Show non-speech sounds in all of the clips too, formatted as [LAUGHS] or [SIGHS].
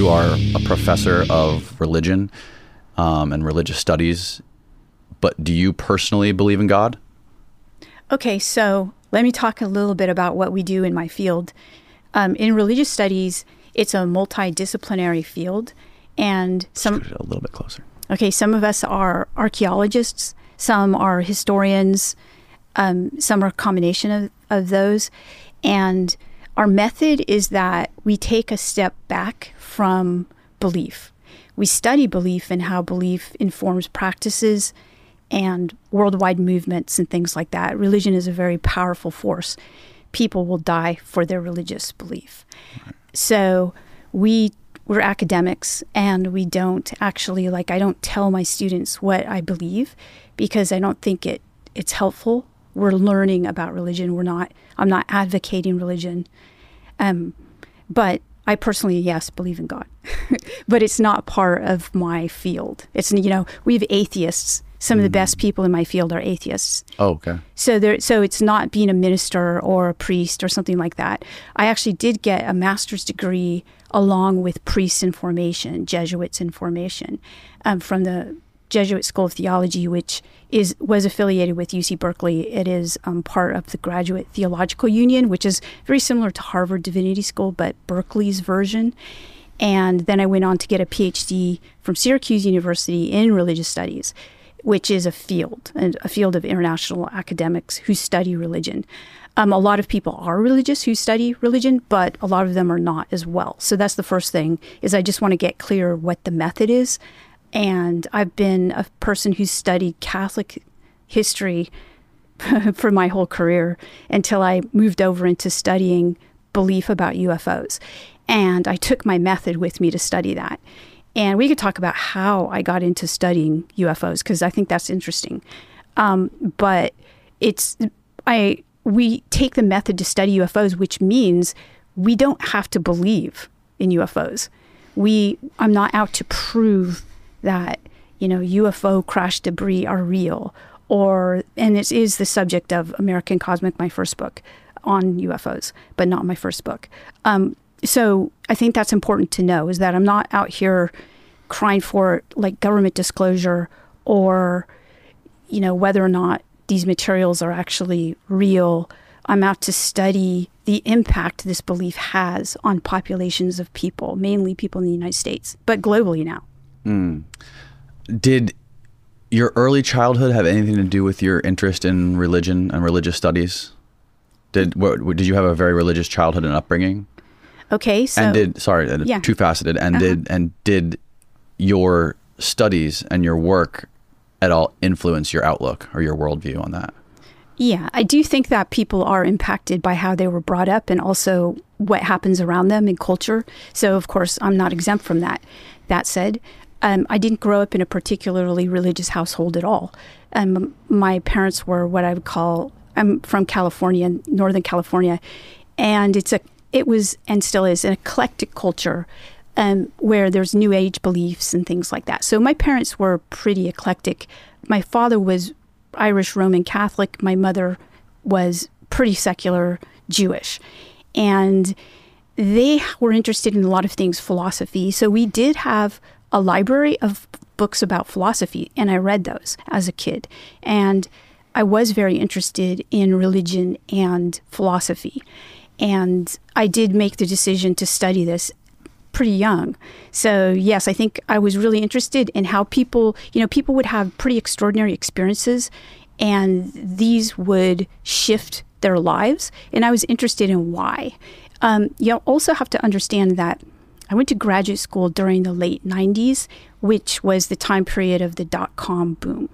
you are a professor of religion um, and religious studies, but do you personally believe in God? Okay, so let me talk a little bit about what we do in my field. Um, in religious studies, it's a multidisciplinary field, and some a little bit closer. Okay, some of us are archaeologists, some are historians, um, some are a combination of, of those, and our method is that we take a step back from belief. We study belief and how belief informs practices and worldwide movements and things like that. Religion is a very powerful force. People will die for their religious belief. Right. So we we're academics and we don't actually like I don't tell my students what I believe because I don't think it it's helpful. We're learning about religion. We're not I'm not advocating religion. Um, but I personally, yes, believe in God, [LAUGHS] but it's not part of my field. It's you know we have atheists. Some mm. of the best mm. people in my field are atheists. Oh, okay. So there, so it's not being a minister or a priest or something like that. I actually did get a master's degree along with priests in formation, Jesuits in formation, um, from the Jesuit School of Theology, which is was affiliated with UC Berkeley. It is um, part of the Graduate Theological Union, which is very similar to Harvard Divinity School, but Berkeley's version. And then I went on to get a PhD from Syracuse University in religious studies, which is a field, and a field of international academics who study religion. Um, a lot of people are religious who study religion, but a lot of them are not as well. So that's the first thing is I just want to get clear what the method is and I've been a person who's studied Catholic history [LAUGHS] for my whole career until I moved over into studying belief about UFOs. And I took my method with me to study that. And we could talk about how I got into studying UFOs because I think that's interesting. Um, but it's I we take the method to study UFOs, which means we don't have to believe in UFOs. We I'm not out to prove that you know UFO crash debris are real, or and this is the subject of American Cosmic, my first book on UFOs, but not my first book. Um, so I think that's important to know is that I'm not out here crying for like government disclosure or you know whether or not these materials are actually real. I'm out to study the impact this belief has on populations of people, mainly people in the United States, but globally now. Mm. Did your early childhood have anything to do with your interest in religion and religious studies? Did what, did you have a very religious childhood and upbringing? Okay, so and did sorry, yeah. two faceted, and uh-huh. did and did your studies and your work at all influence your outlook or your worldview on that? Yeah, I do think that people are impacted by how they were brought up and also what happens around them in culture. So, of course, I'm not exempt from that. That said, um, I didn't grow up in a particularly religious household at all. Um, my parents were what I would call I'm from California, Northern California, and it's a it was and still is an eclectic culture um, where there's new age beliefs and things like that. So my parents were pretty eclectic. My father was Irish Roman Catholic. My mother was pretty secular Jewish, and they were interested in a lot of things philosophy. So we did have a library of books about philosophy, and I read those as a kid. And I was very interested in religion and philosophy. And I did make the decision to study this pretty young. So, yes, I think I was really interested in how people, you know, people would have pretty extraordinary experiences and these would shift their lives. And I was interested in why. Um, you also have to understand that I went to graduate school during the late 90s, which was the time period of the dot com boom.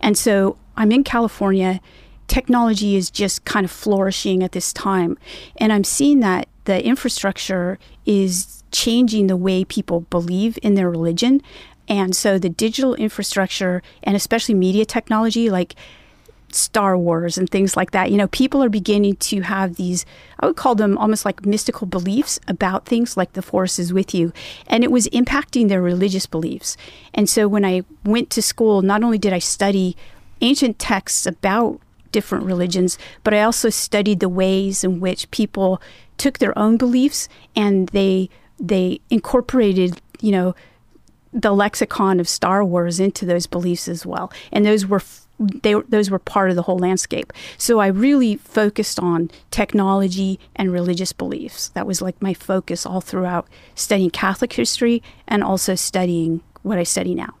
And so I'm in California. Technology is just kind of flourishing at this time. And I'm seeing that the infrastructure is changing the way people believe in their religion. And so the digital infrastructure and especially media technology, like Star Wars and things like that. You know, people are beginning to have these, I would call them almost like mystical beliefs about things like the Force is with you. And it was impacting their religious beliefs. And so when I went to school, not only did I study ancient texts about different religions, but I also studied the ways in which people took their own beliefs and they they incorporated, you know, the lexicon of Star Wars into those beliefs as well, and those were they those were part of the whole landscape. So I really focused on technology and religious beliefs. That was like my focus all throughout studying Catholic history and also studying what I study now.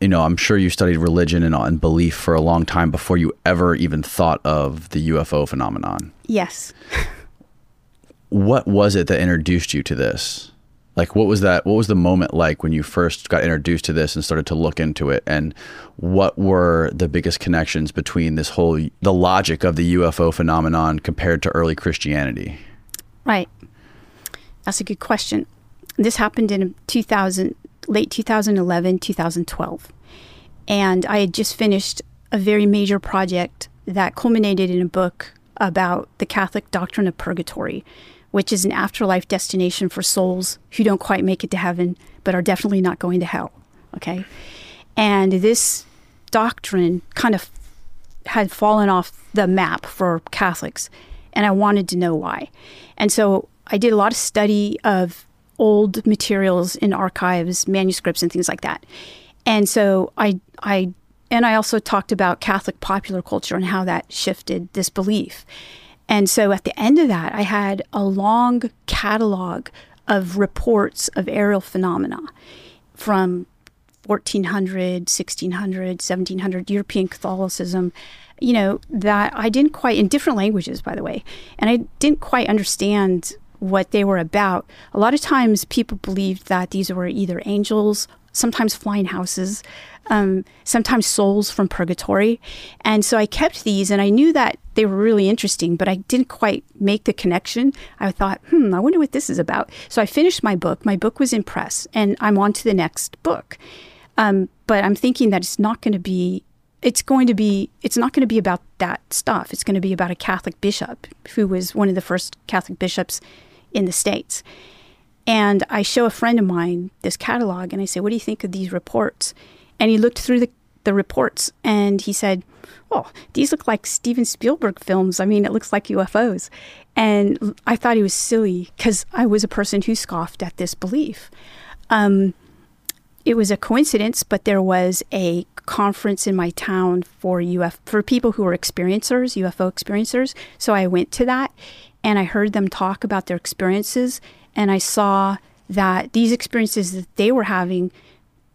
You know, I'm sure you studied religion and, and belief for a long time before you ever even thought of the UFO phenomenon. Yes. [LAUGHS] what was it that introduced you to this? Like what was that what was the moment like when you first got introduced to this and started to look into it? And what were the biggest connections between this whole the logic of the UFO phenomenon compared to early Christianity? Right. That's a good question. This happened in 2000 late 2011 2012 and I had just finished a very major project that culminated in a book about the Catholic doctrine of purgatory which is an afterlife destination for souls who don't quite make it to heaven, but are definitely not going to hell. Okay. And this doctrine kind of had fallen off the map for Catholics, and I wanted to know why. And so I did a lot of study of old materials in archives, manuscripts, and things like that. And so I, I, and I also talked about Catholic popular culture and how that shifted this belief. And so at the end of that, I had a long catalog of reports of aerial phenomena from 1400, 1600, 1700 European Catholicism, you know, that I didn't quite, in different languages, by the way, and I didn't quite understand what they were about. A lot of times people believed that these were either angels, sometimes flying houses, um, sometimes souls from purgatory. And so I kept these and I knew that they were really interesting, but I didn't quite make the connection. I thought, hmm, I wonder what this is about. So I finished my book. My book was in press and I'm on to the next book. Um, but I'm thinking that it's not going to be it's going to be it's not going to be about that stuff it's going to be about a catholic bishop who was one of the first catholic bishops in the states and i show a friend of mine this catalog and i say what do you think of these reports and he looked through the, the reports and he said, Oh, these look like Steven Spielberg films. I mean, it looks like UFOs. And I thought he was silly because I was a person who scoffed at this belief. Um, it was a coincidence, but there was a conference in my town for UF for people who were experiencers, UFO experiencers. So I went to that and I heard them talk about their experiences and I saw that these experiences that they were having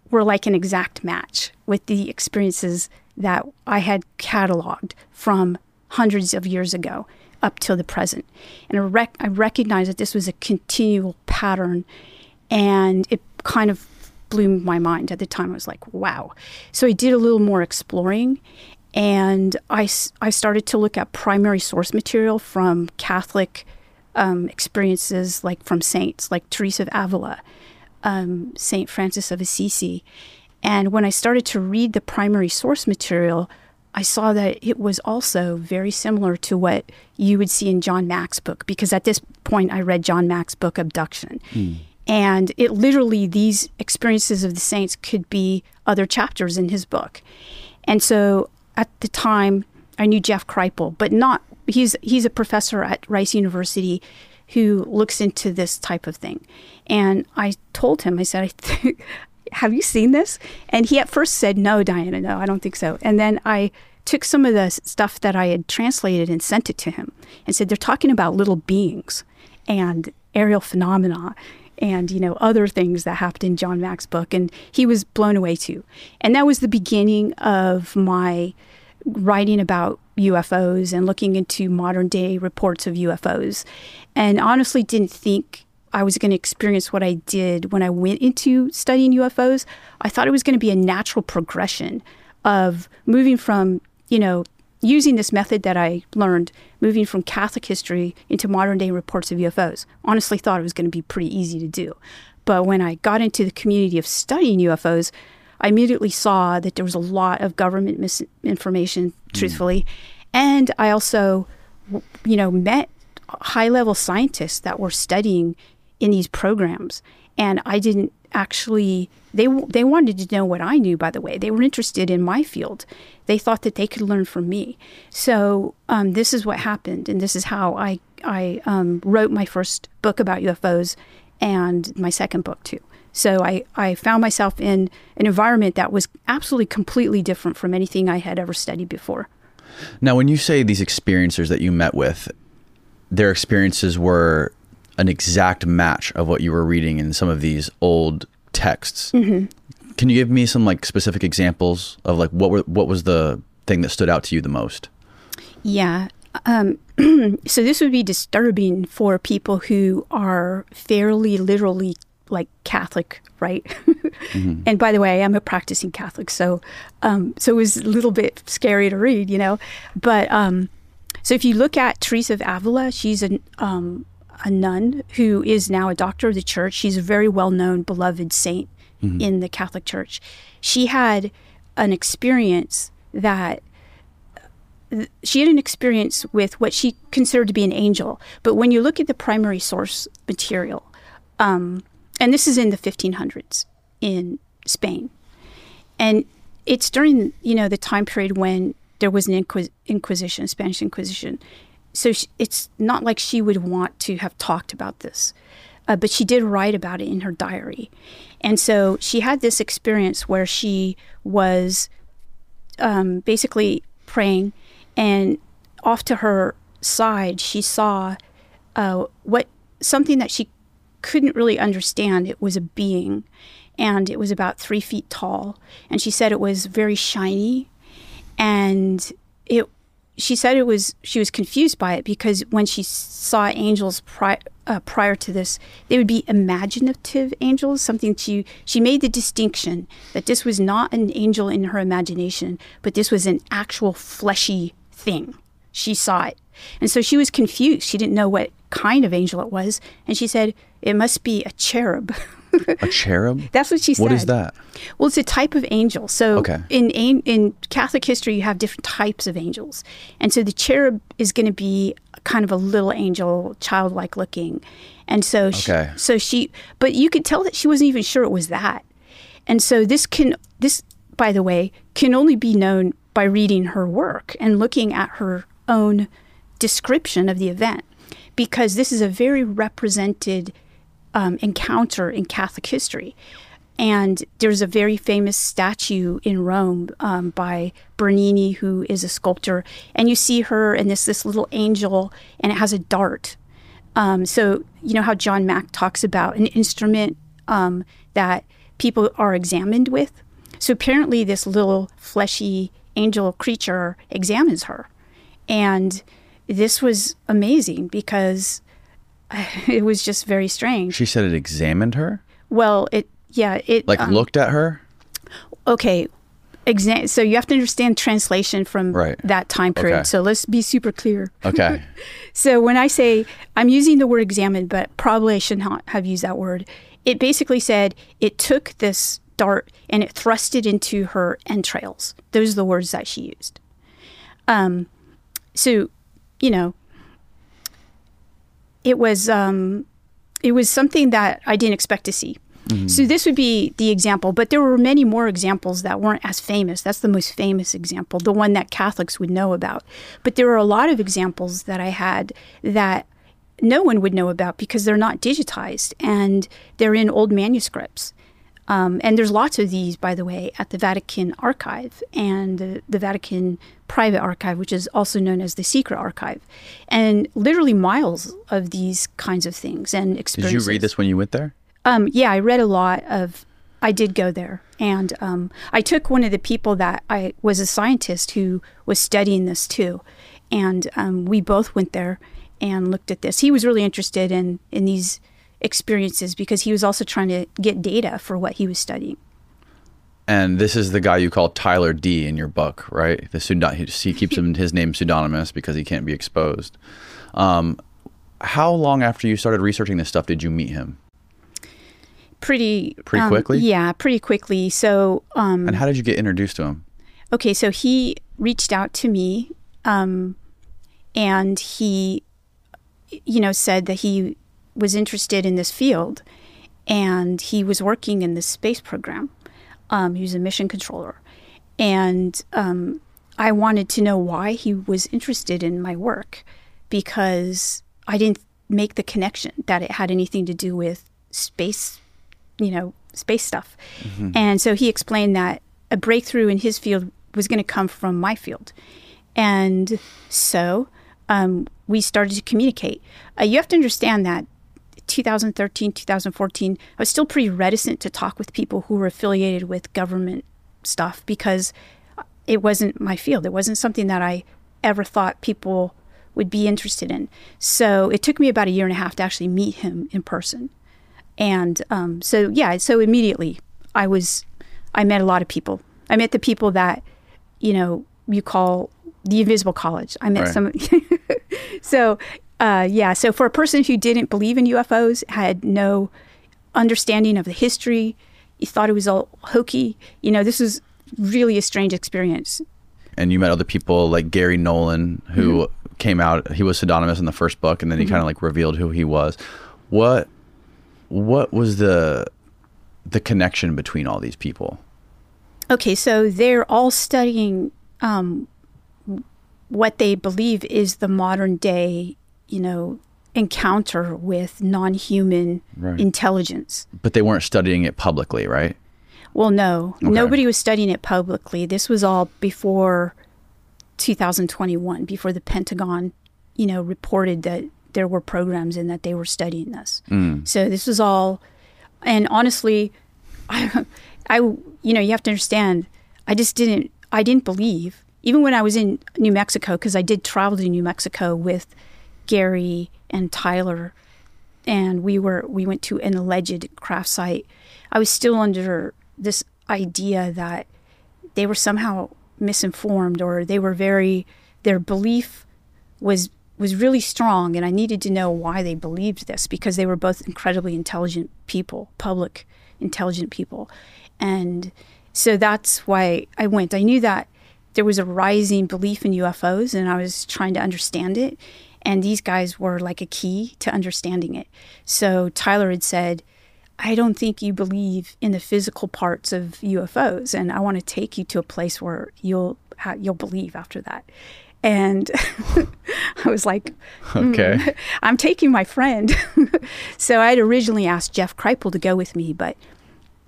were like an exact match with the experiences that I had cataloged from hundreds of years ago up till the present. And I, rec- I recognized that this was a continual pattern, and it kind of blew my mind at the time. I was like, wow. So I did a little more exploring, and I, I started to look at primary source material from Catholic um, experiences, like from saints, like Teresa of Avila um, St. Francis of Assisi. And when I started to read the primary source material, I saw that it was also very similar to what you would see in John Mack's book, because at this point I read John Mack's book, Abduction. Mm. And it literally, these experiences of the saints could be other chapters in his book. And so at the time, I knew Jeff Kripal, but not, he's, he's a professor at Rice University who looks into this type of thing. And I told him, I said, I think, [LAUGHS] have you seen this? And he at first said, no, Diana, no, I don't think so. And then I took some of the stuff that I had translated and sent it to him and said, they're talking about little beings and aerial phenomena and you know other things that happened in John Mack's book and he was blown away too. And that was the beginning of my writing about UFOs and looking into modern day reports of UFOs. And honestly, didn't think I was going to experience what I did when I went into studying UFOs. I thought it was going to be a natural progression of moving from, you know, using this method that I learned, moving from Catholic history into modern day reports of UFOs. Honestly, thought it was going to be pretty easy to do. But when I got into the community of studying UFOs, I immediately saw that there was a lot of government misinformation, hmm. truthfully. Mm. And I also, you know, met high level scientists that were studying in these programs. And I didn't actually, they, they wanted to know what I knew, by the way. They were interested in my field. They thought that they could learn from me. So um, this is what happened. And this is how I, I um, wrote my first book about UFOs and my second book too. So I, I found myself in an environment that was absolutely completely different from anything I had ever studied before. Now, when you say these experiencers that you met with, their experiences were an exact match of what you were reading in some of these old texts. Mm-hmm. Can you give me some like specific examples of like what were what was the thing that stood out to you the most? Yeah. Um, [CLEARS THROAT] so this would be disturbing for people who are fairly literally like Catholic, right? [LAUGHS] mm-hmm. And by the way, I'm a practicing Catholic, so um, so it was a little bit scary to read, you know. But um, so if you look at Teresa of Avila, she's a um, a nun who is now a doctor of the church. She's a very well known, beloved saint mm-hmm. in the Catholic Church. She had an experience that she had an experience with what she considered to be an angel. But when you look at the primary source material, um, and this is in the 1500s in Spain, and it's during you know the time period when there was an Inquis- Inquisition, Spanish Inquisition. So she, it's not like she would want to have talked about this, uh, but she did write about it in her diary, and so she had this experience where she was um, basically praying and off to her side, she saw uh, what something that she couldn't really understand. It was a being, and it was about three feet tall. And she said it was very shiny, and it. She said it was. She was confused by it because when she saw angels pri- uh, prior to this, they would be imaginative angels. Something she she made the distinction that this was not an angel in her imagination, but this was an actual fleshy thing. She saw it. And so she was confused. She didn't know what kind of angel it was. And she said, It must be a cherub. a cherub? [LAUGHS] That's what she said. What is that? Well, it's a type of angel. So okay. in in Catholic history, you have different types of angels, and so the cherub is going to be kind of a little angel, childlike looking, and so okay. she, so she, but you could tell that she wasn't even sure it was that, and so this can this by the way can only be known by reading her work and looking at her own description of the event, because this is a very represented um, encounter in Catholic history. And there's a very famous statue in Rome um, by Bernini, who is a sculptor. And you see her, and this this little angel, and it has a dart. Um, so you know how John Mack talks about an instrument um, that people are examined with. So apparently, this little fleshy angel creature examines her. And this was amazing because [LAUGHS] it was just very strange. She said it examined her? Well, it, yeah, it. Like um, looked at her? Okay. Exa- so you have to understand translation from right. that time period. Okay. So let's be super clear. Okay. [LAUGHS] so when I say I'm using the word examined, but probably I should not have used that word, it basically said it took this dart and it thrust it into her entrails. Those are the words that she used. Um, so, you know, it was um, it was something that I didn't expect to see. Mm-hmm. So this would be the example, but there were many more examples that weren't as famous. That's the most famous example, the one that Catholics would know about. But there were a lot of examples that I had that no one would know about because they're not digitized and they're in old manuscripts. Um, and there's lots of these, by the way, at the Vatican Archive and the, the, Vatican Private Archive, which is also known as the Secret Archive, and literally miles of these kinds of things and experiences. Did you read this when you went there? Um, yeah, I read a lot of. I did go there, and um, I took one of the people that I was a scientist who was studying this too, and um, we both went there and looked at this. He was really interested in in these experiences because he was also trying to get data for what he was studying. And this is the guy you call Tyler D in your book, right? The pseudon- he keeps him, his name pseudonymous because he can't be exposed. Um, how long after you started researching this stuff did you meet him? Pretty pretty um, quickly. Yeah, pretty quickly. So. Um, and how did you get introduced to him? Okay, so he reached out to me, um, and he, you know, said that he was interested in this field, and he was working in this space program. Um, he was a mission controller, and um, I wanted to know why he was interested in my work because I didn't make the connection that it had anything to do with space, you know, space stuff. And so he explained that a breakthrough in his field was going to come from my field. And so um, we started to communicate. Uh, you have to understand that 2013, 2014, I was still pretty reticent to talk with people who were affiliated with government stuff because it wasn't my field. It wasn't something that I ever thought people would be interested in. So it took me about a year and a half to actually meet him in person. And um, so, yeah, so immediately I was, I met a lot of people. I met the people that, you know, you call the invisible college. I met Right. some. [LAUGHS] so, uh, yeah. So for a person who didn't believe in UFOs, had no understanding of the history, you thought it was all hokey. You know, this was really a strange experience. and you met other people like Garry Nolan who Mm-hmm. came out he was pseudonymous in the first book and then he kind of like revealed who he was what what was the the connection between all these people Okay, so they're all studying um, what they believe is the modern day, you know, encounter with non-human Right. intelligence. but they weren't studying it publicly right Well, no, Okay. nobody was studying it publicly. This was all before 2021, before the Pentagon, you know, reported that there were programs and that they were studying this. Mm. So this was all, and honestly, I, [LAUGHS] I, you know, you have to understand, I just didn't, I didn't believe, even when I was in New Mexico, because I did travel to New Mexico with Garry and Tyler, and we were we went to an alleged craft site. I was still under this idea that they were somehow misinformed or they were very their belief was was really strong and I needed to know why they believed this because they were both incredibly intelligent people, public intelligent people. And so that's why I went. I knew that there was a rising belief in UFOs and I was trying to understand it. And these guys were like a key to understanding it. So Tyler had said, I don't think you believe in the physical parts of UFOs, and I want to take you to a place where you'll you'll believe after that. And [LAUGHS] I was like, okay [LAUGHS] I'm taking my friend. [LAUGHS] so I had originally asked Jeff Kripal to go with me, but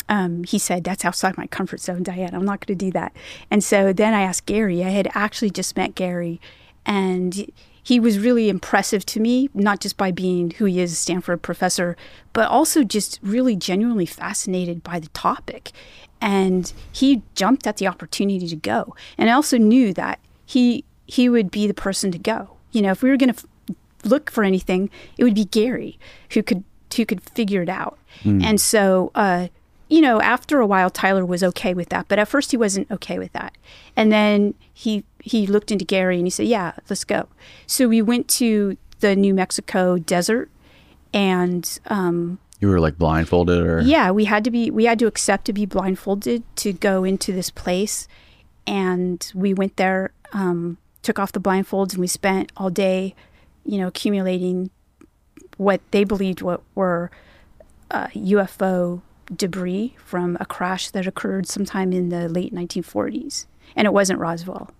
um, he said, That's outside my comfort zone, Diane. I'm not going to do that. And so then I asked Garry. I had actually just met Garry, and he was really impressive to me, not just by being who he is, a Stanford professor, but also just really genuinely fascinated by the topic. And he jumped at the opportunity to go. And I also knew that he he would be the person to go. You know, if we were going to f- look for anything, it would be Garry who could who could figure it out. And so, uh, you know, after a while, Tyler was okay with that, but at first he wasn't okay with that. And then he he looked into Garry and he said, "Yeah, let's go." So we went to the New Mexico desert, and um, you were like blindfolded or yeah, we had to be we had to accept to be blindfolded to go into this place, and we went there, um, took off the blindfolds, and we spent all day, you know, accumulating what they believed what were uh, UFO debris from a crash that occurred sometime in the late 1940s, and it wasn't Roswell.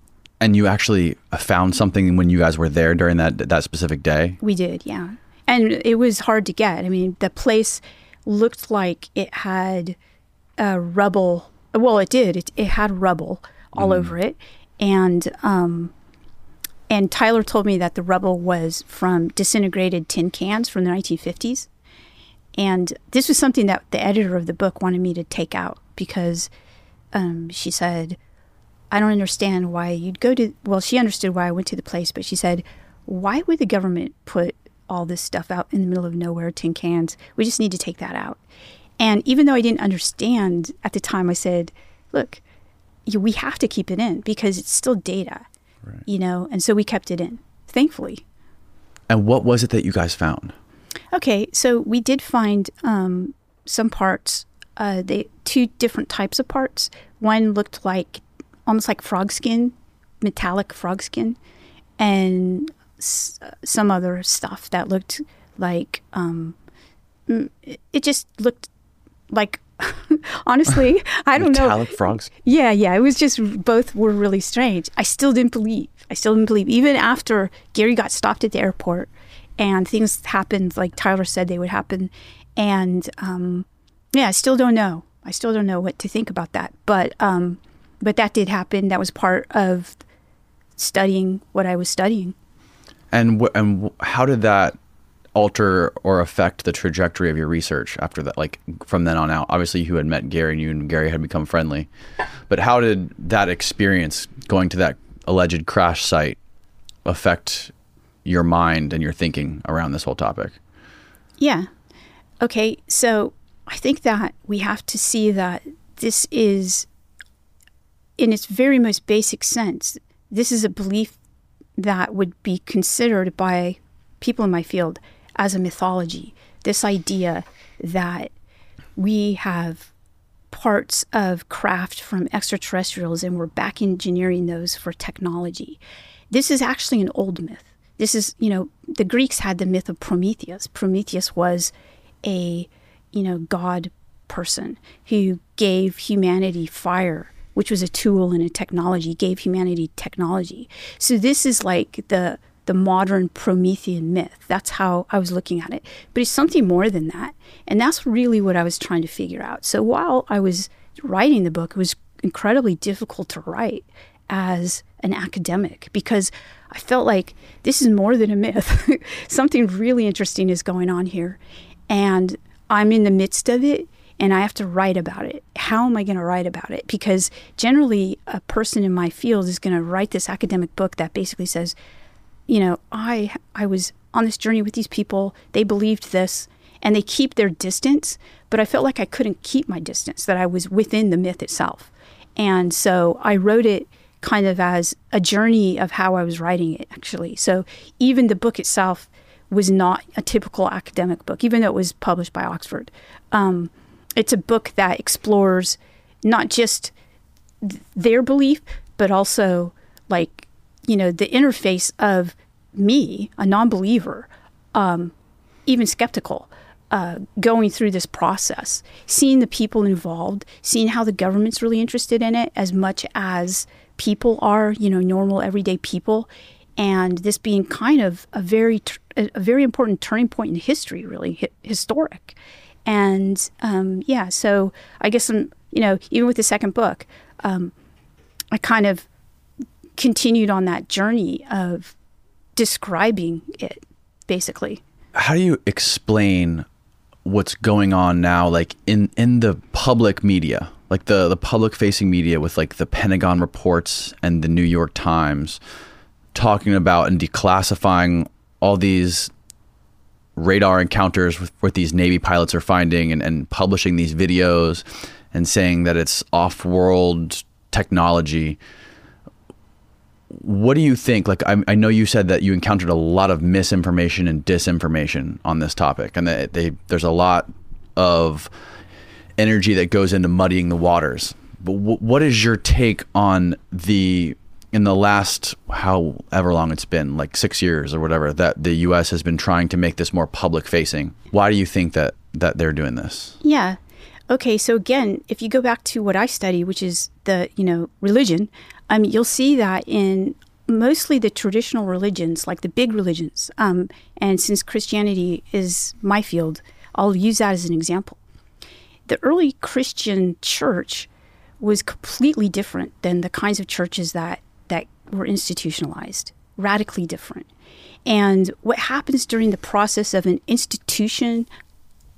and you actually found something when you guys were there during that that specific day We did, yeah. And it was hard to get. I mean, the place looked like it had uh, rubble. Well, it did. It, it had rubble all over it, and um, and Tyler told me that the rubble was from disintegrated tin cans from the 1950s. And this was something that the editor of the book wanted me to take out because um, she said, I don't understand why you'd go to. Well, she understood why I went to the place, but she said, why would the government put all this stuff out in the middle of nowhere, tin cans? We just need to take that out. And even though I didn't understand at the time, I said, look, you, we have to keep it in because it's still data, you know? And so we kept it in, thankfully. and what was it that you guys found Okay, so we did find um, some parts. Uh, they two different types of parts. One looked like almost like frog skin, metallic frog skin, and s- some other stuff that looked like um, mm, it- it just looked like. [LAUGHS] honestly, [LAUGHS] I don't know. metallic frogs Yeah, yeah. It was just both were really strange. I still didn't believe. I still didn't believe. Even after Garry got stopped at the airport and things happened like Tyler said they would happen, And um, yeah, I still don't know. I still don't know what to think about that. But um, but that did happen. That was part of studying what I was studying. And wh- and how did that alter or affect the trajectory of your research after that? Like from then on out, obviously you had met Garry and you and Garry had become friendly, but how did that experience going to that alleged crash site affect your mind and your thinking around this whole topic? Yeah. Okay. So I think that we have to see that this is, in its very most basic sense, this is a belief that would be considered by people in my field as a mythology. This idea that we have parts of craft from extraterrestrials and we're back engineering those for technology. This is actually an old myth. This is, you know, the Greeks had the myth of Prometheus. Prometheus was a, you know, god person who gave humanity fire, which was a tool and a technology, gave humanity technology. So this is like the the modern Promethean myth. That's how I was looking at it. But it's something more than that. And that's really what I was trying to figure out. So while I was writing the book, it was incredibly difficult to write as an academic because I felt like this is more than a myth. [LAUGHS] something really interesting is going on here. And I'm in the midst of it and I have to write about it. How am I going to write about it? Because generally, a person in my field is going to write this academic book that basically says, you know, I I was on this journey with these people. They believed this, and they keep their distance. But I felt like I couldn't keep my distance; that I was within the myth itself. And so I wrote it kind of as a journey of how I was writing it, actually. So even the book itself was not a typical academic book, even though it was published by Oxford. Um, it's a book that explores not just th- their belief, but also like you know, the interface of me, a non believer, um, even skeptical, uh, going through this process, seeing the people involved, seeing how the government's really interested in it as much as people are, you know, normal everyday people, and this being kind of a very, a very important turning point in history, really hi- historic. And um, yeah, so I guess I'm, you know, even with the second book, um, I kind of continued on that journey of describing it, basically. How do you explain what's going on now, like in in the public media, like the the public facing media, with like the Pentagon reports and the New York Times, talking about and declassifying all these radar encounters with what these Navy pilots are finding and, and publishing these videos and saying that it's off world technology what do you think? Like, I, I, know you said that you encountered a lot of misinformation and disinformation on this topic, and that they, there's a lot of energy that goes into muddying the waters. But w- what is your take on the in the last however long it's been, like six years or whatever, that the U.S. has been trying to make this more public facing? Why do you think that that they're doing this? Yeah. Okay, so again, if you go back to what I study, which is the you know religion, um, you'll see that in mostly the traditional religions, like the big religions. Um, and since Christianity is my field, I'll use that as an example. The early Christian church was completely different than the kinds of churches that that were institutionalized, radically different. And what happens during the process of an institution,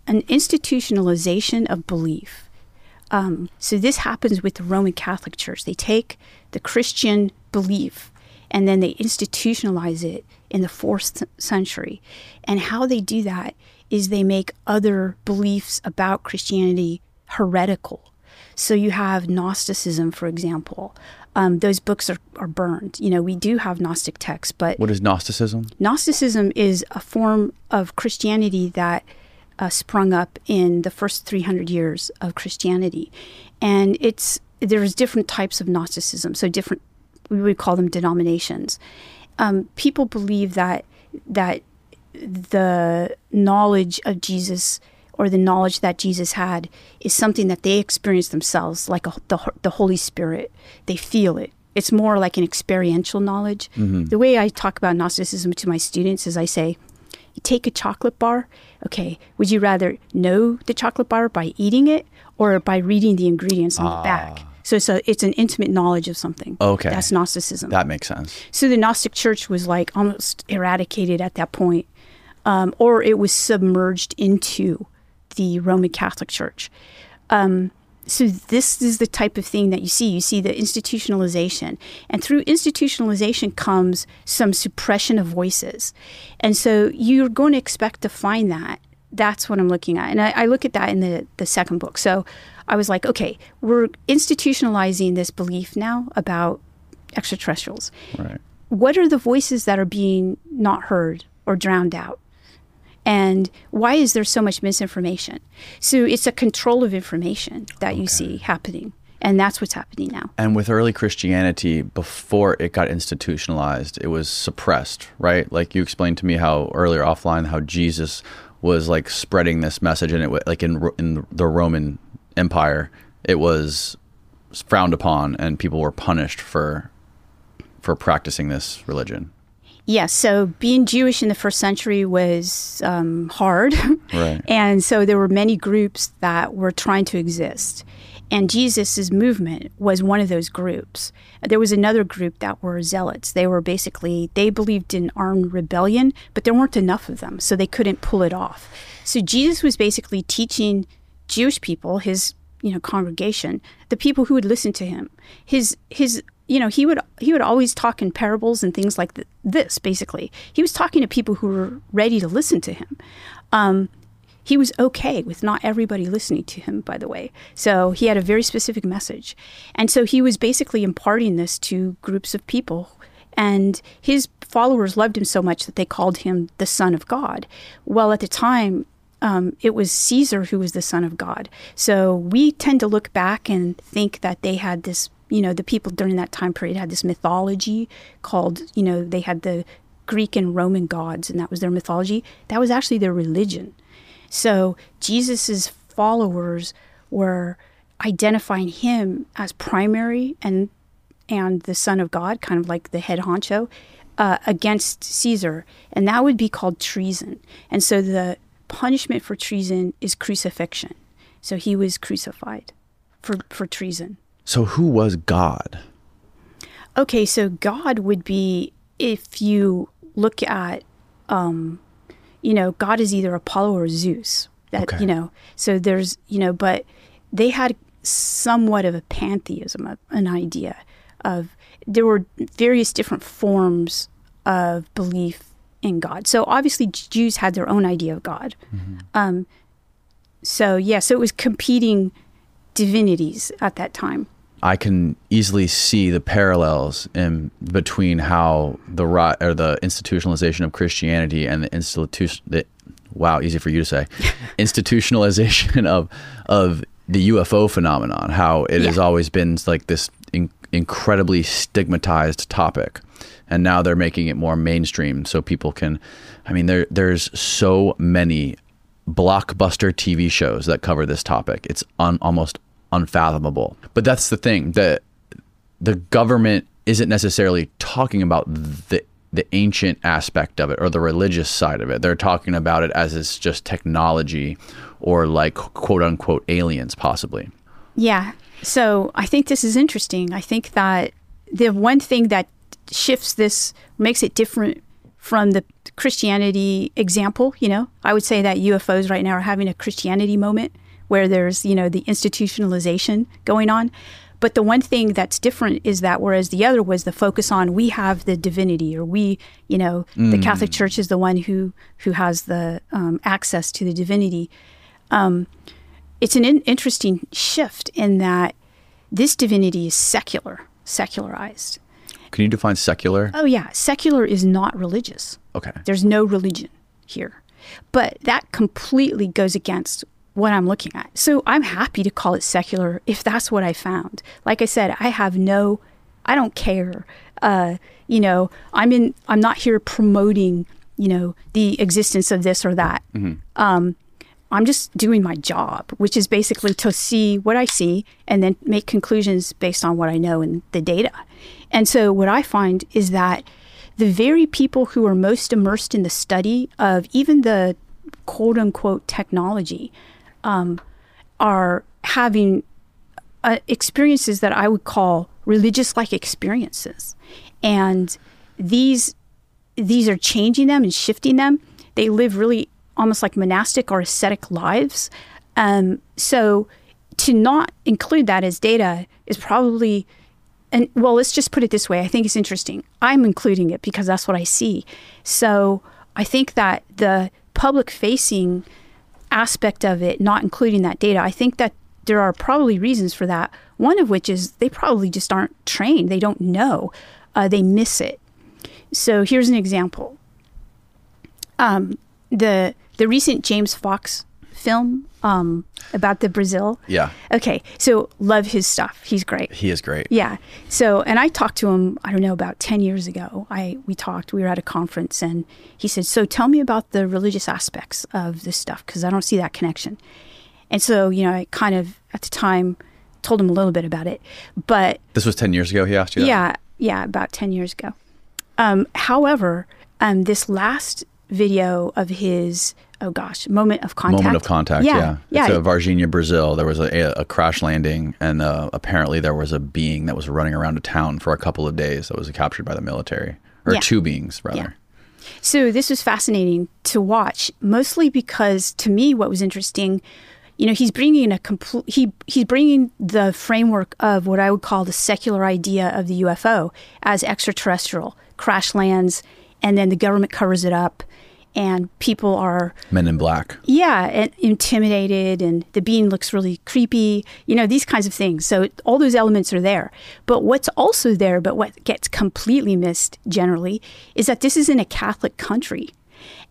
an institutionalization of belief. Um, so this happens with the Roman Catholic Church. They take the Christian belief and then they institutionalize it in the fourth century. And how they do that is they make other beliefs about Christianity heretical. So you have Gnosticism, for example. Um, those books are, are burned. You know, we do have Gnostic texts, but. What is Gnosticism? Gnosticism is a form of Christianity that uh, sprung up in the first 300 years of Christianity. And it's there's different types of Gnosticism, so different we would call them denominations. Um, people believe that that the knowledge of Jesus or the knowledge that Jesus had is something that they experience themselves, like a, the the Holy Spirit. They feel it. It's more like an experiential knowledge. Mm-hmm. The way I talk about Gnosticism to my students is I say, take a chocolate bar. Okay, would you rather know the chocolate bar by eating it or by reading the ingredients on the back? So it's a, it's an intimate knowledge of something. Okay. That's Gnosticism. That makes sense. So the Gnostic Church was like almost eradicated at that point, um, or it was submerged into the Roman Catholic Church. Um, so this is the type of thing that you see. You see the institutionalization, and through institutionalization comes some suppression of voices, and so you're going to expect to find that. That's what I'm looking at, and I, I look at that in the the second book. So I was like, okay, we're institutionalizing this belief now about extraterrestrials. Right. What are the voices that are being not heard or drowned out? And why is there so much misinformation? So it's a control of information that you see happening. And that's what's happening now. And with early Christianity, before it got institutionalized, it was suppressed, right? Like you explained to me how earlier offline how Jesus was like spreading this message, and it like in in the Roman Empire, it was frowned upon, and people were punished for for practicing this religion. Yes. So being Jewish in the first century was um, hard. Right. [LAUGHS] and so there were many groups that were trying to exist. And Jesus' movement was one of those groups. There was another group that were zealots. They were basically, they believed in armed rebellion, but there weren't enough of them, so they couldn't pull it off. So Jesus was basically teaching Jewish people, his you know congregation, the people who would listen to him. His his you know he would he would always talk in parables and things like th- this. Basically, he was talking to people who were ready to listen to him. Um, he was okay with not everybody listening to him, by the way. So he had a very specific message. And so he was basically imparting this to groups of people. And his followers loved him so much that they called him the Son of God. Well, at the time, um, it was Caesar who was the Son of God. So we tend to look back and think that they had this, you know, the people during that time period had this mythology called, you know, they had the Greek and Roman gods, and that was their mythology. That was actually their religion. So Jesus's followers were identifying him as primary and and the Son of God, kind of like the head honcho, uh, against Caesar, and that would be called treason. And so the punishment for treason is crucifixion. So he was crucified for for treason. So who was God? Okay, so God would be if you look at, um, you know, God is either Apollo or Zeus. That Okay. you know, so there's you know, but they had somewhat of a pantheism, of an idea of there were various different forms of belief in God. So obviously, Jews had their own idea of God. Um, so yeah, so it was competing divinities at that time. I can easily see the parallels in between how the ri- or the institutionalization of Christianity and the institution the wow easy for you to say [LAUGHS] institutionalization of of the UFO phenomenon how it has always been like this in, incredibly stigmatized topic and now they're making it more mainstream so people can I mean there there's so many blockbuster TV shows that cover this topic. It's un, almost unfathomable. But that's the thing that the government isn't necessarily talking about the the ancient aspect of it or the religious side of it. They're talking about it as it's just technology or like quote unquote aliens possibly. Yeah. So I think this is interesting. I think that the one thing that shifts this, makes it different from the Christianity example, you know, I would say that UFOs right now are having a Christianity moment where there's, you know, the institutionalization going on. But the one thing that's different is that whereas the other was the focus on we have the divinity or we, you know, the Catholic Church is the one who who has the um, access to the divinity Um, it's an in- interesting shift in that this divinity is secular, secularized. Can you define secular? Oh, yeah, secular is not religious. Okay. There's no religion here. But that completely goes against what I'm looking at. So I'm happy to call it secular if that's what I found. Like I said, I have no, I don't care. Uh, you know, I'm in, I'm not here promoting, you know, the existence of this or that. Um, I'm just doing my job, which is basically to see what I see and then make conclusions based on what I know and the data. And so what I find is that the very people who are most immersed in the study of even the quote unquote technology um, are having uh, experiences that I would call religious like experiences. And these these are changing them and shifting them. They live really almost like monastic or ascetic lives. Um, so to not include that as data is probably and well let's just put it this way i think it's interesting i'm including it because that's what i see so i think that the public facing aspect of it not including that data. I think that there are probably reasons for that. One of which is they probably just aren't trained. They don't know. Uh, they miss it. So here's an example. Um, the the recent james fox film um, about the Brazil. Yeah. Okay, so love his stuff. He's great. He is great. Yeah. So, and I talked to him. I don't know about ten years ago. I we talked. We were at a conference, and he said, "So tell me about the religious aspects of this stuff because I don't see that connection." And so, you know, I kind of at the time told him a little bit about it, but This was 10 years ago he asked you that? yeah, yeah, about 10 years ago. Um, however, um, this last video of his, oh gosh, moment of contact. Moment of contact, Yeah, yeah. yeah. It's a Varginha, Brazil. There was a, a crash landing, and uh, apparently there was a being that was running around a town for a couple of days that was captured by the military. Or Yeah. two beings, rather. Yeah. So this was fascinating to watch, mostly because to me, what was interesting, you know, he's bringing a complete he he's bringing the framework of what I would call the secular idea of the UFO as extraterrestrial crash lands, and then the government covers it up, and people are Men in Black. yeah, and intimidated, and the being looks really creepy, you know, these kinds of things. So all those elements are there. But what's also there, but what gets completely missed generally, is that this is in a Catholic country.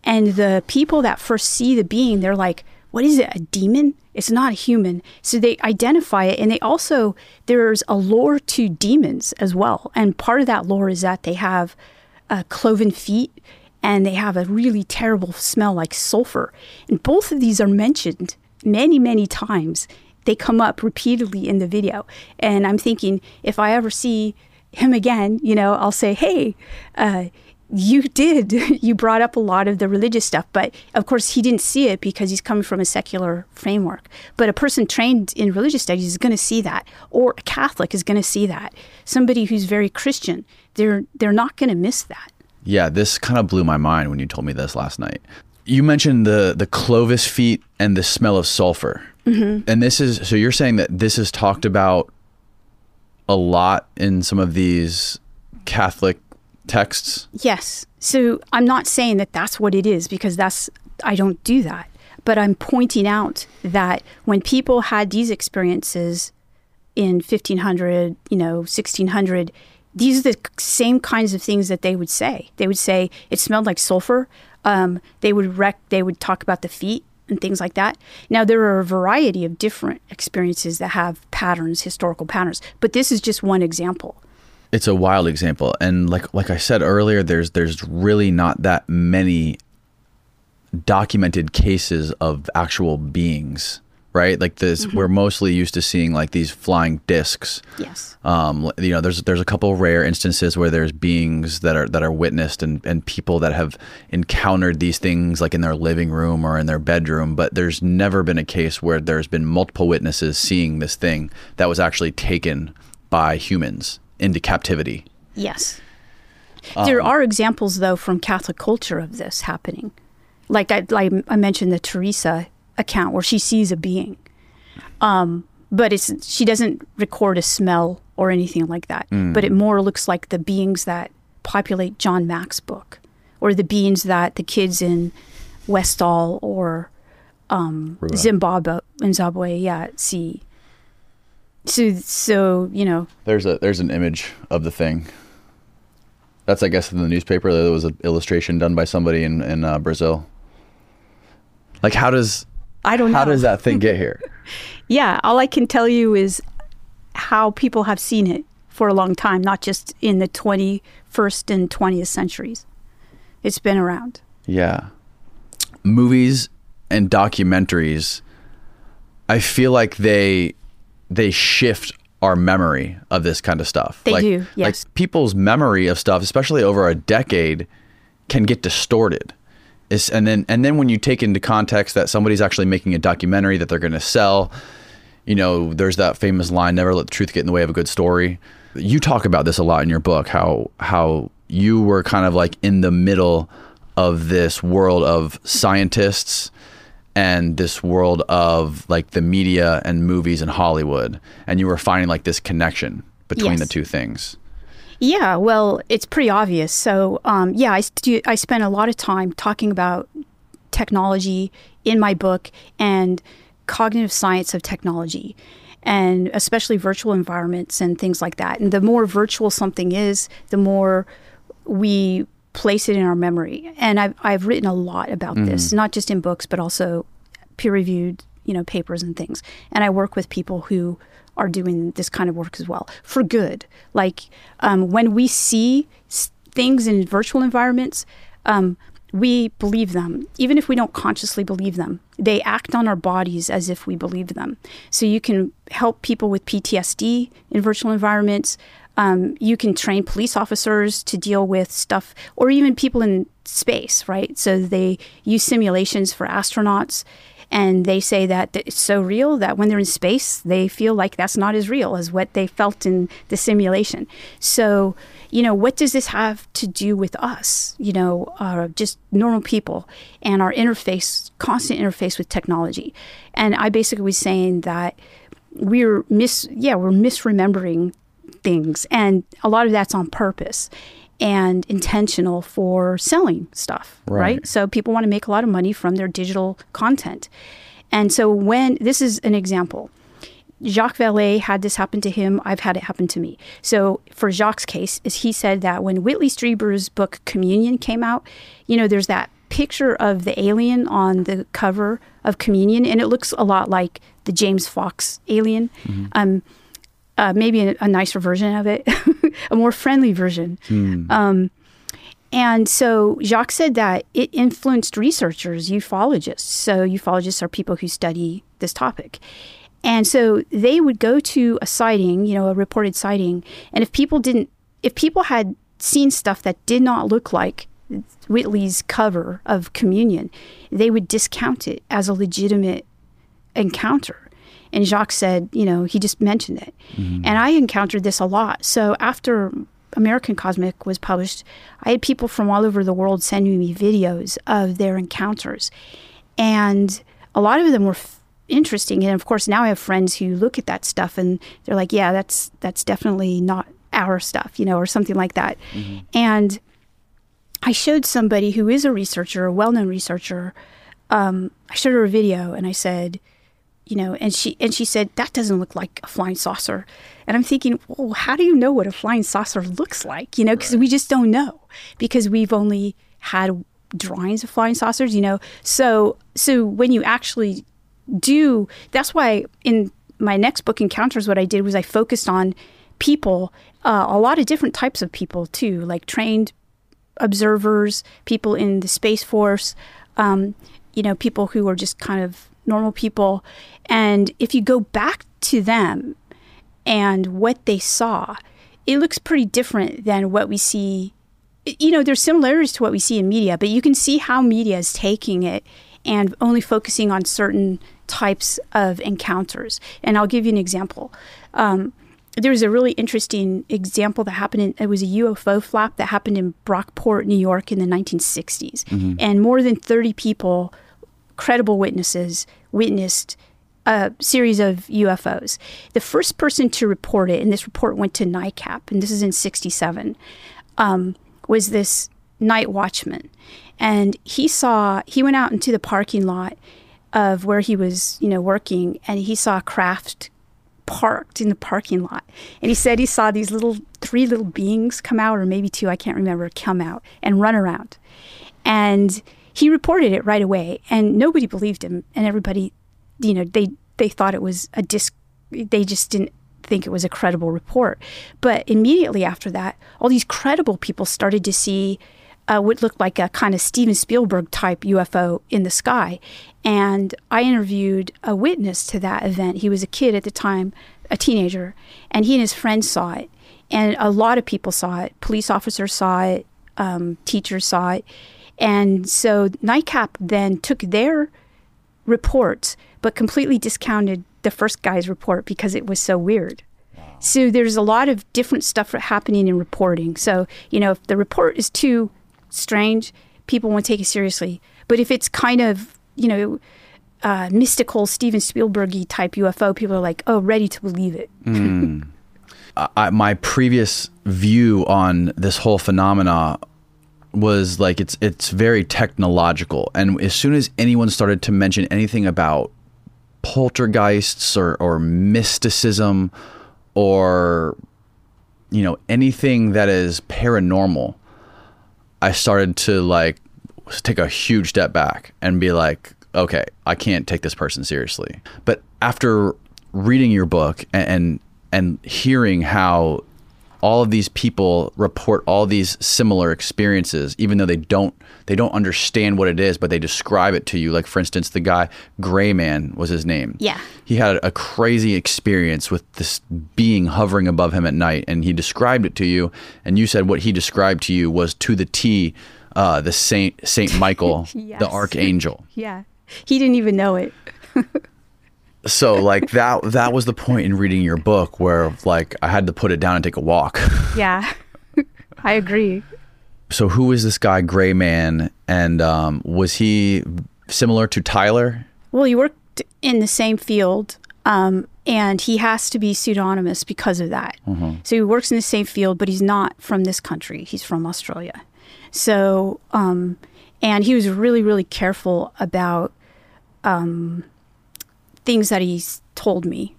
And the people that first see the being, they're like, what is it, a demon? It's not a human. So they identify it. And they also, there's a lore to demons as well. And part of that lore is that they have uh, cloven feet and they have a really terrible smell like sulfur. And both of these are mentioned many, many times. They come up repeatedly in the video. And I'm thinking, if I ever see him again, you know, I'll say, hey, uh, you did. [LAUGHS] You brought up a lot of the religious stuff, but of course he didn't see it because he's coming from a secular framework. But a person trained in religious studies is going to see that, or a Catholic is going to see that. Somebody who's very Christian, they're they're not going to miss that. Yeah, this kind of blew my mind when you told me this last night. You mentioned the the Clovis feet and the smell of sulfur, mm-hmm. and this is so you're saying that this is talked about a lot in some of these Catholic texts. Yes. So I'm not saying that that's what it is because that's I don't do that. But I'm pointing out that when people had these experiences in 1500, you know, 1600, these are the same kinds of things that they would say. They would say it smelled like sulfur. Um, they would rec- they would talk about the feet and things like that. Now there are a variety of different experiences that have patterns, historical patterns, but this is just one example. It's a wild example, and like like I said earlier, there's there's really not that many documented cases of actual beings, right? Like this, we're mostly used to seeing like these flying discs. Yes. Um, you know, there's there's a couple rare instances where there's beings that are that are witnessed and and people that have encountered these things like in their living room or in their bedroom, but there's never been a case where there's been multiple witnesses seeing this thing that was actually taken by humans into captivity. Yes. there are examples, though, from Catholic culture of this happening. Like I, like I mentioned the Teresa account where she sees a being, um, but it's she doesn't record a smell or anything like that. But it more looks like the beings that populate John Mack's book, or the beings that the kids in Westall or um. Zimbabwe, Zimbabwe, yeah, see. So, so you know, There's a there's an image of the thing. That's I guess in the newspaper. There was an illustration done by somebody in in uh, Brazil. Like how does I don't know. how does that thing get here? [LAUGHS] Yeah, all I can tell you is how people have seen it for a long time, not just in the 21st and 20th centuries. It's been around. Yeah. Movies and documentaries I feel like they they shift our memory of this kind of stuff. They like, do, yes. Like people's memory of stuff, especially over a decade, can get distorted. It's, and then and then when you take into context that somebody's actually making a documentary that they're going to sell, you know, there's that famous line, "Never let the truth get in the way of a good story." You talk about this a lot in your book, how how you were kind of like in the middle of this world of scientists and this world of like the media and movies and Hollywood, and you were finding like this connection between Yes. the two things. Yeah, well, it's pretty obvious. So, um, yeah, I, stu- I spent a lot of time talking about technology in my book and cognitive science of technology, and especially virtual environments and things like that. And the more virtual something is, the more we place it in our memory. And I've, I've written a lot about this, not just in books, but also peer reviewed, you know, papers and things. And I work with people who are doing this kind of work as well for good. Like um, when we see things in virtual environments, um, we believe them, even if we don't consciously believe them. They act on our bodies as if we believe them. So you can help people with PTSD in virtual environments. Um, you can train police officers to deal with stuff, or even people in space, right? So they use simulations for astronauts, and they say that it's so real that when they're in space, they feel like that's not as real as what they felt in the simulation. So, you know, what does this have to do with us? You know, uh, just normal people and our interface, constant interface with technology. And I basically was saying that we're mis, yeah, we're misremembering things, and a lot of that's on purpose and intentional for selling stuff, Right. right? So people want to make a lot of money from their digital content. And so when this is an example, Jacques Vallée had this happen to him. I've had it happen to me. So for Jacques' case, is he said that when Whitley Strieber's book Communion came out, you know, there's that picture of the alien on the cover of Communion, and it looks a lot like the James Fox alien. Um, uh, maybe a, a nicer version of it, [LAUGHS] a more friendly version. Um, and so Jacques said that it influenced researchers, ufologists. So ufologists are people who study this topic. And so they would go to a sighting, you know, a reported sighting, and if people didn't, if people had seen stuff that did not look like Whitley's cover of Communion, they would discount it as a legitimate encounter. And Jacques said, you know, he just mentioned it. And I encountered this a lot. So after American Cosmic was published, I had people from all over the world sending me videos of their encounters. And a lot of them were f- interesting. And of course, now I have friends who look at that stuff and they're like, yeah, that's that's definitely not our stuff, you know, or something like that. And I showed somebody who is a researcher, a well-known researcher. Um, I showed her a video, and I said, you know, and she and she said that doesn't look like a flying saucer. And I'm thinking, well, how do you know what a flying saucer looks like? You know, because we just don't know because we've only had drawings of flying saucers. You know, so so when you actually do, that's why in my next book, Encounters, what I did was I focused on people, uh, a lot of different types of people too, like trained observers, people in the Space Force, um, you know, people who are just kind of normal people. And if you go back to them and what they saw, it looks pretty different than what we see. You know, there's similarities to what we see in media, but you can see how media is taking it and only focusing on certain types of encounters. And I'll give you an example. Um, there was a really interesting example that happened in it was a UFO flap that happened in Brockport, New York in the 1960s. And more than 30 people, credible witnesses, witnessed a series of UFOs. The first person to report it, and this report went to NICAP, and this is in 67, um, was this night watchman. And he saw, he went out into the parking lot of where he was, you know, working, and he saw a craft parked in the parking lot. And he said he saw these little three little beings come out, or maybe two, I can't remember, come out and run around. And he reported it right away, and nobody believed him. And everybody, you know, they they thought it was a disc. They just didn't think it was a credible report. But immediately after that, all these credible people started to see uh, what looked like a kind of Steven Spielberg type UFO in the sky. And I interviewed a witness to that event. He was a kid at the time, a teenager, and he and his friends saw it, and a lot of people saw it. Police officers saw it, um, teachers saw it, and so NICAP then took their reports, but completely discounted the first guy's report because it was so weird. So there's a lot of different stuff happening in reporting. So you know, if the report is too strange, people won't take it seriously. But if it's kind of you know uh, mystical Steven Spielbergy type UFO, people are like, oh, ready to believe it. [LAUGHS] Mm. I, my previous view on this whole phenomena was like it's it's very technological, and as soon as anyone started to mention anything about poltergeists or or mysticism or you know anything that is paranormal, I started to like take a huge step back and be like, okay, I can't take this person seriously. But after reading your book and and, and hearing how all of these people report all these similar experiences even though they don't they don't understand what it is but they describe it to you like for instance the guy gray man was his name yeah he had a crazy experience with this being hovering above him at night and he described it to you and you said what he described to you was to the t uh, the saint saint michael [LAUGHS] Yes. the archangel [LAUGHS] Yeah. He didn't even know it. [LAUGHS] so like that that was the point in reading your book where like i had to put it down and take a walk [LAUGHS] Yeah. I agree. so who is this guy gray man and um, was he similar to tyler Well, he worked in the same field, um, and he has to be pseudonymous because of that. So he works in the same field, but he's not from this country. He's from Australia. So, um, and he was really, really careful about um, things that he's told me,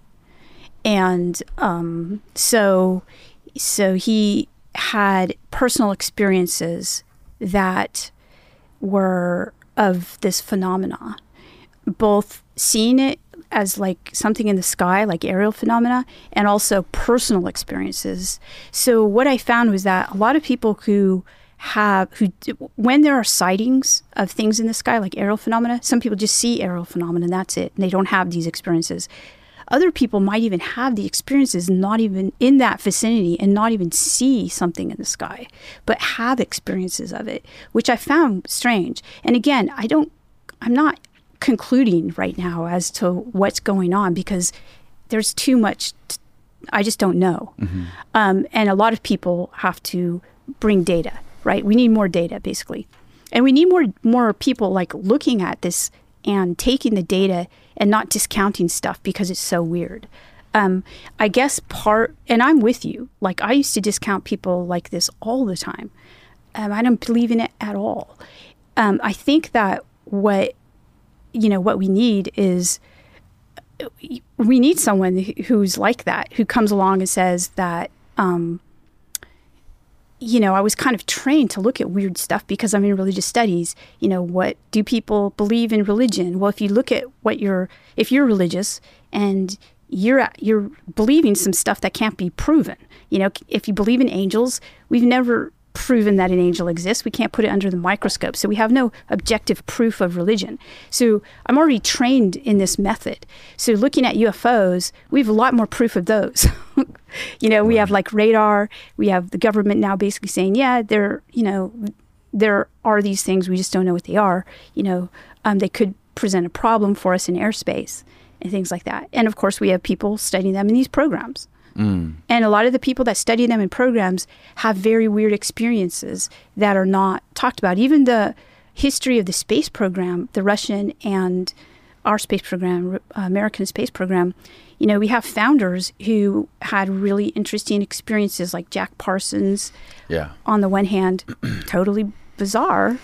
and um, so, so he had personal experiences that were of this phenomena both seeing it as like something in the sky, like aerial phenomena, and also personal experiences. So what I found was that a lot of people who have who when there are sightings of things in the sky like aerial phenomena some people just see aerial phenomena and that's it and they don't have these experiences. Other people might even have the experiences not even in that vicinity and not even see something in the sky but have experiences of it which i found strange. And again i don't i'm not concluding right now as to what's going on because there's too much t- i just don't know. Um, and a lot of people have to bring data right? We need more data basically. And we need more more people like looking at this and taking the data and not discounting stuff because it's so weird. Um, i guess part and i'm with you. Like i used to discount people like this all the time. Um, i don't believe in it at all. Um, i think that what you know what we need is we need someone who's like that who comes along and says that um, you know i was kind of trained to look at weird stuff because i'm in religious studies. You know what do people believe in religion? Well if you look at what you're if you're religious and you're you're believing some stuff that can't be proven you know if you believe in angels we've never proven that an angel exists. We can't put it under the microscope. So we have no objective proof of religion. So I'm already trained in this method. So looking at UFOs, we have a lot more proof of those. [LAUGHS] you know, we have like radar, we have the government now basically saying, yeah, there, you know, there are these things, we just don't know what they are. You know, um, they could present a problem for us in airspace and things like that. And of course, we have people studying them in these programs. Mm. And a lot of the people that study them in programs have very weird experiences that are not talked about. Even the history of the space program, the Russian and our space program, American space program, you know, we have founders who had really interesting experiences, like Jack Parsons. Yeah. On the one hand, [CLEARS THROAT] totally bizarre,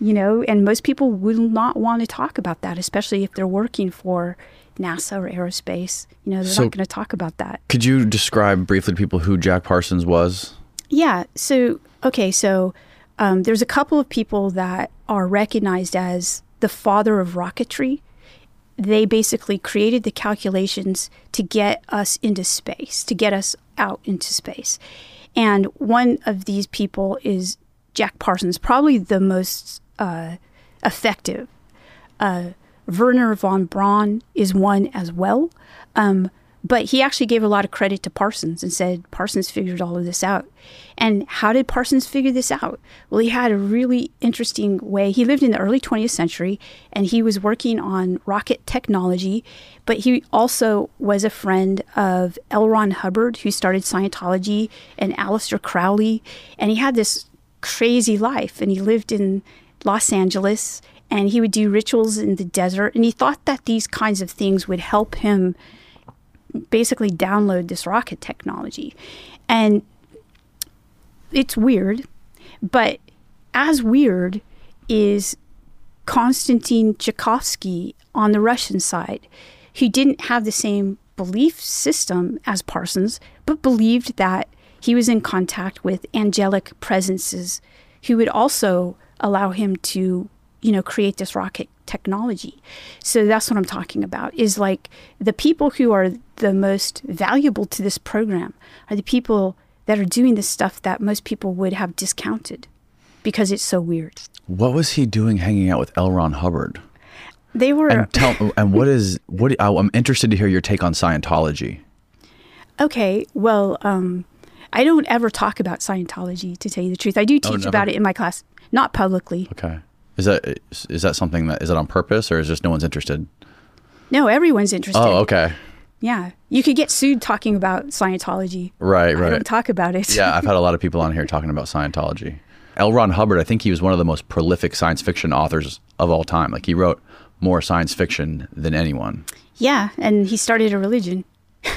you know, and most people will not want to talk about that, especially if they're working for NASA or aerospace. You know, they're So- not going to talk about that. Could you describe briefly to people who Jack Parsons was? Yeah. So, okay. So, um, there's a couple of people that are recognized as the father of rocketry. They basically created the calculations to get us into space, to get us out into space. And one of these people is Jack Parsons, probably the most uh, effective. Uh, Wernher von Braun is one as well. Um, But he actually gave a lot of credit to Parsons and said Parsons figured all of this out. And how did Parsons figure this out? Well, he had a really interesting way. He lived in the early 20th century and he was working on rocket technology, but he also was a friend of L. Ron Hubbard, who started Scientology, and Aleister Crowley. And he had this crazy life and he lived in Los Angeles and he would do rituals in the desert. And he thought that these kinds of things would help him basically download this rocket technology. And it's weird, but as weird is Konstantin Tsiolkovsky on the Russian side, who didn't have the same belief system as Parsons, but believed that he was in contact with angelic presences who would also allow him to, you know, create this rocket technology. So that's what I'm talking about is like the people who are the most valuable to this program are the people that are doing this stuff that most people would have discounted because it's so weird. What was he doing hanging out with L. Ron Hubbard? They were And tell and what is what I'm interested to hear your take on Scientology. Okay, well, um, I don't ever talk about Scientology to tell you the truth. I do teach never? about it in my class, not publicly. Okay. Is that is that something that is that on purpose or is just no one's interested? No, everyone's interested. Oh, okay. Yeah, you could get sued talking about Scientology. Right, right. don't talk about it. yeah, I've had a [LAUGHS] lot of people on here talking about Scientology. L. Ron Hubbard, I think he was one of the most prolific science fiction authors of all time. Like he wrote more science fiction than anyone. yeah, and he started a religion.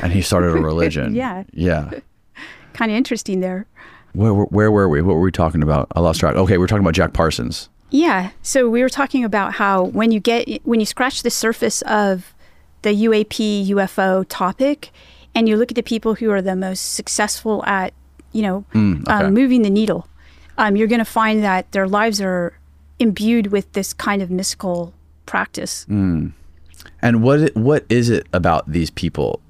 And he started a [LAUGHS] religion. Yeah. Yeah. [LAUGHS] Kind of interesting there. Where, where, where were we? What were we talking about? I lost track. Okay, we're talking about Jack Parsons. Yeah. So we were talking about how when you get when you scratch the surface of the UAP UFO topic, and you look at the people who are the most successful at you know Mm, okay. um, moving the needle, um, you're going to find that their lives are imbued with this kind of mystical practice. Mm. And what what is it about these people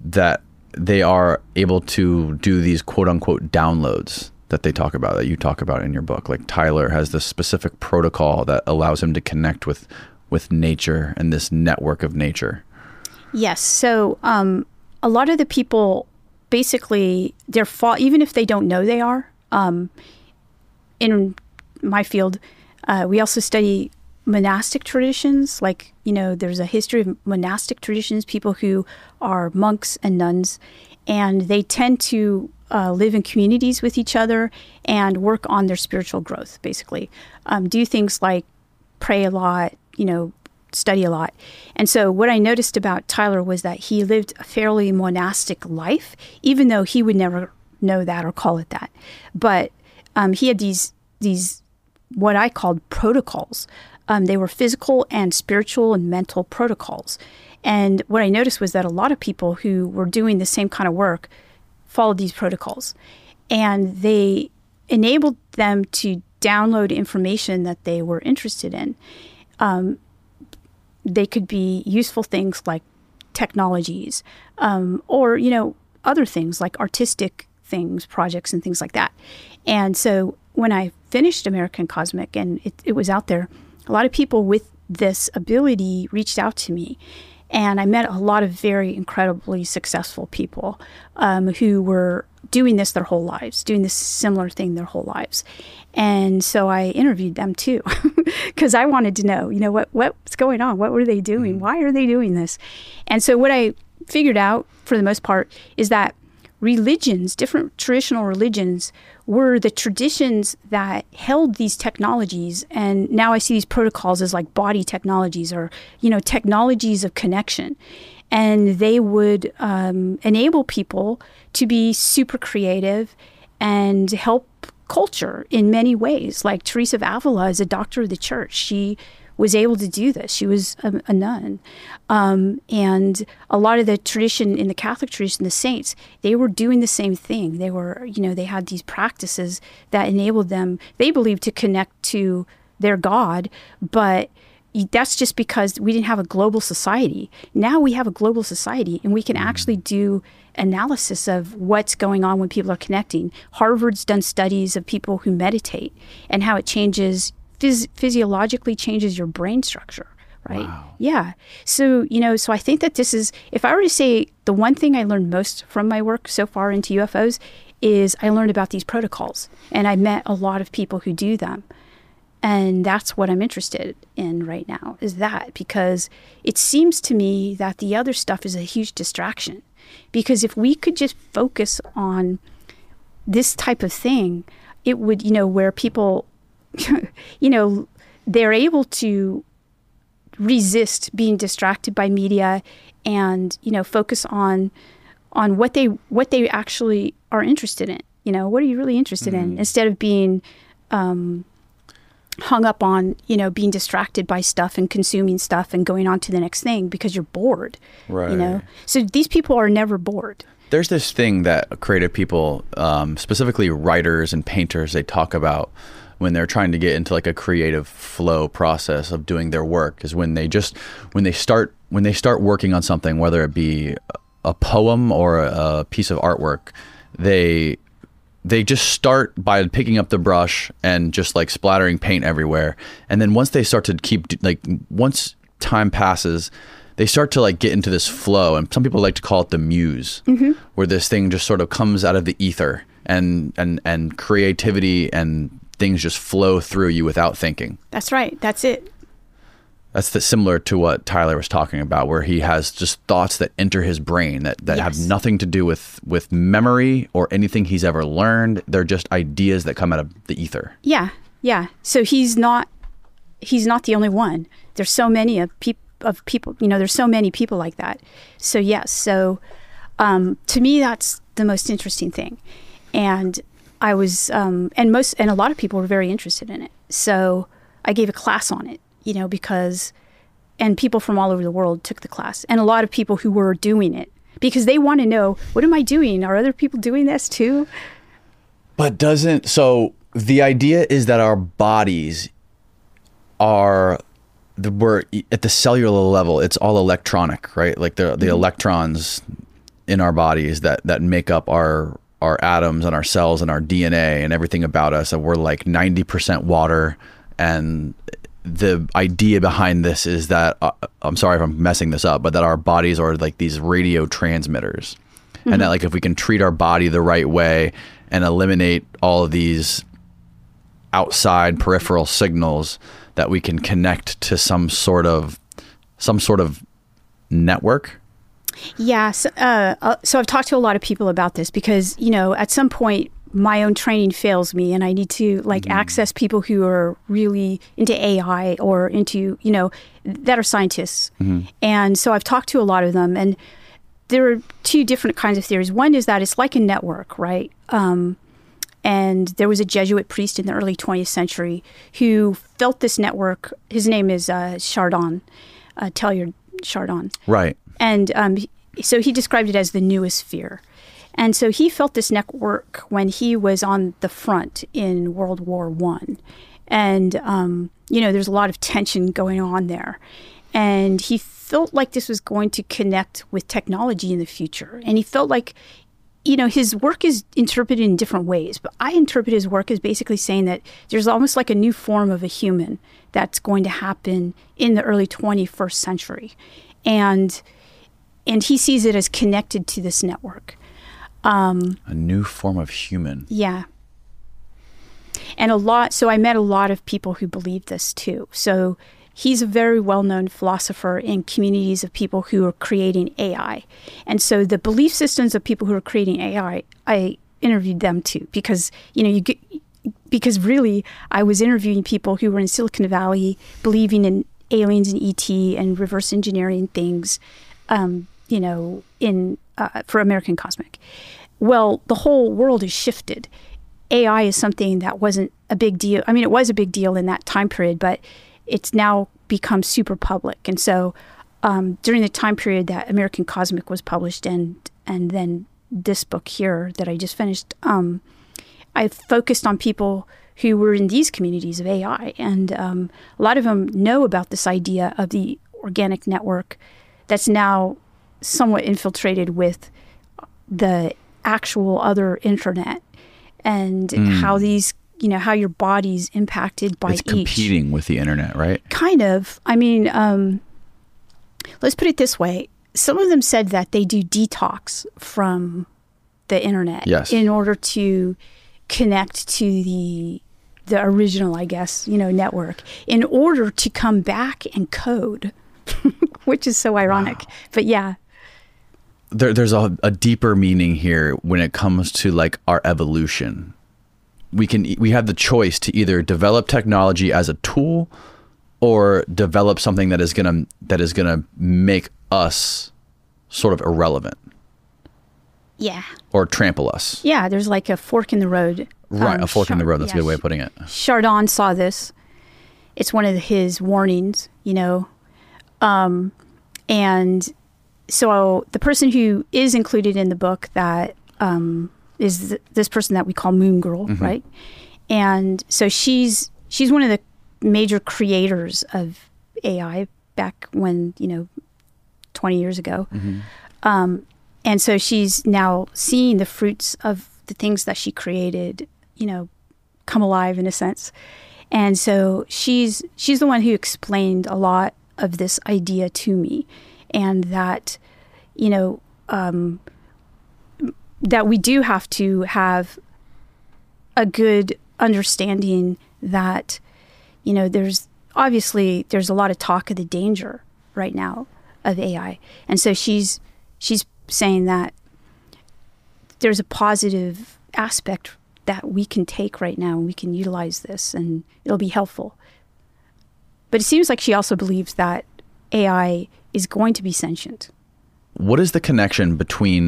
that they are able to do these quote unquote downloads that they talk about that you talk about in your book? Like Tyler has this specific protocol that allows him to connect with with nature and this network of nature. Yes. So um, a lot of the people basically they're fa- even if they don't know they are. Um, in my field, uh, we also study monastic traditions. Like you know, there's a history of monastic traditions. People who are monks and nuns, and they tend to uh, live in communities with each other and work on their spiritual growth. Basically, um, do things like pray a lot. You know, study a lot. And so what I noticed about Tyler was that he lived a fairly monastic life, even though he would never know that or call it that. But um, he had these these what I called protocols. Um, they were physical and spiritual and mental protocols. And what I noticed was that a lot of people who were doing the same kind of work followed these protocols, and they enabled them to download information that they were interested in. They could be useful things like technologies um, or you know other things like artistic things projects and things like that. And so when i finished american cosmic and it, it was out there a lot of people with this ability reached out to me and i met a lot of very incredibly successful people um, who were doing this their whole lives doing this similar thing their whole lives and so I interviewed them too, [LAUGHS] because I wanted to know, you know, what what's going on? What were they doing? Why are they doing this? And so what I figured out, for the most part, is that religions, different traditional religions, were the traditions that held these technologies. And now I see these protocols as like body technologies or, you know, technologies of connection. And they would um, enable people to be super creative and help culture in many ways. Like Teresa of Avila is a doctor of the church. She was able to do this. She was a, a nun. Um, and a lot of the tradition in the Catholic tradition, the saints, they were doing the same thing. They were, you know, they had these practices that enabled them, they believed, to connect to their God, but that's just because we didn't have a global society. Now we have a global society and we can actually do analysis of what's going on when people are connecting. Harvard's done studies of people who meditate and how it changes phys- physiologically changes your brain structure, right? Wow. Yeah. So, you know, so I think that this is, if I were to say the one thing I learned most from my work so far into UFOs is I learned about these protocols and I met a lot of people who do them. And that's what I'm interested in right now is that because it seems to me that the other stuff is a huge distraction. Because if we could just focus on this type of thing, it would, you know, where people, [LAUGHS] you know, they're able to resist being distracted by media and, you know, focus on on what they what they actually are interested in. You know, what are you really interested in instead of being um, hung up on you know being distracted by stuff and consuming stuff and going on to the next thing because you're bored Right. you know so these people are never bored There's this thing that creative people, um, specifically writers and painters, they talk about when they're trying to get into like a creative flow process of doing their work is when they just when they start when they start working on something, whether it be a poem or a piece of artwork, they they just start by picking up the brush and just like splattering paint everywhere. And then once they start to keep like once time passes they start to like get into this flow. And some people like to call it the muse mm-hmm. where this thing just sort of comes out of the ether and and and creativity and things just flow through you without thinking. That's right. That's it. That's the, similar to what Tyler was talking about, where he has just thoughts that enter his brain that, that have nothing to do with, with memory or anything he's ever learned. They're just ideas that come out of the ether. yeah. Yeah. So he's not he's not the only one. There's so many of people of people you know there's so many people like that. So yes. So um, to me that's the most interesting thing. And i was um, and most and a lot of people were very interested in it. So i gave a class on it you know because and people from all over the world took the class and a lot of people who were doing it because they want to know what am i doing? Are other people doing this too? But doesn't so the idea is that our bodies are the we're at the cellular level it's all electronic right? Like the the electrons in our bodies that that make up our our atoms and our cells and our DNA and everything about us and we're like 90% water. And the idea behind this is that uh, I'm sorry if I'm messing this up but that our bodies are like these radio transmitters. And that like if we can treat our body the right way and eliminate all of these outside peripheral signals that we can connect to some sort of some sort of network Yeah. So, uh, uh, so I've talked to a lot of people about this because, you know, at some point my own training fails me and I need to like access people who are really into AI or into, you know, that are scientists. And so I've talked to a lot of them and there are two different kinds of theories. One is that it's like a network, right? Um, and there was a Jesuit priest in the early 20th century who felt this network. His name is uh, Chardin, uh, Teilhard Chardin right and um, so he described it as the noosphere. And so he felt this network when he was on the front in World War One, and um, you know there's a lot of tension going on there, and he felt like this was going to connect with technology in the future, and he felt like. You know, his work is interpreted in different ways, but I interpret his work as basically saying that there's almost like a new form of a human that's going to happen in the early 21st century. And and he sees it as connected to this network. a new form of human Yeah. And a lot, so I met a lot of people who believe this too. So he's a very well known philosopher in communities of people who are creating AI. And so the belief systems of people who are creating AI, I interviewed them too because, you know, you get, because really I was interviewing people who were in Silicon Valley believing in aliens and ET and reverse engineering things, um, you know, in uh, for American Cosmic. Well, the whole world has shifted. AI is something that wasn't a big deal. I mean, it was a big deal in that time period, but it's now become super public. And so, um, during the time period that American Cosmic was published, and and then this book here that I just finished, um, I focused on people who were in these communities of AI, and um, a lot of them know about this idea of the organic network that's now somewhat infiltrated with the actual other internet and how these you know how your body's impacted by it's each. competing with the internet, right? Kind of. I mean, um, let's put it this way. Some of them said that they do detox from the internet Yes. in order to connect to the the original, I guess, you know, network in order to come back and code, [LAUGHS] which is so ironic. But yeah, There, there's a, a deeper meaning here when it comes to like our evolution. We can we have the choice to either develop technology as a tool or develop something that is gonna that is gonna make us sort of irrelevant yeah, or trample us. yeah. There's like a fork in the road. Right, Um, a fork in the road. That's a good way of putting it. Chardin saw this. It's one of his warnings, you know. Um, and so the person who is included in the book that um, is th- this person that we call Moon Girl, right? And so she's she's one of the major creators of AI back when you know 20 years ago. Um, and so she's now seeing the fruits of the things that she created, you know, come alive in a sense. And so she's she's the one who explained a lot of this idea to me, and that, you know, um, that we do have to have a good understanding that, you know, there's obviously there's a lot of talk of the danger right now of AI, and so she's she's saying that there's a positive aspect that we can take right now and we can utilize this and it'll be helpful. But it seems like she also believes that AI is going to be sentient. what is the connection between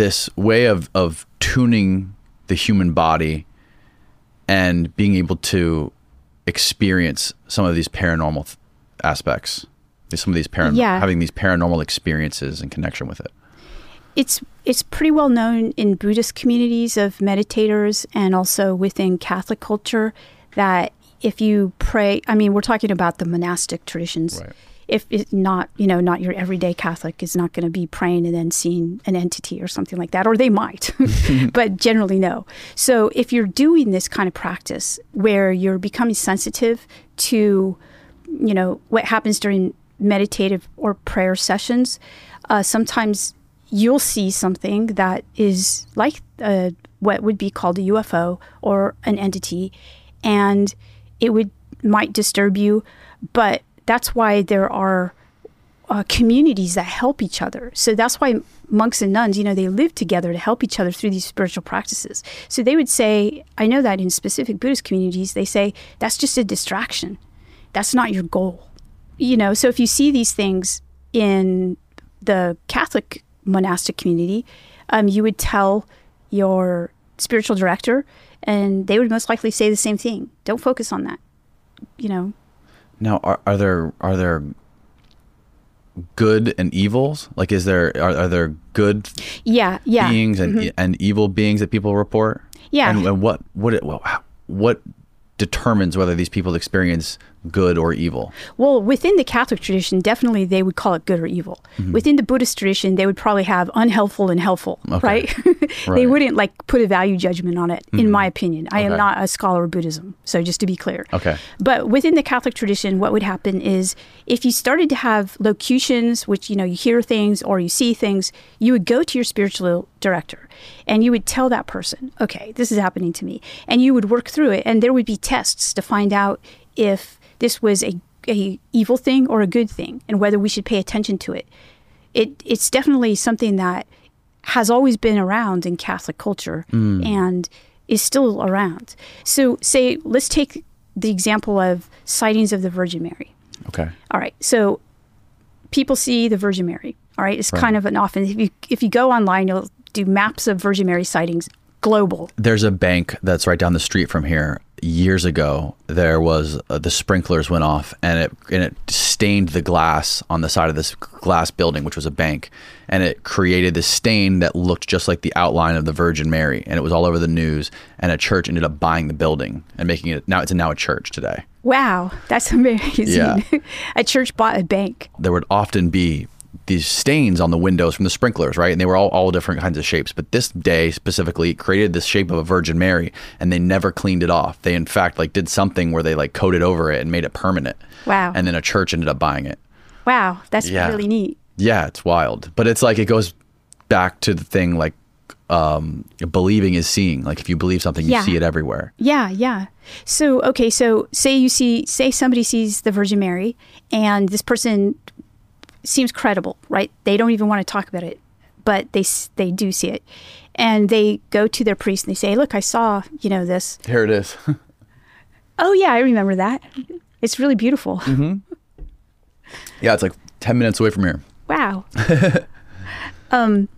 this way of of tuning the human body and being able to experience some of these paranormal th- aspects some of these paran- Yeah. having these paranormal experiences in connection with it It's it's pretty well known in Buddhist communities of meditators and also within Catholic culture that if you pray, I mean, we're talking about the monastic traditions. Right. If it's not, you know, not your everyday Catholic is not going to be praying and then seeing an entity or something like that, or they might, [LAUGHS] [LAUGHS] but generally no. So if you're doing this kind of practice where you're becoming sensitive to, you know, what happens during meditative or prayer sessions, uh, sometimes you'll see something that is like uh, what would be called a UFO or an entity, and it would might disturb you, but that's why there are uh, communities that help each other. So that's why monks and nuns, you know, they live together to help each other through these spiritual practices. So they would say, I know that in specific Buddhist communities, they say that's just a distraction. That's not your goal. You know, so if you see these things in the Catholic monastic community, um, you would tell your spiritual director, and they would most likely say the same thing. Don't focus on that. You know, now are, are there are there good and evils like is there are, are there good yeah, yeah. beings and mm-hmm. and evil beings that people report Yeah. and, and what what it, well, what determines whether these people experience good or evil Well, within the Catholic tradition, definitely they would call it good or evil. Mm-hmm. Within the Buddhist tradition, they would probably have unhelpful and helpful, Okay. right? [LAUGHS] they wouldn't like put a value judgment on it, in mm-hmm. my opinion. I am not a scholar of Buddhism, so just to be clear. Okay. But within the Catholic tradition, what would happen is if you started to have locutions, which you know you hear things or you see things, you would go to your spiritual director and you would tell that person, okay, this is happening to me, and you would work through it, and there would be tests to find out if this was a a evil thing or a good thing, and whether we should pay attention to it. It it's definitely something that has always been around in Catholic culture mm. and is still around. So, say, let's take the example of sightings of the Virgin Mary. okay All right, so people see the Virgin Mary. All right, it's kind of an often if you if you go online, you'll do maps of Virgin Mary sightings global. there's a bank that's right down the street from here years ago there was uh, the sprinklers went off and it and it stained the glass on the side of this glass building which was a bank and it created this stain that looked just like the outline of the Virgin Mary and it was all over the news and a church ended up buying the building and making it now it's now a church today Wow, that's [LAUGHS] amazing. Yeah. a church bought a bank. there would often be these stains on the windows from the sprinklers, right? And they were all, all different kinds of shapes. But this day specifically created this shape of a Virgin Mary and they never cleaned it off. They in fact like did something where they like coated over it and made it permanent. Wow. And then a church ended up buying it. Wow, that's Yeah. really neat. Yeah, it's wild. But it's like it goes back to the thing like um believing is seeing. Like if you believe something, you Yeah. see it everywhere. Yeah, yeah. So, okay, so say you see, say somebody sees the Virgin Mary and this person seems credible, right? They don't even want to talk about it, but they they do see it. And they go to their priest and they say, "Look, I saw, you know, this. Here it is. [LAUGHS] Oh yeah, I remember that. It's really beautiful. yeah, it's like 10 minutes away from here. Wow. [LAUGHS] um,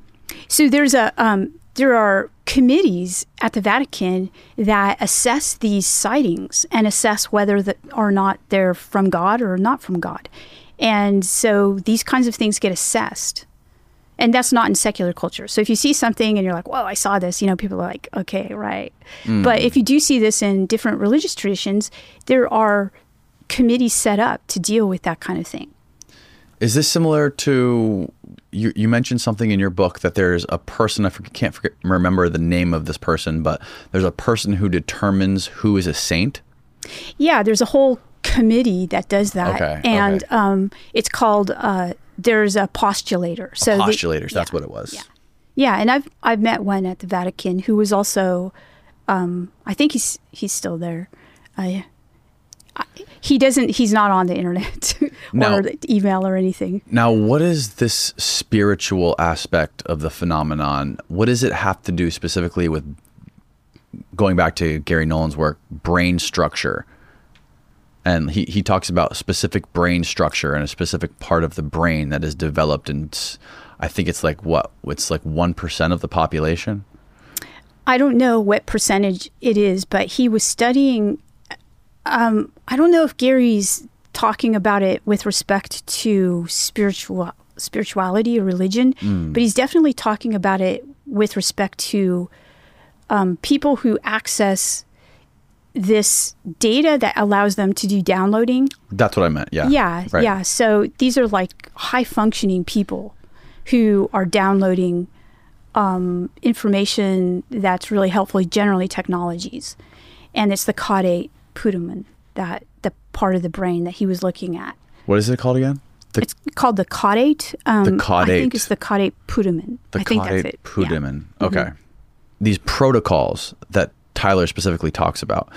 so there's a um, there are committees at the Vatican that assess these sightings and assess whether that or not they're from God or not from God, and so these kinds of things get assessed. And that's not in secular culture. So if you see something and you're like, "Whoa, I saw this," you know, people are like, "Okay, right." Mm. But if you do see this in different religious traditions, there are committees set up to deal with that kind of thing. Is this similar to you? You mentioned something in your book that there's a person I can't forget, remember the name of this person, but there's a person who determines who is a saint. Yeah, there's a whole committee that does that, Okay, and okay. um, it's called. Uh, there's a postulator. So the- Postulators, that's yeah. what it was. Yeah. Yeah, and I've I've met one at the Vatican who was also, um, I think he's he's still there. I, I, he doesn't. He's not on the internet [LAUGHS] or the email or anything. Now, what is this spiritual aspect of the phenomenon? What does it have to do specifically with going back to Garry Nolan's work, brain structure? And he, he talks about specific brain structure and a specific part of the brain that is developed. And I think it's like what? It's like 1% of the population. I don't know what percentage it is, but he was studying. Um, I don't know if Garry's talking about it with respect to spiritual spirituality or religion, but he's definitely talking about it with respect to um, people who access this data that allows them to do downloading. That's what I meant. Yeah. Yeah, Right. yeah. So these are like high functioning people who are downloading um, information that's really helpful, generally technologies. And it's the caudate putamen, that the part of the brain that he was looking at. What is it called again? The, It's called the caudate. Um, The I think it's the caudate putamen. the I think caudate that's it. Yeah. Mm-hmm. These protocols that Tyler specifically talks about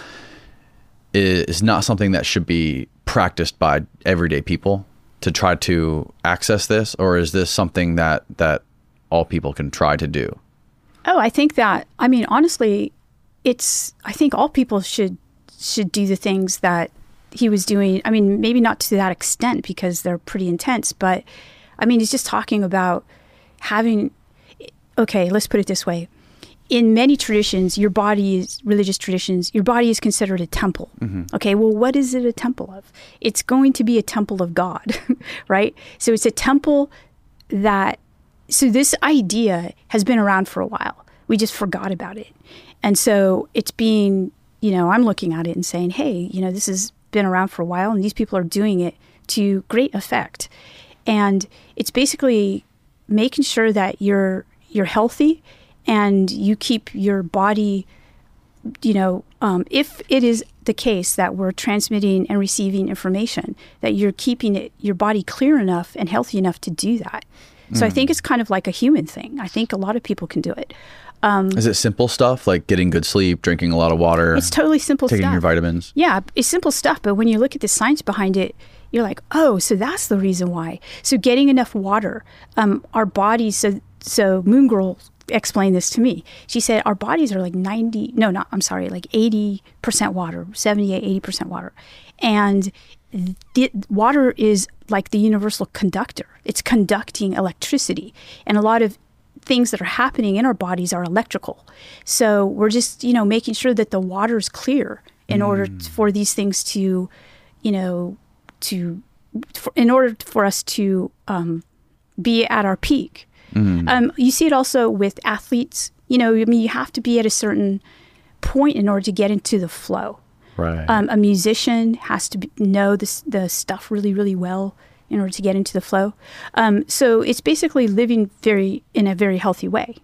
is not something that should be practiced by everyday people to try to access this, or is this something that that all people can try to do? Oh, I think that. I mean, honestly, it's. I think all people should should do the things that he was doing. I mean, maybe not to that extent because they're pretty intense, but I mean, he's just talking about having. Okay, let's put it this way. In many traditions, your body is religious traditions. Your body is considered a temple. Mm-hmm. Okay, well, what is it a temple of? It's going to be a temple of God, [LAUGHS] right? So it's a temple that so this idea has been around for a while. We just forgot about it. And so it's being, you know, I'm looking at it and saying, hey, you know, this has been around for a while and these people are doing it to great effect. And it's basically making sure that you're you're healthy and you keep your body you know, um, if it is the case that we're transmitting and receiving information, that you're keeping it, your body clear enough and healthy enough to do that. So I think it's kind of like a human thing. I think a lot of people can do it. Is it simple stuff like getting good sleep, drinking a lot of water, It's totally simple taking stuff. your vitamins? Yeah, it's simple stuff, but when you look at the science behind it, you're like, oh, so that's the reason why. So getting enough water, um, our bodies. So so Moon Girl explained this to me. She said our bodies are like 90. No, not. I'm sorry, like 80 percent water, 78, 80 percent water, and the, water is like the universal conductor. It's conducting electricity, and a lot of things that are happening in our bodies are electrical. So we're just, you know, making sure that the water is clear in order for these things to, you know, to, for, in order for us to um, be at our peak. Um, you see it also with athletes. You know, I mean, you have to be at a certain point in order to get into the flow. Right. Um, a musician has to be, know this, the stuff really, really well in order to get into the flow. Um, so it's basically living very in a very healthy way.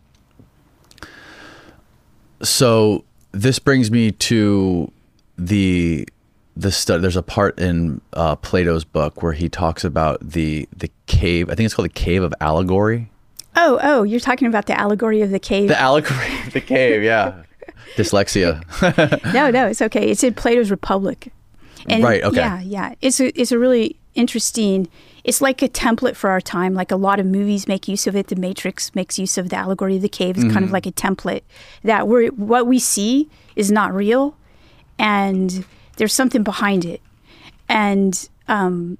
So this brings me to the the study. There's a part in uh, Plato's book where he talks about the the cave. I think it's called the Cave of Allegory. Oh, oh, you're talking about the allegory of the cave. The allegory of the cave, yeah. [LAUGHS] Dyslexia. no, no, it's okay. It's in Plato's Republic. And Right, okay. Yeah, yeah. It's a it's a really interesting. It's like a template for our time. Like a lot of movies make use of it. The Matrix makes use of the allegory of the cave. It's Mm-hmm. kind of like a template that we're what we see is not real, and there's something behind it. And um,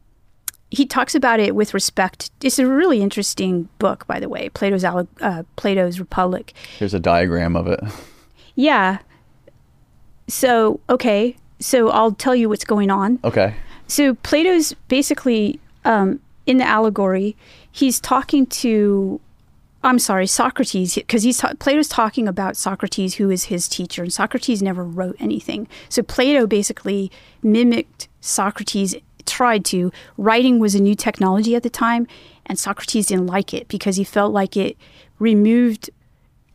he talks about it with respect. It's a really interesting book, by the way. Plato's uh, Plato's Republic. Here's a diagram of it. Yeah. So okay. So I'll tell you what's going on. Okay. So Plato's basically um, in the allegory. He's talking to, I'm sorry, Socrates, because he's ta- Plato's talking about Socrates, who is his teacher, and Socrates never wrote anything. So Plato basically mimicked Socrates, tried to. Writing was a new technology at the time, and Socrates didn't like it because he felt like it removed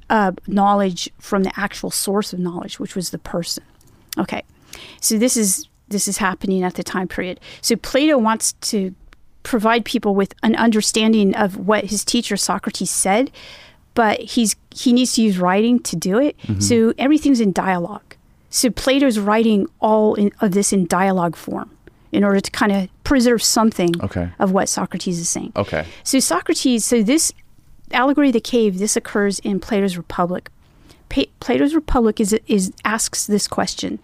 uh, knowledge from the actual source of knowledge, which was the person. Okay, so this is this is happening at the time period. So Plato wants to provide people with an understanding of what his teacher Socrates said, but he's he needs to use writing to do it. So everything's in dialogue. So Plato's writing all in, of this in dialogue form in order to kind of preserve something Okay. of what Socrates is saying. Okay. So Socrates, so this allegory of the cave, this occurs in Plato's Republic. Pa- Plato's Republic is is asks this question: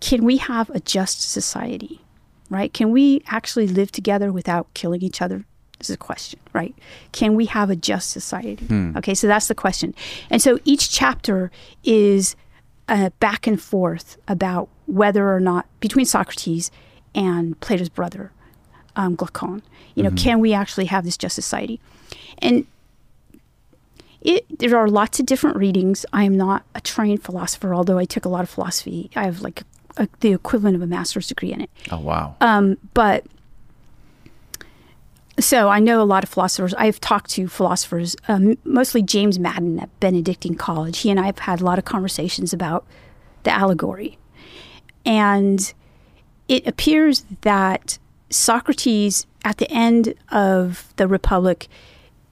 Can we have a just society? Right? Can we actually live together without killing each other? This is a question, right? Can we have a just society? Okay, so that's the question. And so each chapter is uh, back and forth about whether or not between Socrates and Plato's brother, um, Glaucon. You know, can we actually have this just society? And it, there are lots of different readings. I am not a trained philosopher, although I took a lot of philosophy. I have like a, the equivalent of a master's degree in it. Oh wow. Um, but so I know a lot of philosophers. I've talked to philosophers, um, mostly James Madden at Benedictine College. He and I have had a lot of conversations about the allegory. And it appears that Socrates, at the end of the Republic,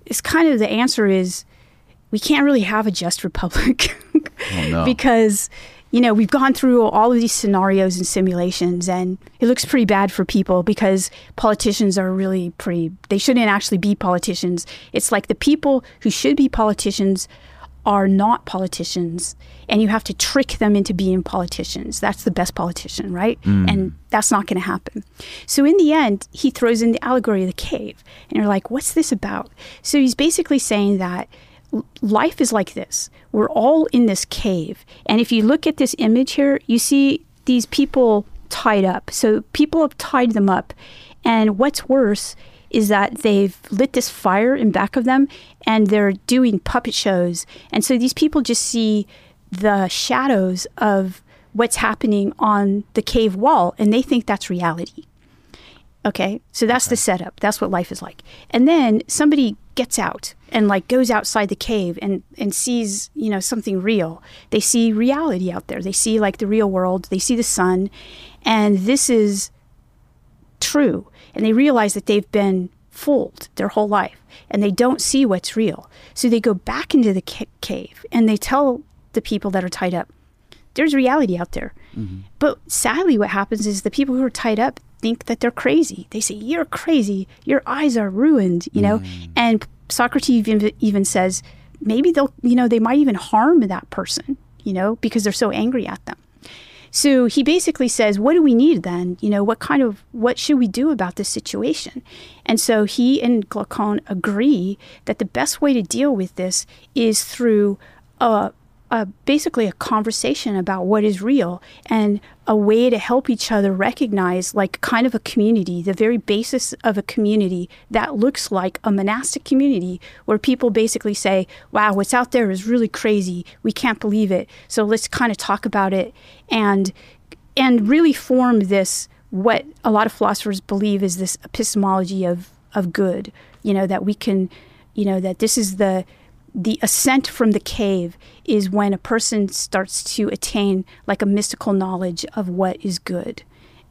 is kind of the answer is we can't really have a just republic Oh no. [LAUGHS] because you know we've gone through all of these scenarios and simulations and it looks pretty bad for people because politicians are really pretty they shouldn't actually be politicians it's like the people who should be politicians are not politicians and you have to trick them into being politicians that's the best politician right mm. and that's not going to happen so in the end he throws in the allegory of the cave and you're like what's this about so he's basically saying that life is like this. We're all in this cave. And if you look at this image here, you see these people tied up. So people have tied them up. And what's worse is that they've lit this fire in back of them and they're doing puppet shows. And so these people just see the shadows of what's happening on the cave wall and they think that's reality. Okay, so that's the setup. That's what life is like. And then somebody gets out and like goes outside the cave and and sees you know something real. They see reality out there. They see like the real world. They see the sun, and this is true. And they realize that they've been fooled their whole life, and they don't see what's real. So they go back into the ca- cave and they tell the people that are tied up, "There's reality out there." Mm-hmm. But sadly, what happens is the people who are tied up think that they're crazy. They say, You're crazy. Your eyes are ruined, you know? Mm. And Socrates even, even says, maybe they'll, you know, they might even harm that person, you know, because they're so angry at them. So he basically says, What do we need then? You know, what kind of, what should we do about this situation? And so he and Glaucon agree that the best way to deal with this is through a, basically a conversation about what is real and a way to help each other recognize like kind of a community the very basis of a community that looks like a monastic community where people basically say wow what's out there is really crazy we can't believe it so let's kind of talk about it and and really form this what a lot of philosophers believe is this epistemology of of good. You know that we can, you know that this is the the ascent from the cave is when a person starts to attain like a mystical knowledge of what is good.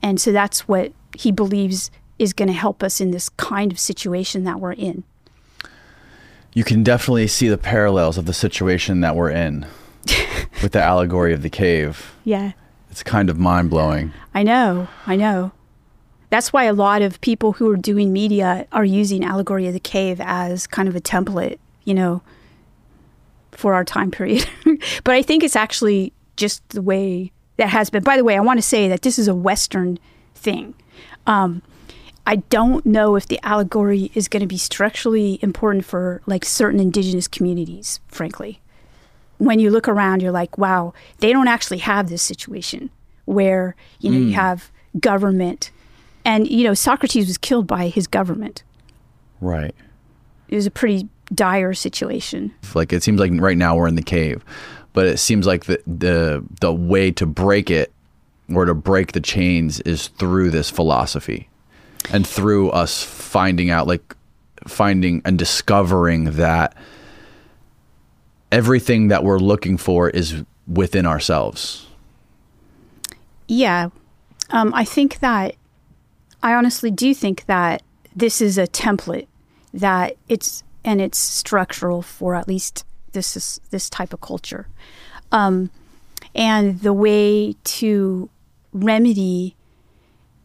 And so that's what he believes is going to help us in this kind of situation that we're in. You can definitely see the parallels of the situation that we're in [LAUGHS] with the allegory of the cave. Yeah. It's kind of mind blowing. I know. I know. That's why a lot of people who are doing media are using Allegory of the Cave as kind of a template, you know, for our time period. [LAUGHS] but I think it's actually just the way that has been. By the way, I want to say that this is a Western thing. Um, I don't know if the allegory is going to be structurally important for like certain indigenous communities, frankly. When you look around, you're like, wow, they don't actually have this situation where, you know, mm. you have government and, you know, Socrates was killed by his government. Right. It was a pretty dire situation. Like it seems like right now we're in the cave, but it seems like the the the way to break it or to break the chains is through this philosophy and through us finding out like finding and discovering that everything that we're looking for is within ourselves. Yeah. Um, I think that I honestly do think that this is a template that it's and it's structural for at least this is, this type of culture. Um, and the way to remedy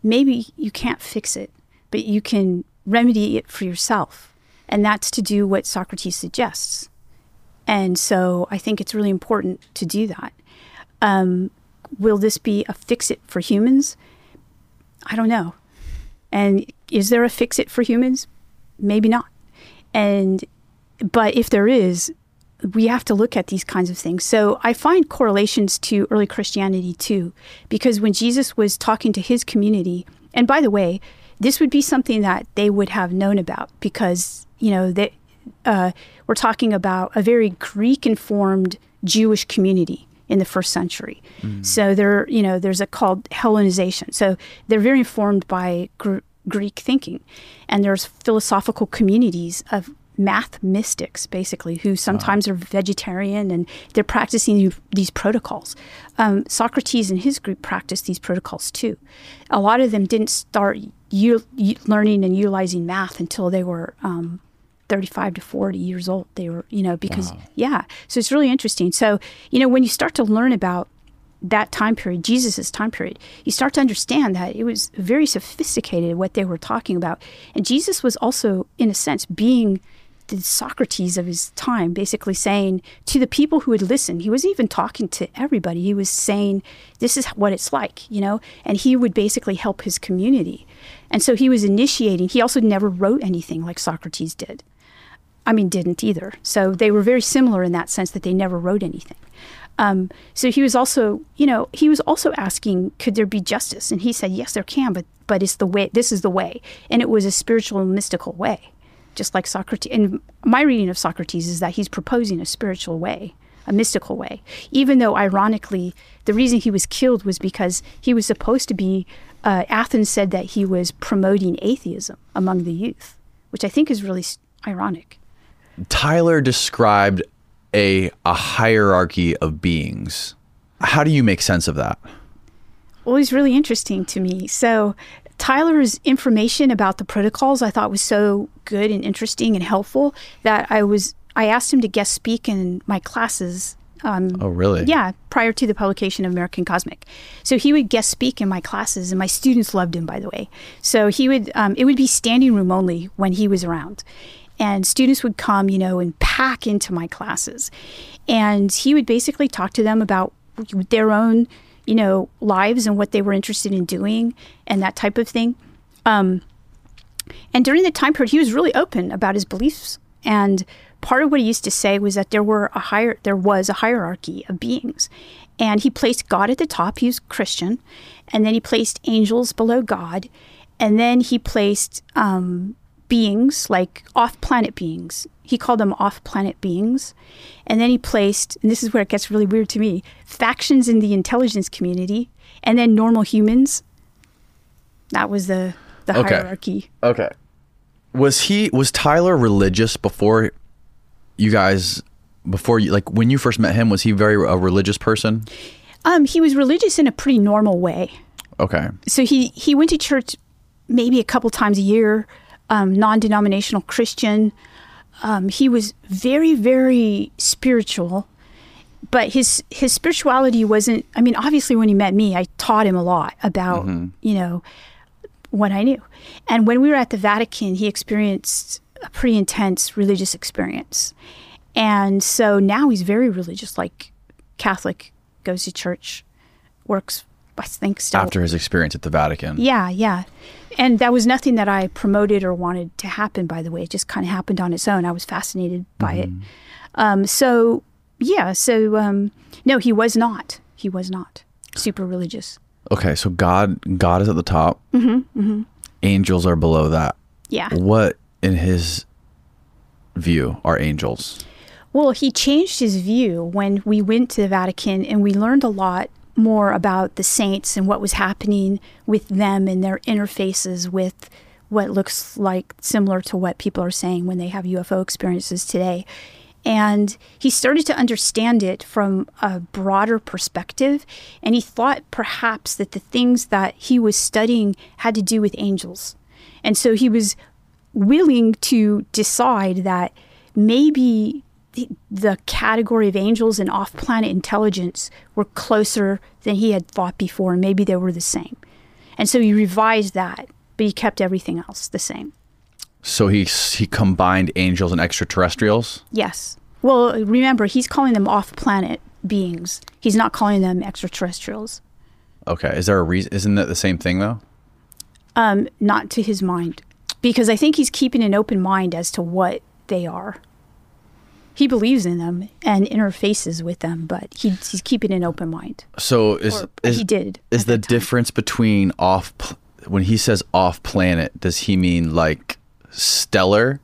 maybe you can't fix it, but you can remedy it for yourself. And that's to do what Socrates suggests. And so I think it's really important to do that. Um, will this be a fix it for humans? I don't know. And is there a fix it for humans? Maybe not. And but if there is, we have to look at these kinds of things. So I find correlations to early Christianity too, because when Jesus was talking to his community, and by the way, this would be something that they would have known about because you know they, uh, we're talking about a very Greek-informed Jewish community in the first century. Mm. So there, you know, there's a called Hellenization. So they're very informed by gr- Greek thinking, and there's philosophical communities of math mystics, basically, who sometimes wow. are vegetarian and they're practicing these protocols. Um, Socrates and his group practiced these protocols too. A lot of them didn't start u- learning and utilizing math until they were um, 35 to 40 years old. They were, you know, because, wow. yeah. So it's really interesting. So, you know, when you start to learn about that time period, Jesus's time period, you start to understand that it was very sophisticated what they were talking about. And Jesus was also, in a sense, being the Socrates of his time, basically saying to the people who would listen, he wasn't even talking to everybody. He was saying, This is what it's like, you know? And he would basically help his community. And so he was initiating. He also never wrote anything like Socrates did. I mean, didn't either. So they were very similar in that sense that they never wrote anything. Um, so he was also, you know, he was also asking, could there be justice? And he said, yes, there can, but but it's the way. This is the way, and it was a spiritual, mystical way just like Socrates. And my reading of Socrates is that he's proposing a spiritual way, a mystical way. Even though, ironically, the reason he was killed was because he was supposed to be, uh, Athens said that he was promoting atheism among the youth, which I think is really ironic. Tyler described a, a hierarchy of beings. How do you make sense of that? Well, it's really interesting to me. So, Tyler's information about the protocols I thought was so good and interesting and helpful that I was I asked him to guest speak in my classes. Um, oh, really? Yeah, prior to the publication of American Cosmic. So he would guest speak in my classes, and my students loved him, by the way. So he would, um, it would be standing room only when he was around. And students would come, you know, and pack into my classes. And he would basically talk to them about their own you know, lives and what they were interested in doing and that type of thing. Um, and during the time period, he was really open about his beliefs. And part of what he used to say was that there were a higher, there was a hierarchy of beings, and he placed God at the top. He was Christian, and then he placed angels below God, and then he placed um, beings like off-planet beings he called them off planet beings. And then he placed, and this is where it gets really weird to me, factions in the intelligence community, and then normal humans. That was the the Okay. hierarchy. Okay. Was he was Tyler religious before you guys before you like when you first met him was he very a religious person? Um, he was religious in a pretty normal way. Okay. so he he went to church maybe a couple times a year um, non-denominational christian. Um, he was very very spiritual but his his spirituality wasn't i mean obviously when he met me i taught him a lot about you know what i knew. And when we were at the vatican he experienced a pretty intense religious experience. And so now he's very religious like catholic goes to church works i think still. After his experience at the Vatican. yeah, yeah. And that was nothing that I promoted or wanted to happen, by the way. It just kind of happened on its own. I was fascinated by it. Um, so, yeah, so um, no, he was not. He was not super religious. Okay, so God God is at the top. Mm-hmm, Angels are below that. Yeah. What in his view are angels? Well, he changed his view when we went to the Vatican and we learned a lot more about the saints and what was happening with them and their interfaces with what looks like similar to what people are saying when they have UFO experiences today. And he started to understand it from a broader perspective. And he thought perhaps that the things that he was studying had to do with angels. And so he was willing to decide that maybe the, the category of angels and off planet intelligence were closer than he had thought before, and maybe they were the same. And so he revised that, but he kept everything else the same. So he he combined angels and extraterrestrials. Yes. Well, remember, he's calling them off planet beings, he's not calling them extraterrestrials. Okay, is there a reason? Isn't that the same thing though? Um, not to his mind, because I think he's keeping an open mind as to what they are. He believes in them and interfaces with them, but he, he's keeping an open mind. So is Or uh, is he did is the difference between off when he says off planet? Does he mean like stellar?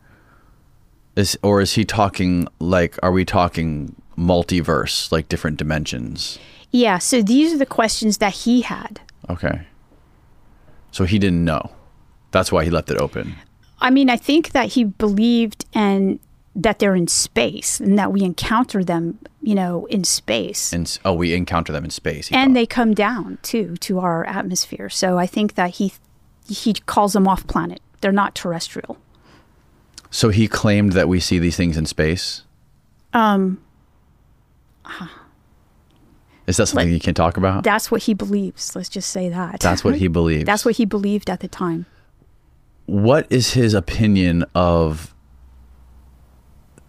Is or is he talking like? Are we talking multiverse, like different dimensions? Yeah, so these are the questions that he had. Okay. So he didn't know. That's why he left it open. I mean, I think that he believed and that they're in space and that we encounter them, you know, in space. And oh, we encounter them in space. and thought. they come down too to our atmosphere. So I think that he he calls them off planet. They're not terrestrial. so he claimed that we see these things in space. Um, [SIGHS] Is that something Like- you can talk about? that's what he believes. Let's just say that. That's what he [LAUGHS] believes. That's what he believed at the time. what is his opinion of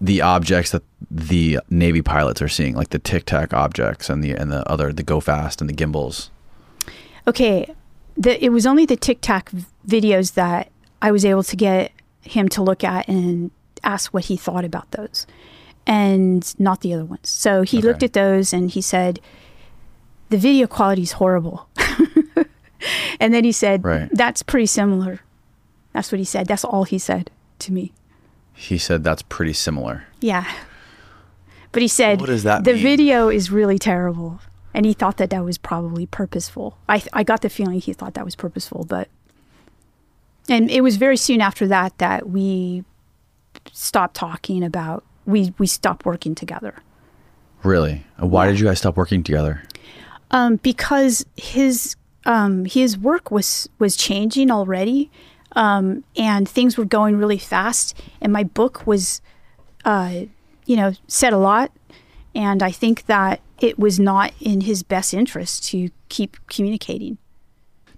the objects that the Navy pilots are seeing, like the Tic Tac objects and the and the other the Go Fast and the gimbals? Okay, the, it was only the Tic Tac videos that I was able to get him to look at and ask what he thought about those, and not the other ones. So he Okay. looked at those and he said, "The video quality is horrible." [LAUGHS] and then he said, Right. "That's pretty similar." That's what he said. That's all he said to me. He said that's pretty similar. Yeah. But he said What does that the mean? video is really terrible. And he thought that that was probably purposeful. I, I got the feeling he thought that was purposeful, but. And it was very soon after that that we stopped talking about, we, we stopped working together. Really? And Why did you guys stop working together? Um, because his, um, his work was, was changing already. Um, and things were going really fast. And my book was, uh, you know, said a lot. And I think that it was not in his best interest to keep communicating.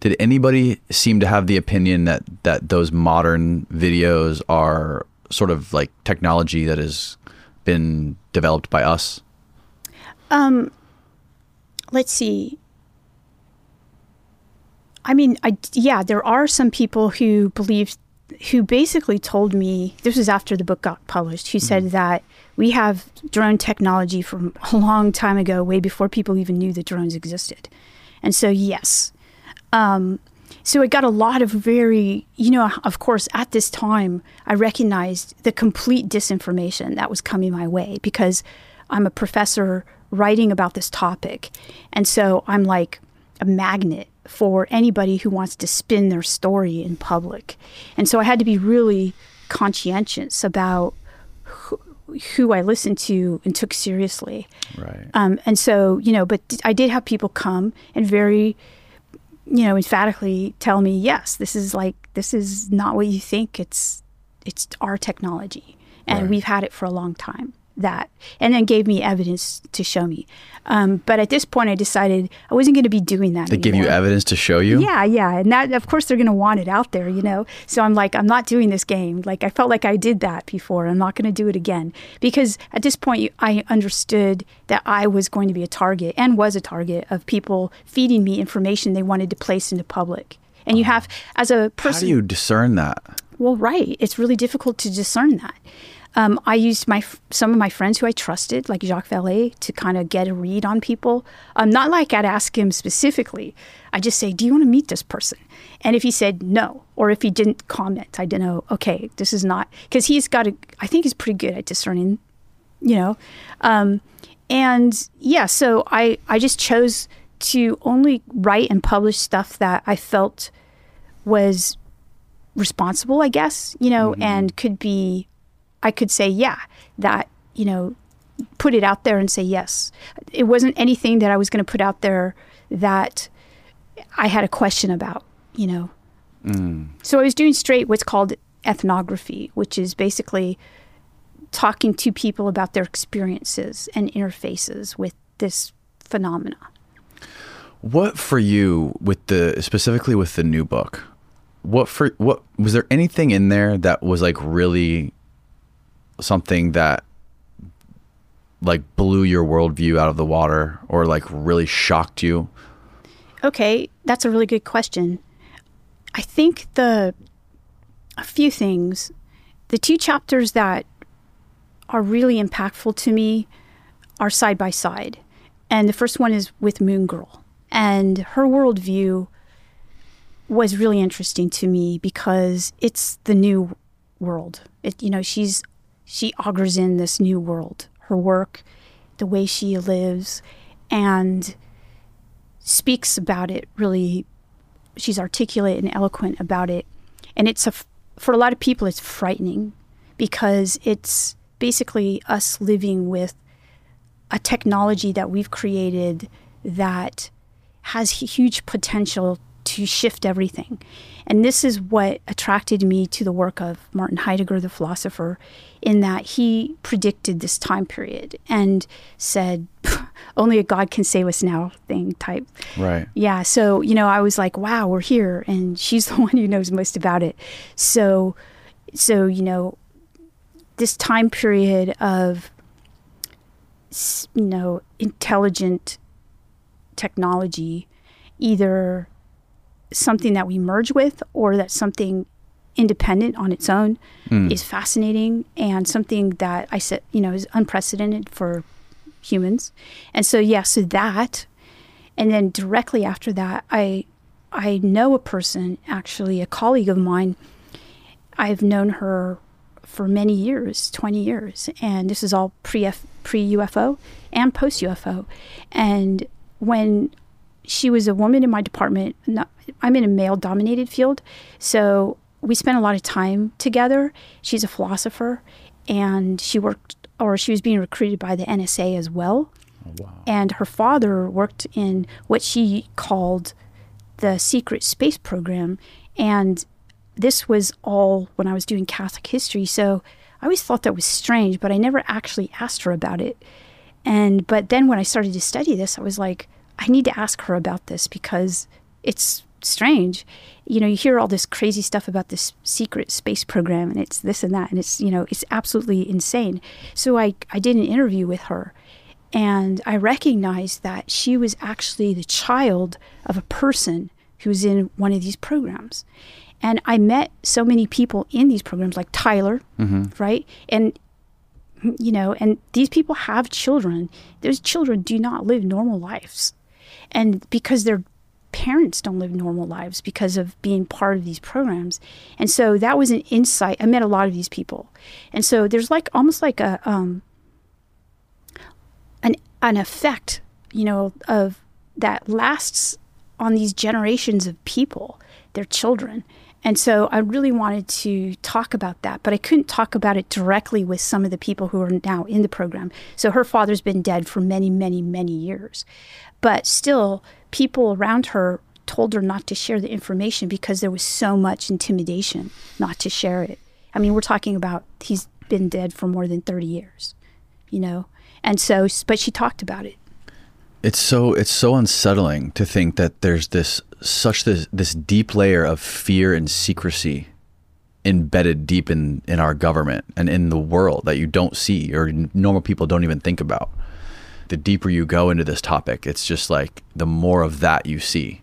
Did anybody seem to have the opinion that that those modern videos are sort of like technology that has been developed by us? Um, let's see. I mean, I yeah, there are some people who believe, who basically told me this was after the book got published. Who said that we have drone technology from [LAUGHS] a long time ago, way before people even knew that drones existed, and so yes, um, so it got a lot of very, you know, of course, at this time, I recognized the complete disinformation that was coming my way because I'm a professor writing about this topic. And so I'm like a magnet for anybody who wants to spin their story in public. And so I had to be really conscientious about who, who I listened to and took seriously. Right. Um, and so, you know, but I did have people come and very, you know, emphatically tell me, yes, this is like, this is not what you think. It's, it's our technology. And Right. we've had it for a long time. That, and then gave me evidence to show me. Um, but at this point, I decided I wasn't going to be doing that. They give you evidence to show you. Yeah, yeah, and that of course they're going to want it out there, you know. So I'm like, I'm not doing this game. Like I felt like I did that before. I'm not going to do it again because at this point I understood that I was going to be a target and was a target of people feeding me information they wanted to place into public. And you have, as a person. How do you discern that? well, right. It's really difficult to discern that. Um, I used my some of my friends who I trusted, like Jacques Vallée, to kind of get a read on people. Um, not like I'd ask him specifically. I just say, "Do you want to meet this person?" And if he said no, or if he didn't comment, I didn't know. Okay, this is not because he's got a. I think he's pretty good at discerning, you know. Um, and yeah, so I I just chose to only write and publish stuff that I felt was responsible, I guess, you know, and could be, I could say, yeah, that, you know, put it out there and say yes. It wasn't anything that I was going to put out there that I had a question about, you know. Mm. So I was doing straight what's called ethnography, which is basically talking to people about their experiences and interfaces with this phenomena. What for you with the specifically with the new book? What for what was there anything in there that was like really something that like blew your worldview out of the water or like really shocked you? Okay, that's a really good question. I think the a few things. The two chapters that are really impactful to me are side by side. And the first one is with Moon Girl. And her worldview was really interesting to me because it's the new world. It you know, she's she augurs in this new world. Her work, the way she lives, and speaks about it really she's articulate and eloquent about it and it's a for a lot of people it's frightening because it's basically us living with a technology that we've created that has huge potential to shift everything. And this is what attracted me to the work of Martin Heidegger, the philosopher, in that he predicted this time period and said, [LAUGHS] only a God can save us now thing type. Right. Yeah. So, you know, I was like, wow, we're here. And [LAUGHS] she's the one who knows most about it. So, so, you know, this time period of, you know, intelligent technology, either something that we merge with or that's something independent on its own hmm. is fascinating and something that I said, you know, is unprecedented for humans. And so, yeah, so that, and then directly after that, I, I know a person, actually a colleague of mine. I've known her for many years, 20 years, and this is all pre pre UFO and post UFO. And when she was a woman in my department, not, I'm in a male dominated field, so we spent a lot of time together. She's a philosopher, and she worked, or she was being recruited by the NSA as well. Oh, wow! And her father worked in what she called the secret space program. And this was all when I was doing Catholic history. So I always thought that was strange, but I never actually asked her about it. And but then when I started to study this, I was like, I need to ask her about this because it's strange. You know, you hear all this crazy stuff about this secret space program and it's this and that and it's, you know, it's absolutely insane. So I I did an interview with her and I recognized that she was actually the child of a person who was in one of these programs. And I met so many people in these programs, like Tyler, mm-hmm. right? And, you know, and these people have children. Those children do not live normal lives. And because their parents don't live normal lives because of being part of these programs. And so that was an insight. I met a lot of these people. And so there's like almost like a, um, an an effect, you know, of that lasts on these generations of people, their children. And so I really wanted to talk about that, but I couldn't talk about it directly with some of the people who are now in the program. So her father's been dead for many, many, many years. But still, people around her told her not to share the information because there was so much intimidation not to share it. I mean, we're talking about he's been dead for more than 30 years, you know? And so, but she talked about it. It's so it's so unsettling to think that there's this such this this deep layer of fear and secrecy embedded deep in in our government and in the world that you don't see or normal people don't even think about. The deeper you go into this topic, it's just like the more of that you see.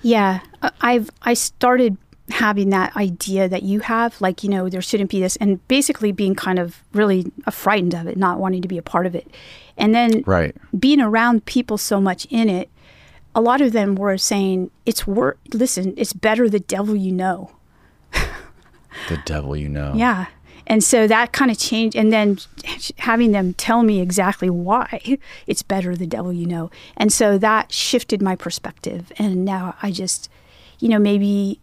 Yeah, uh, I've I started having that idea that you have, like you know, there shouldn't be this, and basically being kind of really frightened of it, not wanting to be a part of it, and then right. being around people so much in it. A lot of them were saying it's work. Listen, it's better the devil you know. the devil you know. Yeah. And so that kind of changed. And then having them tell me exactly why [LAUGHS] it's better the devil you know. And so that shifted my perspective. And now I just, you know, maybe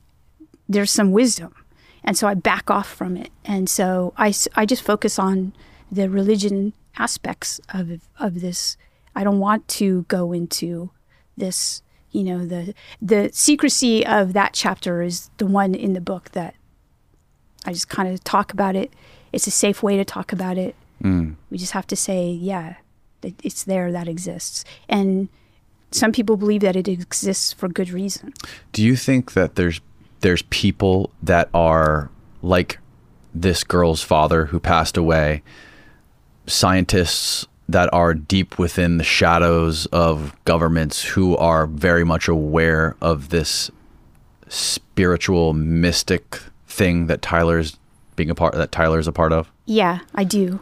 there's some wisdom. And so I back off from it. And so I, I just focus on the religion aspects of, of this. I don't want to go into this, you know, the, the secrecy of that chapter is the one in the book that I just kind of talk about it. It's a safe way to talk about it. Mm. We just have to say, yeah, it's there, that exists. And some people believe that it exists for good reason. Do you think that there's there's people that are like this girl's father who passed away, scientists that are deep within the shadows of governments who are very much aware of this spiritual mystic thing that Tyler's being a part that Tyler's a part of? Yeah, I do.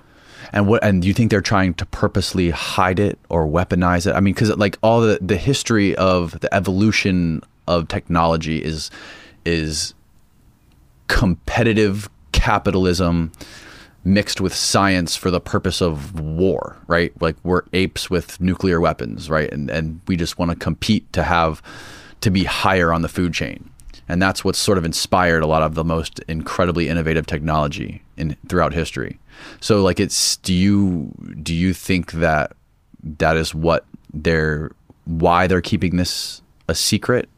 And what and do you think they're trying to purposely hide it or weaponize it? I mean, because like all the the history of the evolution of technology is is competitive capitalism mixed with science for the purpose of war, right? Like we're apes with nuclear weapons, right? And and we just want to compete to have to be higher on the food chain. And that's what's sort of inspired a lot of the most incredibly innovative technology in throughout history. So like it's do you do you think that that is what they're why they're keeping this a secret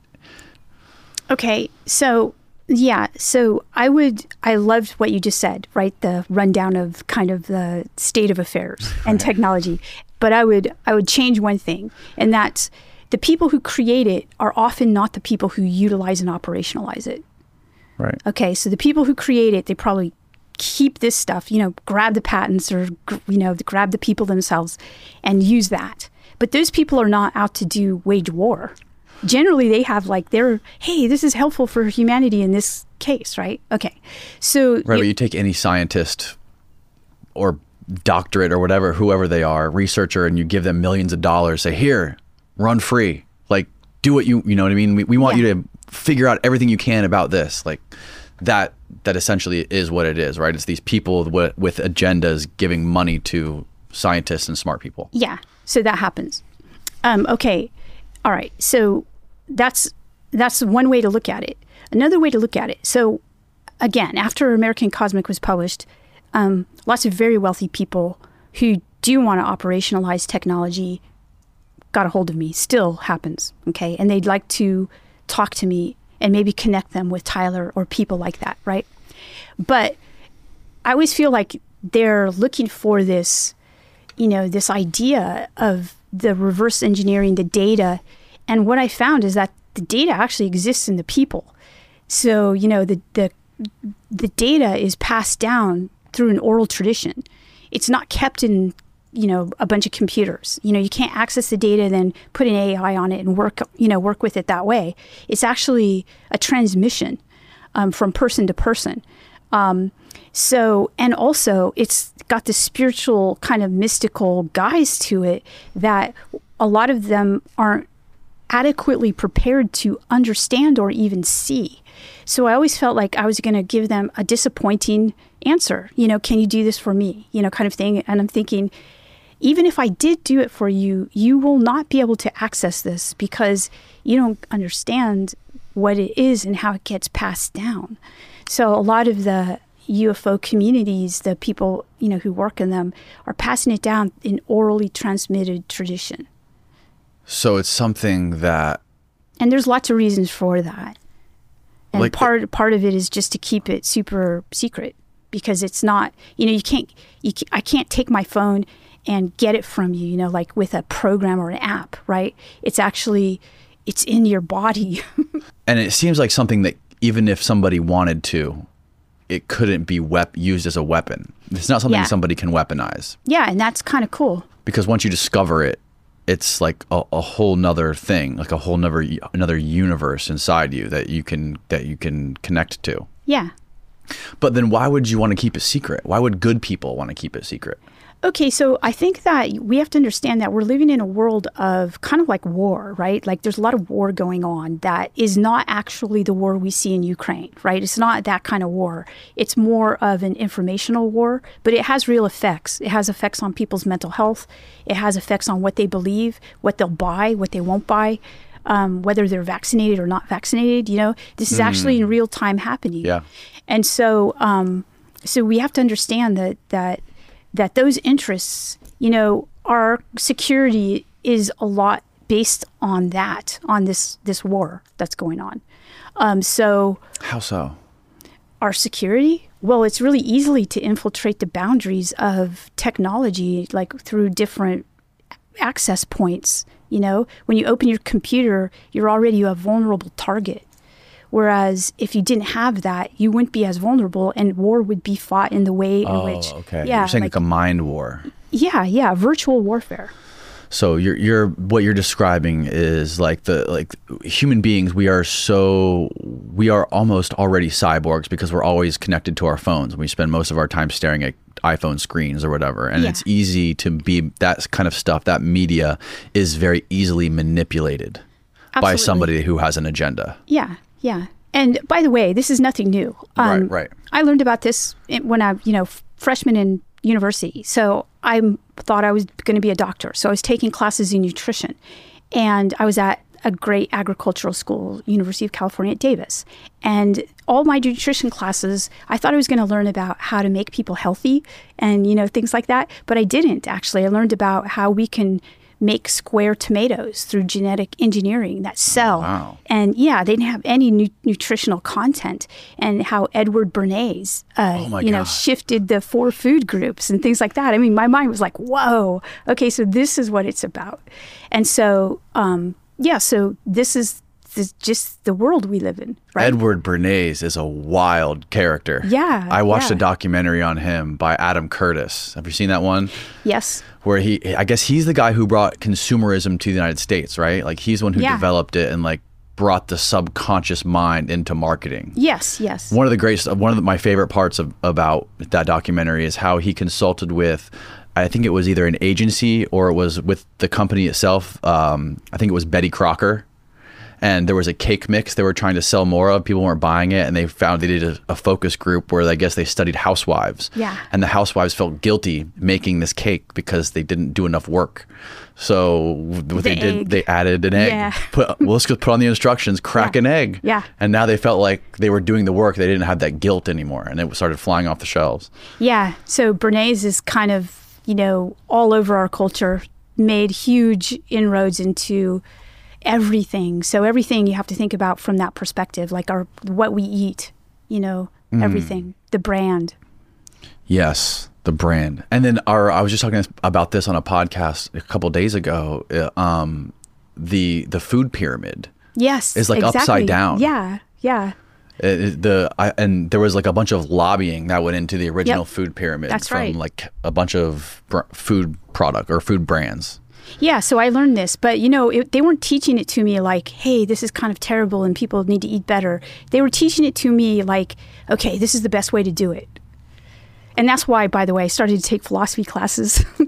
Okay, so yeah, so I would I loved what you just said, right? The rundown of kind of the state of affairs and technology. But I would I would change one thing, and that's the people who create it are often not the people who utilize and operationalize it. Right. Okay, so the people who create it, they probably keep this stuff, you know, grab the patents or you know, grab the people themselves and use that. But those people are not out to do wage war generally they have like they're hey this is helpful for humanity in this case right? Okay. So right you, but you take any scientist or doctorate or whatever whoever they are researcher and you give them millions of dollars say here run free. Like do what you you know what i mean? We, we want yeah. you to figure out everything you can about this. Like that that essentially is what it is right? It's these people with, with agendas giving money to scientists and smart people. Yeah. So that happens. Um, okay. All right. So that's that's one way to look at it. Another way to look at it. So again, after American Cosmic was published, um, lots of very wealthy people who do want to operationalize technology got a hold of me. Still happens, okay? And they'd like to talk to me and maybe connect them with Tyler or people like that, right? But I always feel like they're looking for this, you know, this idea of the reverse engineering the data and what I found is that the data actually exists in the people. So, you know, the, the, the data is passed down through an oral tradition. It's not kept in, you know, a bunch of computers. You know, you can't access the data then put an AI on it and work, you know, work with it that way. It's actually a transmission um, from person to person. Um, so, and also it's got this spiritual kind of mystical guise to it that a lot of them aren't adequately prepared to understand or even see. So I always felt like I was going to give them a disappointing answer. You know, can you do this for me? You know, kind of thing. And I'm thinking, even if I did do it for you, you will not be able to access this because you don't understand what it is and how it gets passed down. So a lot of the UFO communities, the people you know who work in them, are passing it down in orally transmitted tradition. So it's something that And there's lots of reasons for that. And Like- part part of it is just to keep it super secret because it's not, you know, you can't you ca- I can't take my phone and get it from you, you know, like with a program or an app, right? It's actually it's in your body. [LAUGHS] and it seems like something that even if somebody wanted to, it couldn't be wep- used as a weapon. It's not something Yeah. somebody can weaponize yeah, and that's kind of cool. because once you discover it, it's like a, a whole nother thing, like a whole nother another universe inside you that you can that you can connect to. Yeah. But then why would you want to keep it secret? Why would good people want to keep it secret? Okay, so I think that we have to understand that we're living in a world of kind of like war, right? Like there's a lot of war going on that is not actually the war we see in Ukraine, right? It's not that kind of war. It's more of an informational war, but it has real effects. It has effects on people's mental health, it has effects on what they believe, what they'll buy, what they won't buy. Um, whether they're vaccinated or not vaccinated, you know, this is actually in real time happening. Yeah. And so, um, so we have to understand that that that those interests, you know, our security is a lot based on that, on this this war that's going on. Um, so How so? our security, well, it's really easily to infiltrate the boundaries of technology, like through different access points. You know, when you open your computer, you're already a vulnerable target. Whereas if you didn't have that, you wouldn't be as vulnerable, and war would be fought in the way in Oh, which, okay. yeah, You're saying like- like a mind war. yeah, yeah, virtual warfare. So you're you're what you're describing is like the like human beings we are so we are almost already cyborgs because we're always connected to our phones. We spend most of our time staring at iPhone screens or whatever. And Yeah. it's easy to be that kind of stuff, that media is very easily manipulated by somebody who has an agenda. Yeah, yeah. And by the way, this is nothing new. Um, Right, right. I learned about this when I, you know, freshman in university. So I thought I was going to be a doctor. So I was taking classes in nutrition, and I was at a great agricultural school, University of California at Davis. And all my nutrition classes, I thought I was going to learn about how to make people healthy and you know things like that, but I didn't actually. I learned about how we can make square tomatoes through genetic engineering that sell. wow. And yeah, they didn't have any nu- nutritional content, and how Edward Bernays, uh, Oh you know, shifted the four food groups and things like that. I mean, my mind was like, "Whoa, okay, so this is what it's about." And so, um, yeah, so this is this, just the world we live in, right? Edward Bernays is a wild character. Yeah, I watched a documentary on him by Adam Curtis. Have you seen that one? yes, where he I guess he's the guy who brought consumerism to the United States, right? Like he's the one who Yeah. developed it and like brought the subconscious mind into marketing. yes, yes. One of the great one of the, my favorite parts of about that documentary is how he consulted with I think it was either an agency or it was with the company itself. Um, I think it was Betty Crocker. And there was a cake mix they were trying to sell more of. People weren't buying it, and they found they did a, a focus group where I guess they studied housewives. Yeah. And the housewives felt guilty making this cake because they didn't do enough work. So what The they did, they added an egg. Yeah. [LAUGHS] Put, well, let's put on the instructions, crack Yeah. an egg. Yeah. And now they felt like they were doing the work. They didn't have that guilt anymore, and it started flying off the shelves. Yeah. So Bernays is kind of, you know, all over our culture, made huge inroads into everything. So everything you have to think about from that perspective, like our what we eat, you know, everything, the brand. Yes, the brand. And then our I was just talking about this on a podcast a couple days ago. uh, Um, the the food pyramid. Yes. It's like upside down. Yeah. Yeah. Uh, the I, and there was like a bunch of lobbying that went into the original Yep. food pyramid That's from right. like a bunch of br- food product or food brands. Yeah, so I learned this, but you know, it, they weren't teaching it to me like, "Hey, this is kind of terrible and people need to eat better." They were teaching it to me like, "Okay, this is the best way to do it." And that's why, by the way, I started to take philosophy classes. [LAUGHS]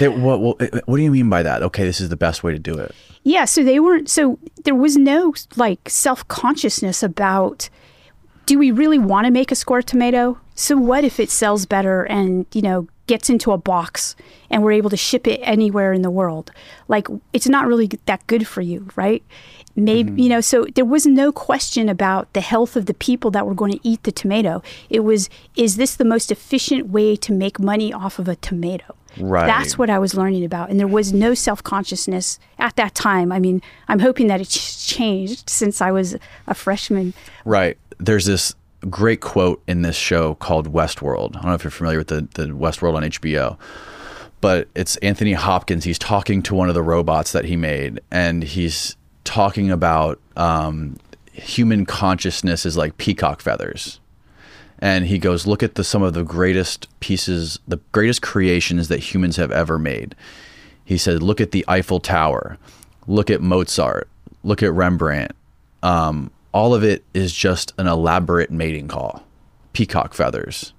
They, what, what what do you mean by that? Okay, this is the best way to do it. yeah, so they weren't. So there was no like self consciousness about, do we really want to make a square tomato? So what if it sells better and you know gets into a box and we're able to ship it anywhere in the world. Like it's not really that good for you, right? Maybe Mm-hmm. you know, so there was no question about the health of the people that were going to eat the tomato. It was is this the most efficient way to make money off of a tomato? Right. That's what I was learning about. And there was no self consciousness at that time. I mean, I'm hoping that it's changed since I was a freshman. Right. There's this great quote in this show called Westworld. I don't know if you're familiar with the, the Westworld on HBO, but it's Anthony Hopkins. He's talking to one of the robots that he made, and he's talking about um, human consciousness is like peacock feathers. And he goes, look at the some of the greatest pieces, the greatest creations that humans have ever made. He said, look at the Eiffel Tower, look at Mozart, look at Rembrandt. Um, all of it is just an elaborate mating call, peacock feathers.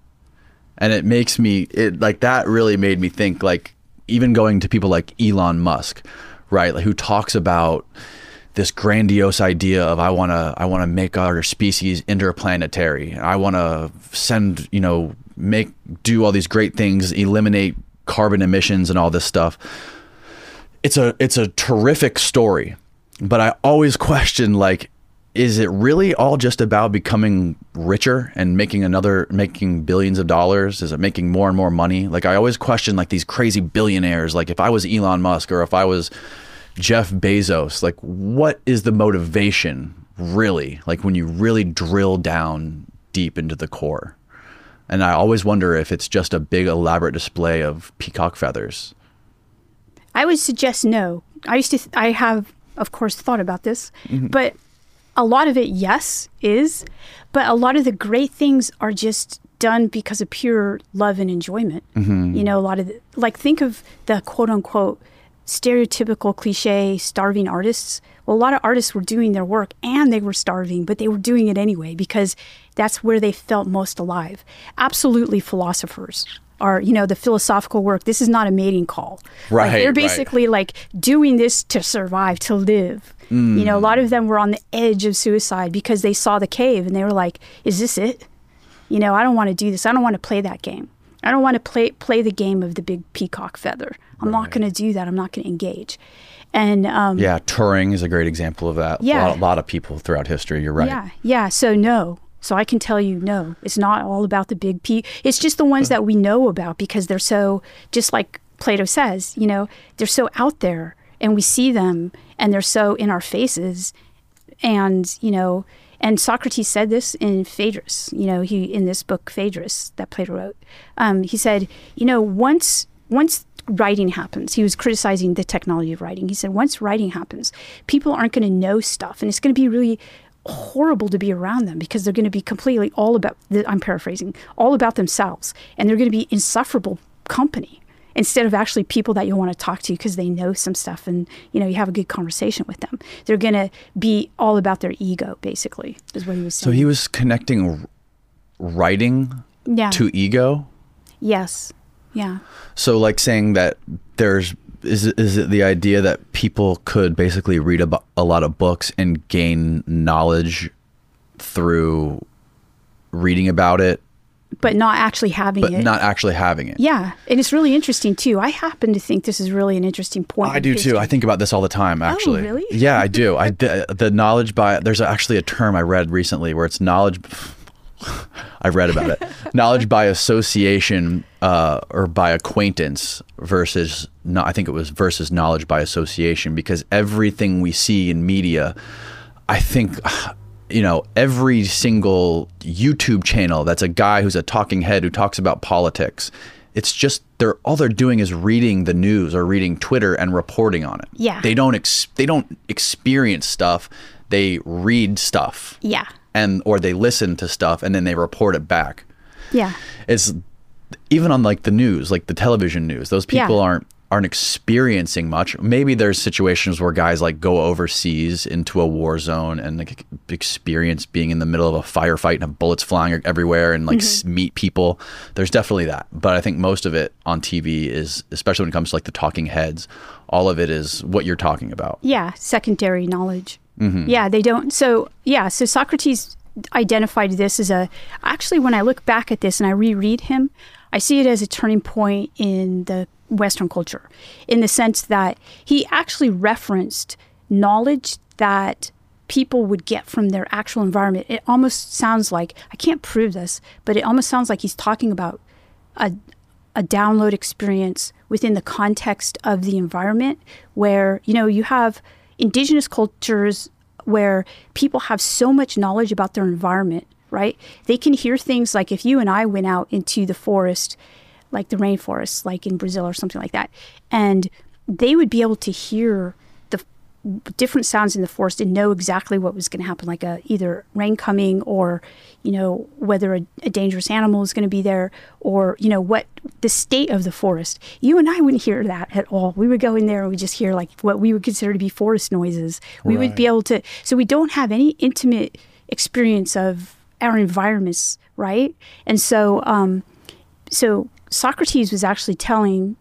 And it makes me it like that really made me think like even going to people like Elon Musk, right? Like who talks about this grandiose idea of I want to I want to make our species interplanetary. I want to send, you know, make do all these great things, eliminate carbon emissions and all this stuff. It's a it's a terrific story, but I always [LAUGHS] question like is it really all just about becoming richer and making another making billions of dollars? Is it making more and more money? Like i always question like these crazy billionaires. Like if i was elon musk or if i was jeff bezos like what is the motivation really? Like when you really drill down deep into the core. And i always wonder if it's just a big elaborate display of peacock feathers. I would suggest no. I used to, th- I have, of course, thought about this, Mm-hmm. but a lot of it, yes, is, but a lot of the great things are just done because of pure love and enjoyment. Mm-hmm. You know, a lot of, the, like, think of the quote unquote stereotypical cliche starving artists. Well, a lot of artists were doing their work and they were starving, but they were doing it anyway because that's where they felt most alive. Absolutely, philosophers are, you know, the philosophical work. This is not a mating call. Like, Right, they're right. basically like doing this to survive, to live. You know, a lot of them were on the edge of suicide because they saw the cave and they were like, "Is this it? You know, I don't want to do this. I don't want to play that game. I don't want to play play the game of the big peacock feather. I'm not going to do that. I'm not going to engage." And um, yeah turing is a great example of that Yeah. a, lot, a lot of people throughout history you're right Yeah, yeah. So no. So I can tell you no. It's not all about the big P. It's just the ones that we know about because they're so just like Plato says, you know, they're so out there and we see them and they're so in our faces and, you know, and Socrates said this in Phaedrus, you know, he in this book Phaedrus that Plato wrote. Um, he said, you know, once once writing happens, he was criticizing the technology of writing. He said, once writing happens, people aren't going to know stuff, and it's going to be really horrible to be around them because they're going to be completely all about. I'm paraphrasing, all about themselves, and they're going to be insufferable company instead of actually people that you'll want to talk to because they know some stuff and you know you have a good conversation with them. They're going to be all about their ego, basically, is what he was saying. so he was connecting writing yeah. to ego yes. Yeah. So, like saying that there's is it, is it the idea that people could basically read a, a lot of books and gain knowledge through reading about it, But not actually having but it. not actually having it? Yeah, and it's really interesting too. I happen to think this is really an interesting point. I in do too. I think about this all the time. Actually, Oh, really? [LAUGHS] Yeah, I do. I the, the knowledge by there's actually a term I read recently where it's knowledge. [LAUGHS] I've read about it. [LAUGHS] knowledge by association uh, or by acquaintance versus no, I think it was versus knowledge by association because everything we see in media, I think. You know, every single YouTube channel that's a guy who's a talking head who talks about politics. It's just they're all they're doing is reading the news or reading Twitter and reporting on it. Yeah. They don't ex- they don't experience stuff. They read stuff Yeah, and or they listen to stuff and then they report it back. yeah, It's even on like the news, like the television news. Those people Yeah. aren't aren't experiencing much. Maybe there's situations where guys like go overseas into a war zone and like experience being in the middle of a firefight and have bullets flying everywhere and like s meet people. There's definitely that. But I think most of it on TV is especially when it comes to like the talking heads, all of it is what you're talking about. yeah. Secondary knowledge. Mm-hmm. Yeah, they don't. So yeah, so Socrates identified this as a. Actually, when I look back at this and I reread him, I see it as a turning point in the Western culture, in the sense that he actually referenced knowledge that people would get from their actual environment. It almost sounds like I can't prove this, but it almost sounds like he's talking about a a download experience within the context of the environment where you know you have indigenous cultures where people have so much knowledge about their environment right they can hear things like if you and i went out into the forest like the rainforests, like in brazil or something like that and they would be able to hear the different sounds in the forest and know exactly what was going to happen, like a, either rain coming or, you know, whether a, a dangerous animal is going to be there or, you know, what the state of the forest. You and I wouldn't hear that at all. We would go in there and we just hear like what we would consider to be forest noises. We right. would be able to, so we don't have any intimate experience of our environments, right? And so, um, so Socrates was actually telling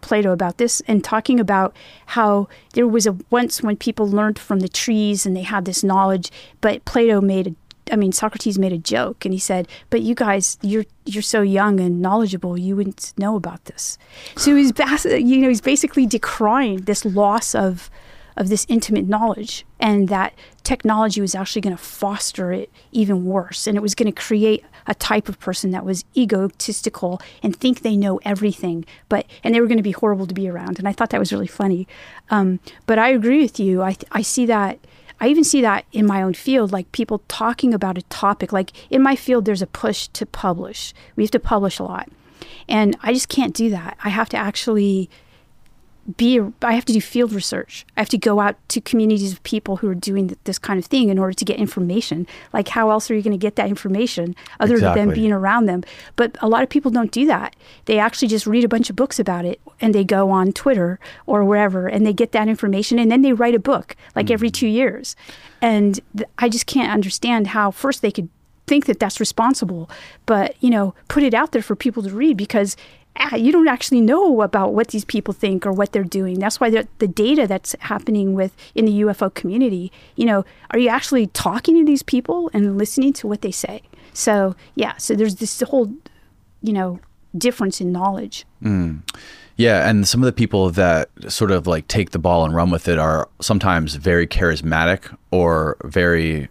Plato about this and talking about how there was a once when people learned from the trees and they had this knowledge, but Plato made a I mean, Socrates made a joke and he said, "But you guys, you're you're so young and knowledgeable, you wouldn't know about this." So he's, you know, he's basically decrying this loss of of this intimate knowledge and that technology was actually going to foster it even worse and it was going to create a type of person that was egotistical and think they know everything but and they were going to be horrible to be around and i thought that was really funny um, but i agree with you I, I see that I even see that in my own field, like people talking about a topic. Like in my field, there's a push to publish. We have to publish a lot. And I just can't do that. I have to actually be I have to do field research. I have to go out to communities of people who are doing this kind of thing in order to get information. Like how else are you going to get that information other exactly. than being around them? But a lot of people don't do that. They actually just read a bunch of books about it and they go on Twitter or wherever and they get that information and then they write a book like mm every 2 years. And th- I just can't understand how first they could think that that's responsible, but you know, put it out there for people to read because you don't actually know about what these people think or what they're doing. That's why the, data that's happening with in the UFO community, you know, are you actually talking to these people and listening to what they say? So yeah, so there's this whole, you know, difference in knowledge. Mm. Yeah, and some of the people that sort of like take the ball and run with it are sometimes very charismatic or very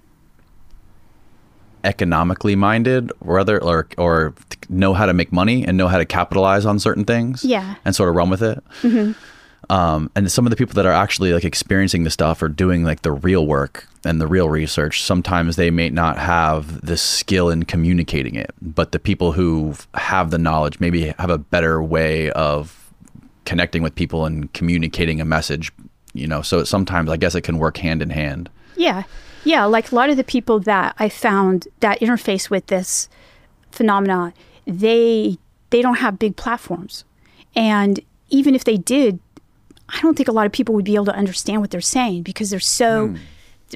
economically minded rather or or know how to make money and know how to capitalize on certain things yeah. and sort of run with it. Mm-hmm. um, and some of the people that are actually like experiencing the stuff or doing like the real work and the real research. Sometimes they may not have the skill in communicating it but the people who have the knowledge maybe have a better way of connecting with people and communicating a message you know so sometimes i guess it can work hand in hand. Yeah yeah, like a lot of the people that I found that interface with this phenomena, they they don't have big platforms. And even if they did, I don't think a lot of people would be able to understand what they're saying because they're so mm.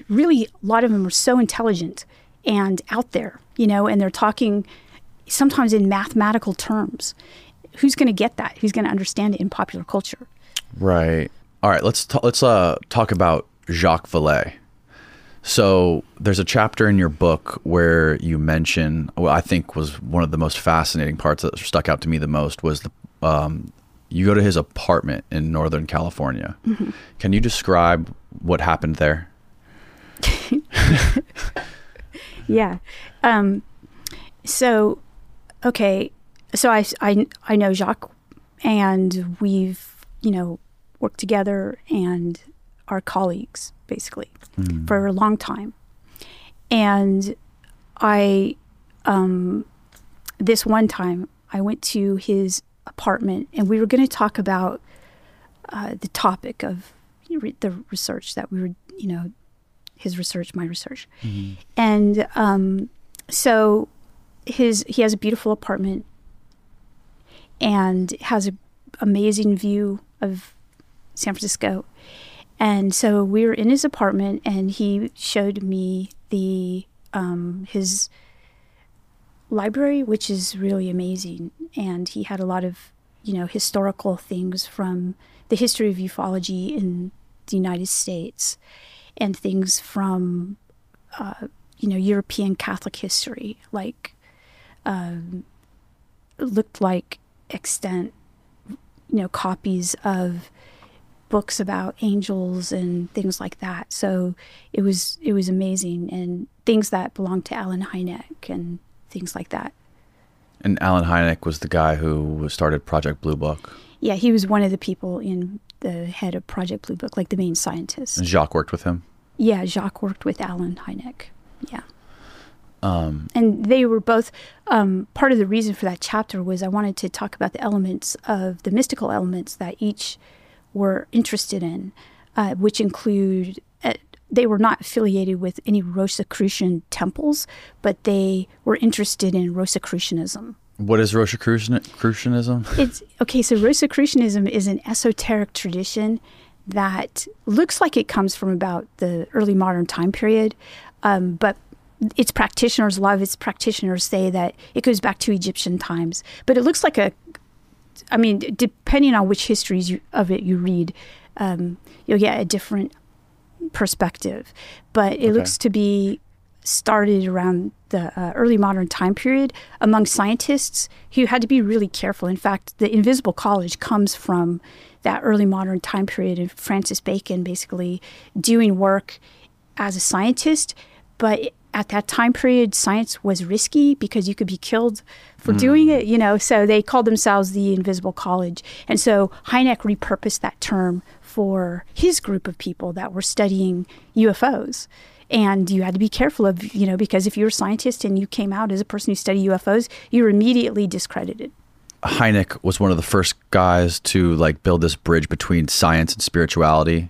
really a lot of them are so intelligent and out there, you know, and they're talking sometimes in mathematical terms. Who's going to get that? Who's going to understand it in popular culture? Right. All right, let's t- let's uh, talk about Jacques Vallée. So there's a chapter in your book where you mention, what I think was one of the most fascinating parts that stuck out to me the most was the um, you go to his apartment in Northern California. Mm-hmm. Can you describe what happened there? [LAUGHS] yeah. Um, so, okay. So I, I, I know Jacques and we've, you know, worked together and are colleagues basically mm. for a long time. And I, um, this one time, I went to his apartment and we were going to talk about uh, the topic of the research that we were, you know, his research, my research. Mm-hmm. And um, so his he has a beautiful apartment and has an amazing view of San Francisco. And so we were in his apartment, and he showed me the um, his library, which is really amazing. And he had a lot of you know historical things from the history of ufology in the United States, and things from uh, you know European Catholic history, like um, looked like extant, you know, copies of books about angels and things like that. So it was it was amazing and things that belonged to Allen Hynek and things like that. And Allen Hynek was the guy who started Project Blue Book. Yeah, he was one of the people in the head of Project Blue Book, like the main scientist. And Jacques worked with him. Yeah, Jacques worked with Allen Hynek. Yeah. Um, and they were both um, part of the reason for that chapter was I wanted to talk about the elements of the mystical elements that each were interested in, uh, which include uh, they were not affiliated with any Rosicrucian temples, but they were interested in Rosicrucianism. What is Rosicrucianism? It's okay. So Rosicrucianism is an esoteric tradition that looks like it comes from about the early modern time period, um, but its practitioners, a lot of its practitioners say that it goes back to Egyptian times. But it looks like a, I mean, depending on which histories you, of it you read, um, you'll get a different perspective. But it okay. looks to be started around the uh, early modern time period among scientists who had to be really careful. In fact, the Invisible College comes from that early modern time period of Francis Bacon basically doing work as a scientist, but at that time period, science was risky because you could be killed for mm. doing it, you know. So they called themselves the Invisible College. And so Hynek repurposed that term for his group of people that were studying UFOs. And you had to be careful of, you know, because if you were a scientist and you came out as a person who studied UFOs, you were immediately discredited. Hynek was one of the first guys to like build this bridge between science and spirituality.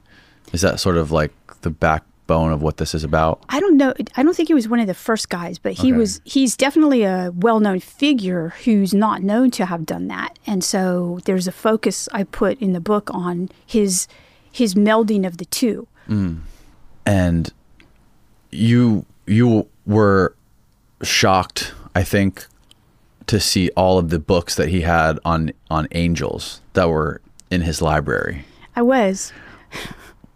Is that sort of like the back bone of what this is about? I don't know. I don't think he was one of the first guys, but he okay. was. He's definitely a well-known figure who's not known to have done that. And so there's a focus I put in the book on his his melding of the two. Mm. And you you were shocked, I think, to see all of the books that he had on on angels that were in his library. I was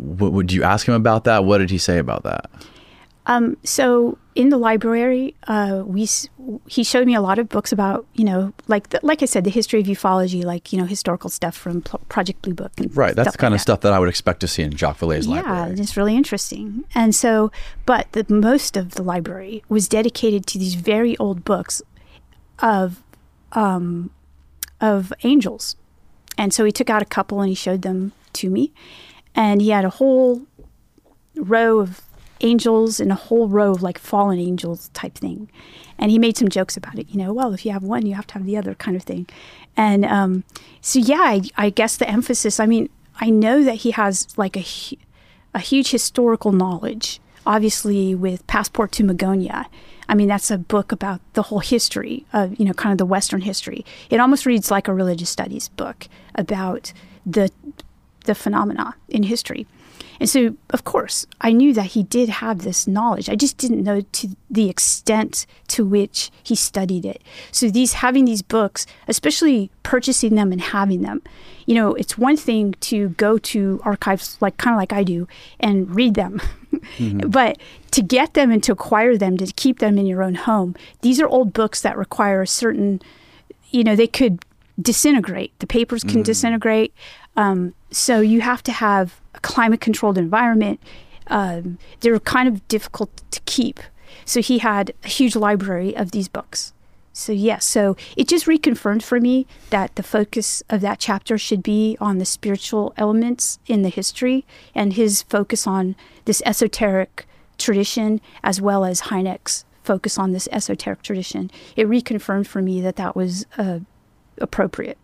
would you ask him about that? What did he say about that? Um, so in the library, uh, we he showed me a lot of books about you know like the, like I said the history of ufology, like you know historical stuff from P- Project Blue Book. right, that's the kind like of that. stuff that I would expect to see in Jacques Vallée's yeah, library. Yeah, it's really interesting. And so, but the most of the library was dedicated to these very old books of um, of angels. And so he took out a couple and he showed them to me and he had a whole row of angels and a whole row of like fallen angels type thing. And he made some jokes about it, you know, well, if you have one, you have to have the other kind of thing. And um, so, yeah, I, I, guess the emphasis, I mean, I know that he has like a, a huge historical knowledge, obviously, with Passport to Magonia. I mean, that's a book about the whole history of, you know, kind of the Western history. It almost reads like a religious studies book about the the phenomena in history. And so, of course, I knew that he did have this knowledge. I just didn't know to the extent to which he studied it. So, these having these books, especially purchasing them and having them, you know, it's one thing to go to archives like kind of like I do and read them, mm-hmm. [LAUGHS] but to get them and to acquire them, to keep them in your own home, these are old books that require a certain, you know, they could disintegrate. The papers can mm. disintegrate. Um, so you have to have a climate controlled environment. Um, they're kind of difficult to keep. So he had a huge library of these books. So, yes, yeah, so it just reconfirmed for me that the focus of that chapter should be on the spiritual elements in the history and his focus on this esoteric tradition as well as Hynek's focus on this esoteric tradition. It reconfirmed for me that that was uh, appropriate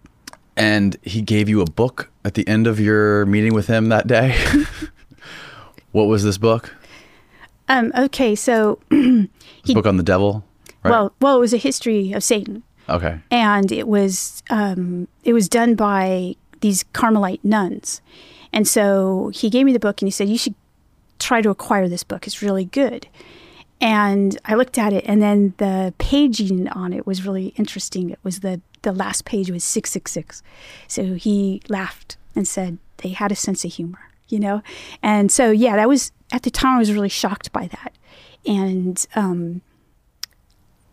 and he gave you a book at the end of your meeting with him that day. [LAUGHS] what was this book? Um, okay, so [CLEARS THROAT] he, book on the devil. Right? Well, well, it was a history of Satan. Okay, and it was um, it was done by these Carmelite nuns, and so he gave me the book and he said you should try to acquire this book. It's really good. And I looked at it, and then the paging on it was really interesting. It was the the last page was 666. So he laughed and said they had a sense of humor, you know? And so, yeah, that was, at the time, I was really shocked by that. And, um,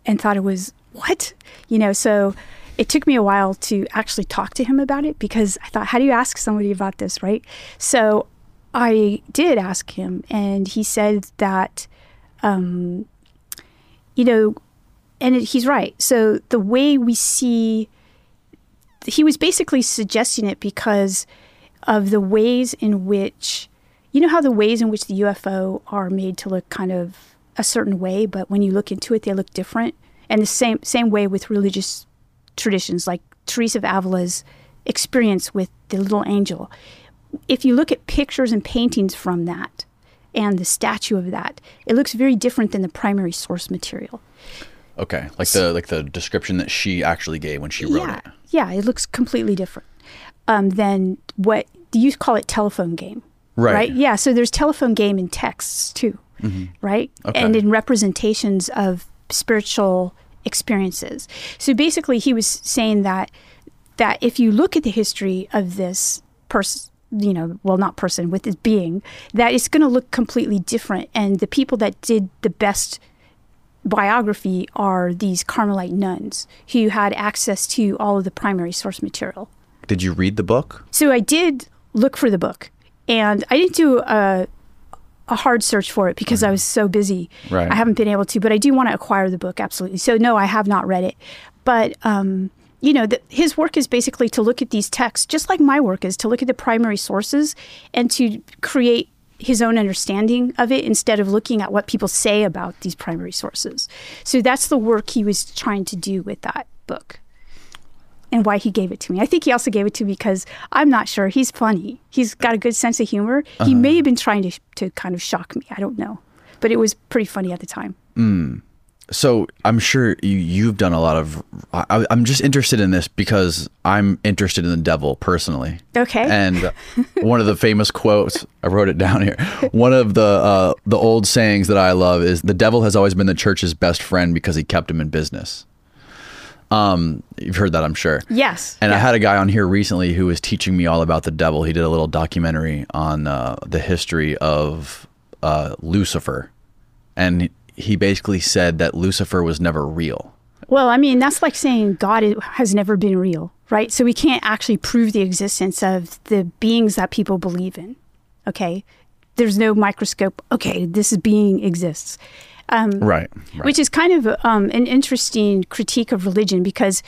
and thought it was, what? You know, so it took me a while to actually talk to him about it because I thought, how do you ask somebody about this, right? So I did ask him, and he said that, um, you know, and it, he's right. So the way we see, he was basically suggesting it because of the ways in which, you know, how the ways in which the UFO are made to look kind of a certain way, but when you look into it, they look different. And the same same way with religious traditions, like Teresa of Avila's experience with the little angel if you look at pictures and paintings from that and the statue of that, it looks very different than the primary source material. Okay, like the like the description that she actually gave when she wrote yeah, it. Yeah, it looks completely different um, than what you call it telephone game. Right. Yeah. So there's telephone game in texts too, right? Okay. And in representations of spiritual experiences. So basically, he was saying that that if you look at the history of this person, you know, well, not person with this being, that it's going to look completely different. And the people that did the best biography are these Carmelite nuns who had access to all of the primary source material. Did you read the book? So I did look for the book, and I didn't do a a hard search for it because I was so busy. Right. I haven't been able to, but I do want to acquire the book absolutely. So no, I have not read it, but um, you know, the, his work is basically to look at these texts, just like my work is to look at the primary sources and to create his own understanding of it instead of looking at what people say about these primary sources. So that's the work he was trying to do with that book and why he gave it to me. I think he also gave it to me because I'm not sure. He's funny. He's got a good sense of humor. He uh-huh. may have been trying to to kind of shock me. I don't know, but it was pretty funny at the time. Hmm. So I'm sure you, you've done a lot of. I, I'm just interested in this because I'm interested in the devil personally. Okay. And [LAUGHS] one of the famous quotes, I wrote it down here. One of the uh, the old sayings that I love is, "The devil has always been the church's best friend because he kept him in business." Um, you've heard that, I'm sure. yes. And I had a guy on here recently who was teaching me all about the devil. He did a little documentary on uh, the history of uh, Lucifer, and he basically said that Lucifer was never real. Well, I mean, that's like saying God has never been real, right? So we can't actually prove the existence of the beings that people believe in. Okay. There's no microscope. Okay, this being exists. Um, Right. which is kind of um, an interesting critique of religion because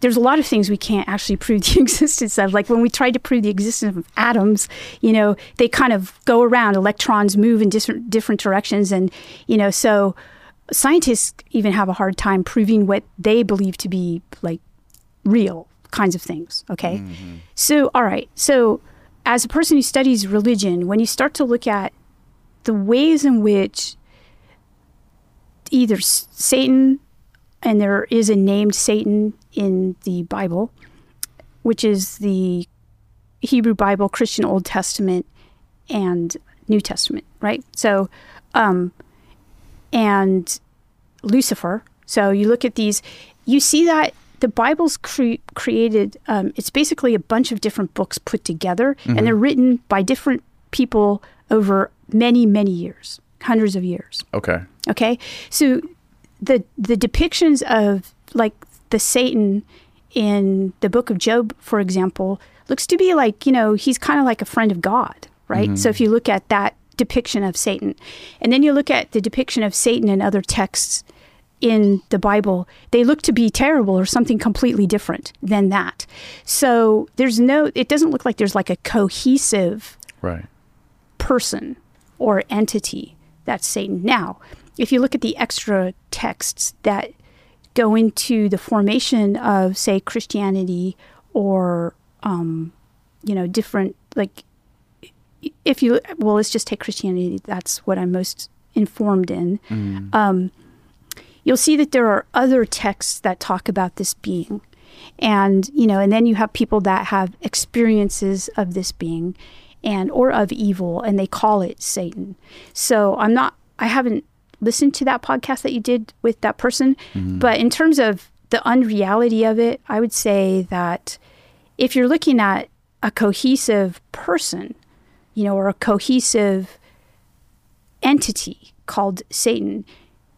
there's a lot of things we can't actually [LAUGHS] prove the existence of. Like when we tried to prove the existence of atoms, you know, they kind of go around. Electrons move in different different directions, and you know, so scientists even have a hard time proving what they believe to be like real kinds of things. Okay, mm-hmm. so all right, so as a person who studies religion, when you start to look at the ways in which either Satan, and there is a named Satan in the Bible, which is the Hebrew Bible, Christian Old Testament, and New Testament, right? So, um, and Lucifer. So you look at these, you see that the Bible's cre- created, um, it's basically a bunch of different books put together, and they're written by different people over many, many years, hundreds of years. Okay. Okay, so the the depictions of like the Satan in the Book of Job, for example, looks to be like you know he's kind of like a friend of God, right? Mm-hmm. So if you look at that depiction of Satan, and then you look at the depiction of Satan in other texts in the Bible, they look to be terrible or something completely different than that. So there's no, it doesn't look like there's like a cohesive Right. person or entity that's Satan. Now, if you look at the extra texts that go into the formation of, say, Christianity or, um, you know, different, like, if you, well, let's just take Christianity, that's what I'm most informed in. Um, you'll see that there are other texts that talk about this being. And, you know, and then you have people that have experiences of this being and or of evil and they call it Satan. So I'm not I haven't listened to that podcast that you did with that person, mm-hmm. but in terms of the unreality of it, I would say that if you're looking at a cohesive person, you know, or a cohesive entity called Satan,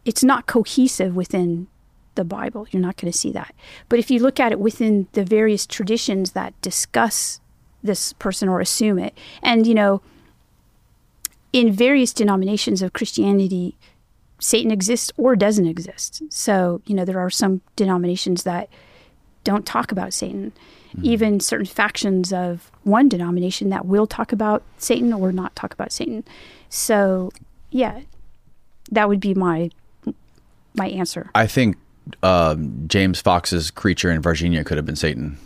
it's not cohesive within the Bible. You're not going to see that. But if you look at it within the various traditions that discuss this person or assume it, and you know, in various denominations of Christianity, Satan exists or doesn't exist. So, you know, there are some denominations that don't talk about Satan. Mm-hmm. Even certain factions of one denomination that will talk about Satan or not talk about Satan. So, yeah, that would be my my answer. I think um, James Fox's creature in Virginia could have been Satan.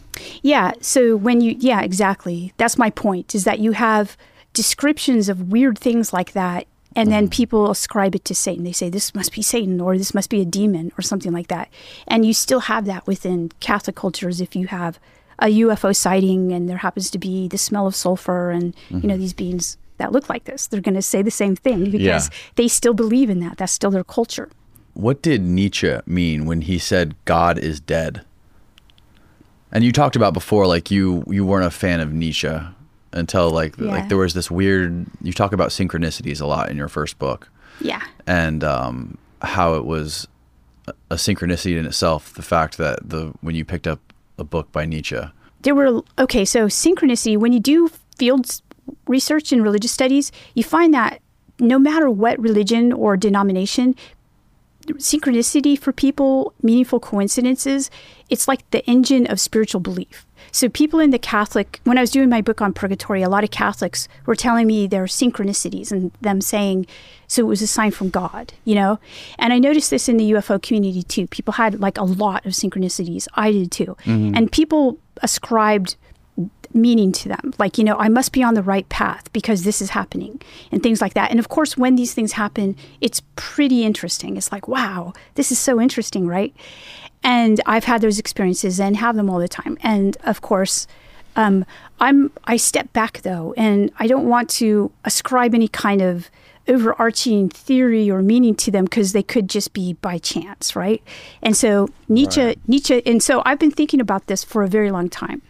Yeah. So when you, yeah, exactly. That's my point. Is that you have descriptions of weird things like that and then mm-hmm. people ascribe it to Satan. They say this must be Satan or this must be a demon or something like that. And you still have that within Catholic cultures if you have a UFO sighting and there happens to be the smell of sulfur and mm-hmm. you know mm-hmm. these beings that look like this. They're going to say the same thing because yeah. they still believe in that. That's still their culture. What did Nietzsche mean when he said God is dead? And you talked about before like you you weren't a fan of Nietzsche until like yeah. like there was this weird you talk about synchronicities a lot in your first book. Yeah. And um, how it was a synchronicity in itself the fact that the when you picked up a book by nietzsche. There were okay so synchronicity when you do field research in religious studies you find that no matter what religion or denomination synchronicity for people meaningful coincidences it's like the engine of spiritual belief so people in the Catholic, when I was doing my book on purgatory, a lot of Catholics were telling me their synchronicities and them saying, so it was a sign from God, you know? And I noticed this in the UFO community too. People had like a lot of synchronicities. I did too. Mm-hmm. And people ascribed meaning to them. Like, you know, I must be on the right path because this is happening and things like that. And of course, when these things happen, it's pretty interesting. It's like, wow, this is so interesting, right? And I've had those experiences and have them all the time. And of course, um, I'm I step back though, and I don't want to ascribe any kind of overarching theory or meaning to them because they could just be by chance, right? And so Nietzsche, right. Nietzsche, and so I've been thinking about this for a very long time,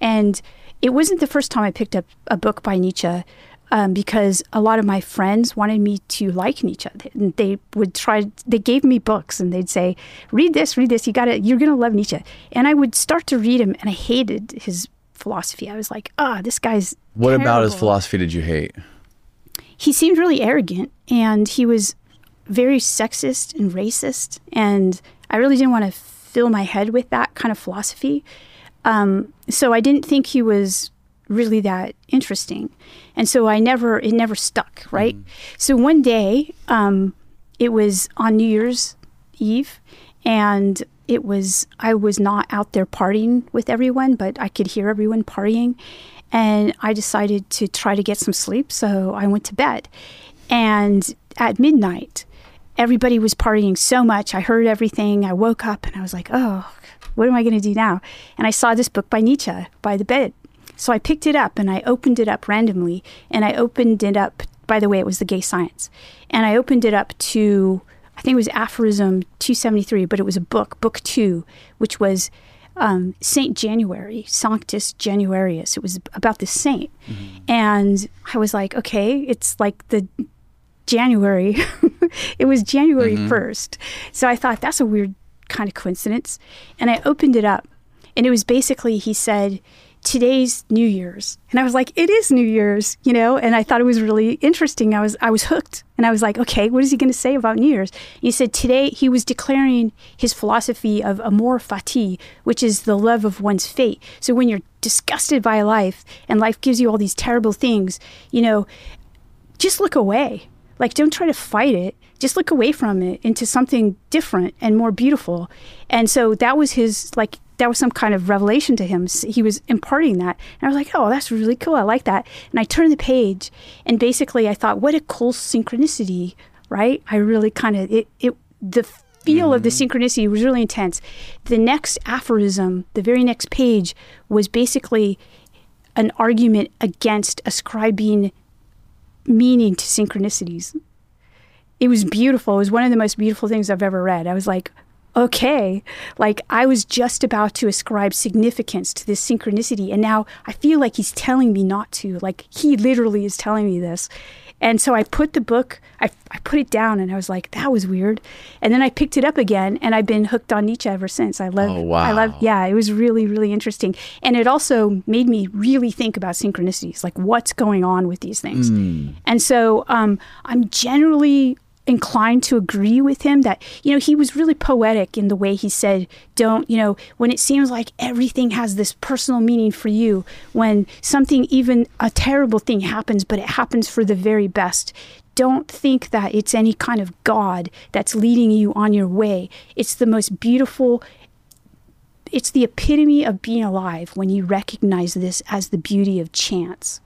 and it wasn't the first time I picked up a book by Nietzsche um, because a lot of my friends wanted me to like Nietzsche. And they would try, they gave me books and they'd say, read this, read this, you gotta, you're gonna love Nietzsche. And I would start to read him and I hated his philosophy. I was like, ah, oh, this guy's. What terrible. about his philosophy did you hate? He seemed really arrogant and he was very sexist and racist. And I really didn't want to fill my head with that kind of philosophy. Um, so I didn't think he was really that interesting. And so I never, it never stuck, right? Mm. So one day, um, it was on New Year's Eve, and it was, I was not out there partying with everyone, but I could hear everyone partying. And I decided to try to get some sleep, so I went to bed. And at midnight, everybody was partying so much. I heard everything. I woke up and I was like, oh, what am I going to do now? And I saw this book by Nietzsche by the bed. So I picked it up and I opened it up randomly. And I opened it up, by the way, it was the gay science. And I opened it up to, I think it was Aphorism 273, but it was a book, book two, which was um, Saint January, Sanctus Januarius. It was about the saint. Mm-hmm. And I was like, okay, it's like the January. [LAUGHS] it was January mm-hmm. 1st. So I thought that's a weird kind of coincidence. And I opened it up. And it was basically, he said, today's New Year's. And I was like, it is New Year's, you know? And I thought it was really interesting. I was I was hooked. And I was like, okay, what is he going to say about New Year's? And he said today he was declaring his philosophy of amor fati, which is the love of one's fate. So when you're disgusted by life and life gives you all these terrible things, you know, just look away. Like don't try to fight it. Just look away from it into something different and more beautiful. And so that was his like that was some kind of revelation to him. He was imparting that. And I was like, oh, that's really cool. I like that. And I turned the page and basically I thought, what a cool synchronicity, right? I really kind of, it, it, the feel mm-hmm. of the mm-hmm. synchronicity was really intense. The next aphorism, the very next page, was basically an argument against ascribing meaning to synchronicities. It was beautiful. It was one of the most beautiful things I've ever read. I was like, okay, like I was just about to ascribe significance to this synchronicity. And now I feel like he's telling me not to. Like he literally is telling me this. And so I put the book, I, I put it down and I was like, that was weird. And then I picked it up again and I've been hooked on Nietzsche ever since. I love, Oh, wow. I love, yeah, it was really, really interesting. And it also made me really think about synchronicities, like what's going on with these things. And so um, I'm generally inclined to agree with him that you know he was really poetic in the way he said don't you know when it seems like everything has this personal meaning for you when something even a terrible thing happens but it happens for the very best. Don't think that it's any kind of god that's leading you on your way. It's the most beautiful it's the epitome of being alive when you recognize this as the beauty of chance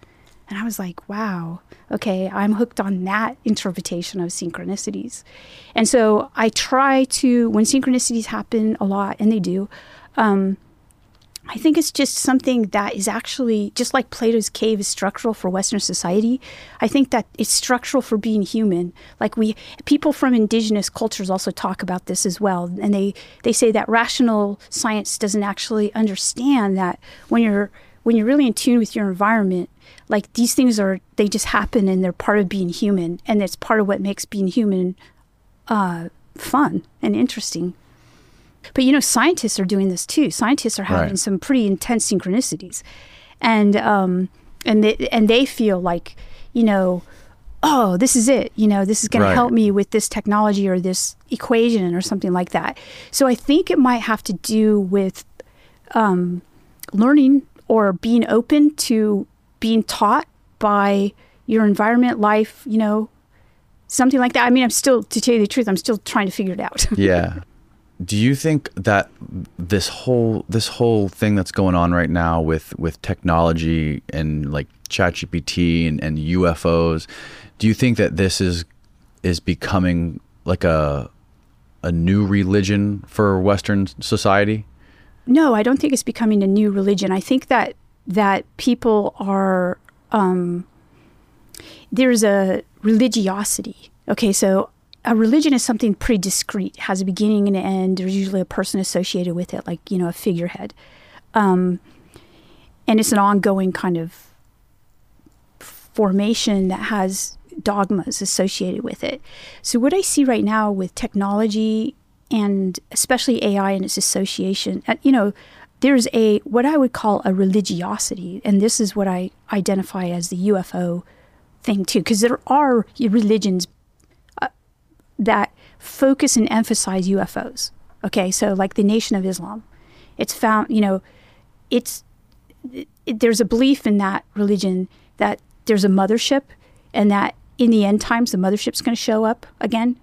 and I was like, wow, okay, I'm hooked on that interpretation of synchronicities. And so I try to, when synchronicities happen a lot, and they do, um, I think it's just something that is actually, just like Plato's cave is structural for Western society, I think that it's structural for being human. Like we, people from indigenous cultures also talk about this as well. And they, they say that rational science doesn't actually understand that when you're, when you're really in tune with your environment, like these things are they just happen and they're part of being human and it's part of what makes being human uh, fun and interesting. But you know scientists are doing this too. Scientists are having Right. some pretty intense synchronicities. And um and they, and they feel like you know oh this is it. You know this is going Right. to help me with this technology or this equation or something like that. So i think it might have to do with um, learning or being open to being taught by your environment, life, you know, something like that. I mean, I'm still, to tell you the truth, I'm still trying to figure it out. [LAUGHS] Yeah. Do you think that this whole this whole thing that's going on right now with with technology and like ChatGPT and, and UFOs, do you think that this is is becoming like a a new religion for Western society? no, I don't think it's becoming a new religion. I think that that people are um, there's a religiosity. Okay, so a religion is something pretty discrete, has a beginning and an end. There's usually a person associated with it, like you know, a figurehead, um, and it's an ongoing kind of formation that has dogmas associated with it. So what I see right now with technology and especially AI and its association, uh, you know, there's a what I would call a religiosity, and this is what I identify as the UFO thing too, because there are religions uh, that focus and emphasize UFOs. Okay, so like the Nation of Islam, it's found, you know, it's it, there's a belief in that religion that there's a mothership, and that in the end times the mothership's going to show up again,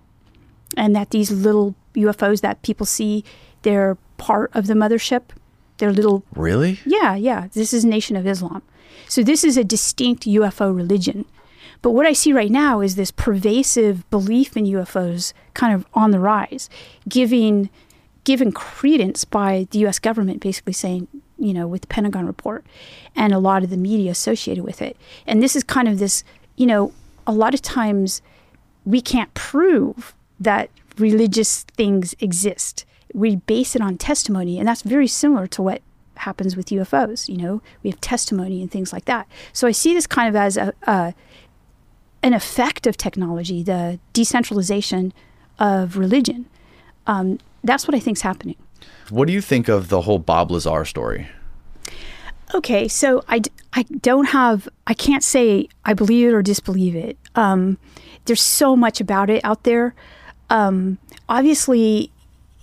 and that these little UFOs that people see, they're part of the mothership. They're little Really? yeah, yeah. This is Nation of Islam. So this is a distinct UFO religion. But what I see right now is this pervasive belief in UFOs kind of on the rise, giving given credence by the US government basically saying, you know, with the Pentagon report and a lot of the media associated with it. And this is kind of this, you know, a lot of times we can't prove that religious things exist. We base it on testimony, and that's very similar to what happens with UFOs. You know, we have testimony and things like that. So I see this kind of as a, an effect of technology, the decentralization of religion. Um, that's what I think is happening. What do you think of the whole Bob Lazar story? Okay, so I, I don't have, I can't say I believe it or disbelieve it. Um, there's so much about it out there. Um, obviously,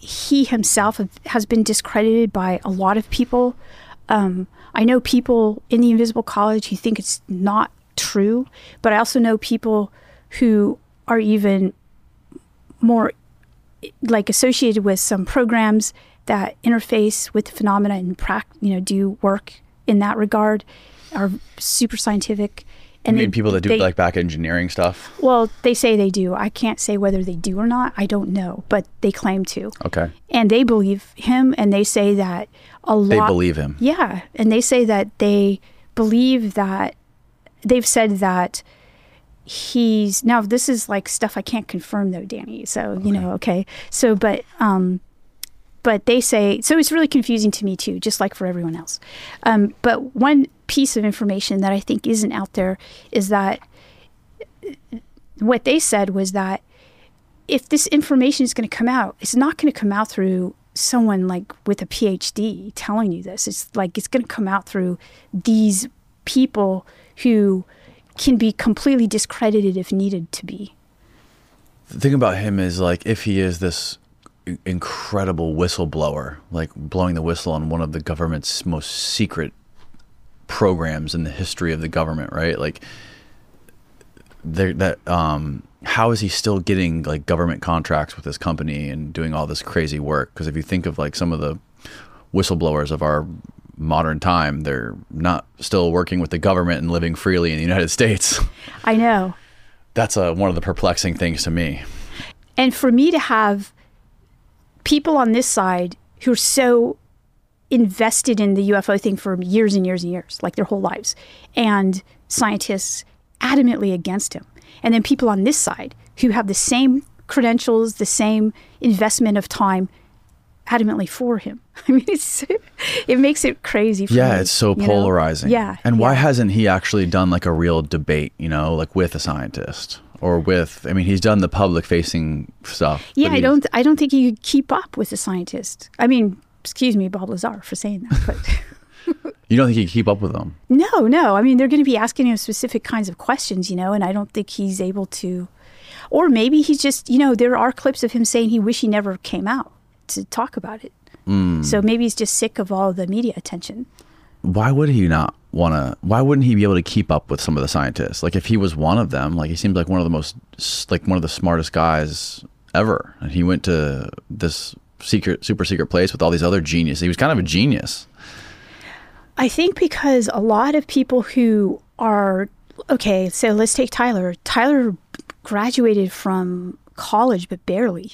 he himself has been discredited by a lot of people. Um, I know people in the Invisible College who think it's not true, but I also know people who are even more like associated with some programs that interface with phenomena and prac- you know do work in that regard are super scientific and mean, they- people that do they- like back engineering stuff. well they say they do i can't say whether they do or not i don't know but they claim to Okay. and they believe him and they say that a lot They believe him. yeah, and they say that they believe that they've said that he's now this is like stuff I can't confirm though, Danny. So, you know, okay. So but um but they say so it's really confusing to me too, just like for everyone else. Um, but one piece of information that I think isn't out there is that what they said was that if this information is going to come out, it's not going to come out through someone like with a PhD telling you this. It's like it's going to come out through these people who can be completely discredited if needed to be. The thing about him is like if he is this incredible whistleblower, like blowing the whistle on one of the government's most secret programs in the history of the government, right? Like there that um how is he still getting like government contracts with this company and doing all this crazy work? Because if you think of like some of the whistleblowers of our modern time, they're not still working with the government and living freely in the United States. I know. That's a, one of the perplexing things to me. And for me to have people on this side who are so invested in the UFO thing for years and years and years, like their whole lives, and scientists adamantly against him and then people on this side who have the same credentials, the same investment of time adamantly for him. [LAUGHS] I mean, it's it makes it crazy. yeah, me, it's so polarizing. Know? Yeah. And why hasn't he actually done like a real debate? You know, like with a scientist or with? I mean, he's done the public facing stuff. Yeah, I don't. I don't think he could keep up with the scientist. I mean, excuse me, Bob Lazar, for saying that, but. [LAUGHS] You don't think he can keep up with them? No, no. I mean, they're going to be asking him specific kinds of questions, you know, and I don't think he's able to. Or maybe he's just, you know, there are clips of him saying he wish he never came out to talk about it. Mm. So maybe he's just sick of all the media attention. Why would he not want to? Why wouldn't he be able to keep up with some of the scientists? Like if he was one of them, like he seems like one of the most, like one of the smartest guys ever, and he went to this secret, super secret place with all these other geniuses. He was kind of a genius. I think because a lot of people who are okay, so let's take Tyler. Tyler graduated from college, but barely.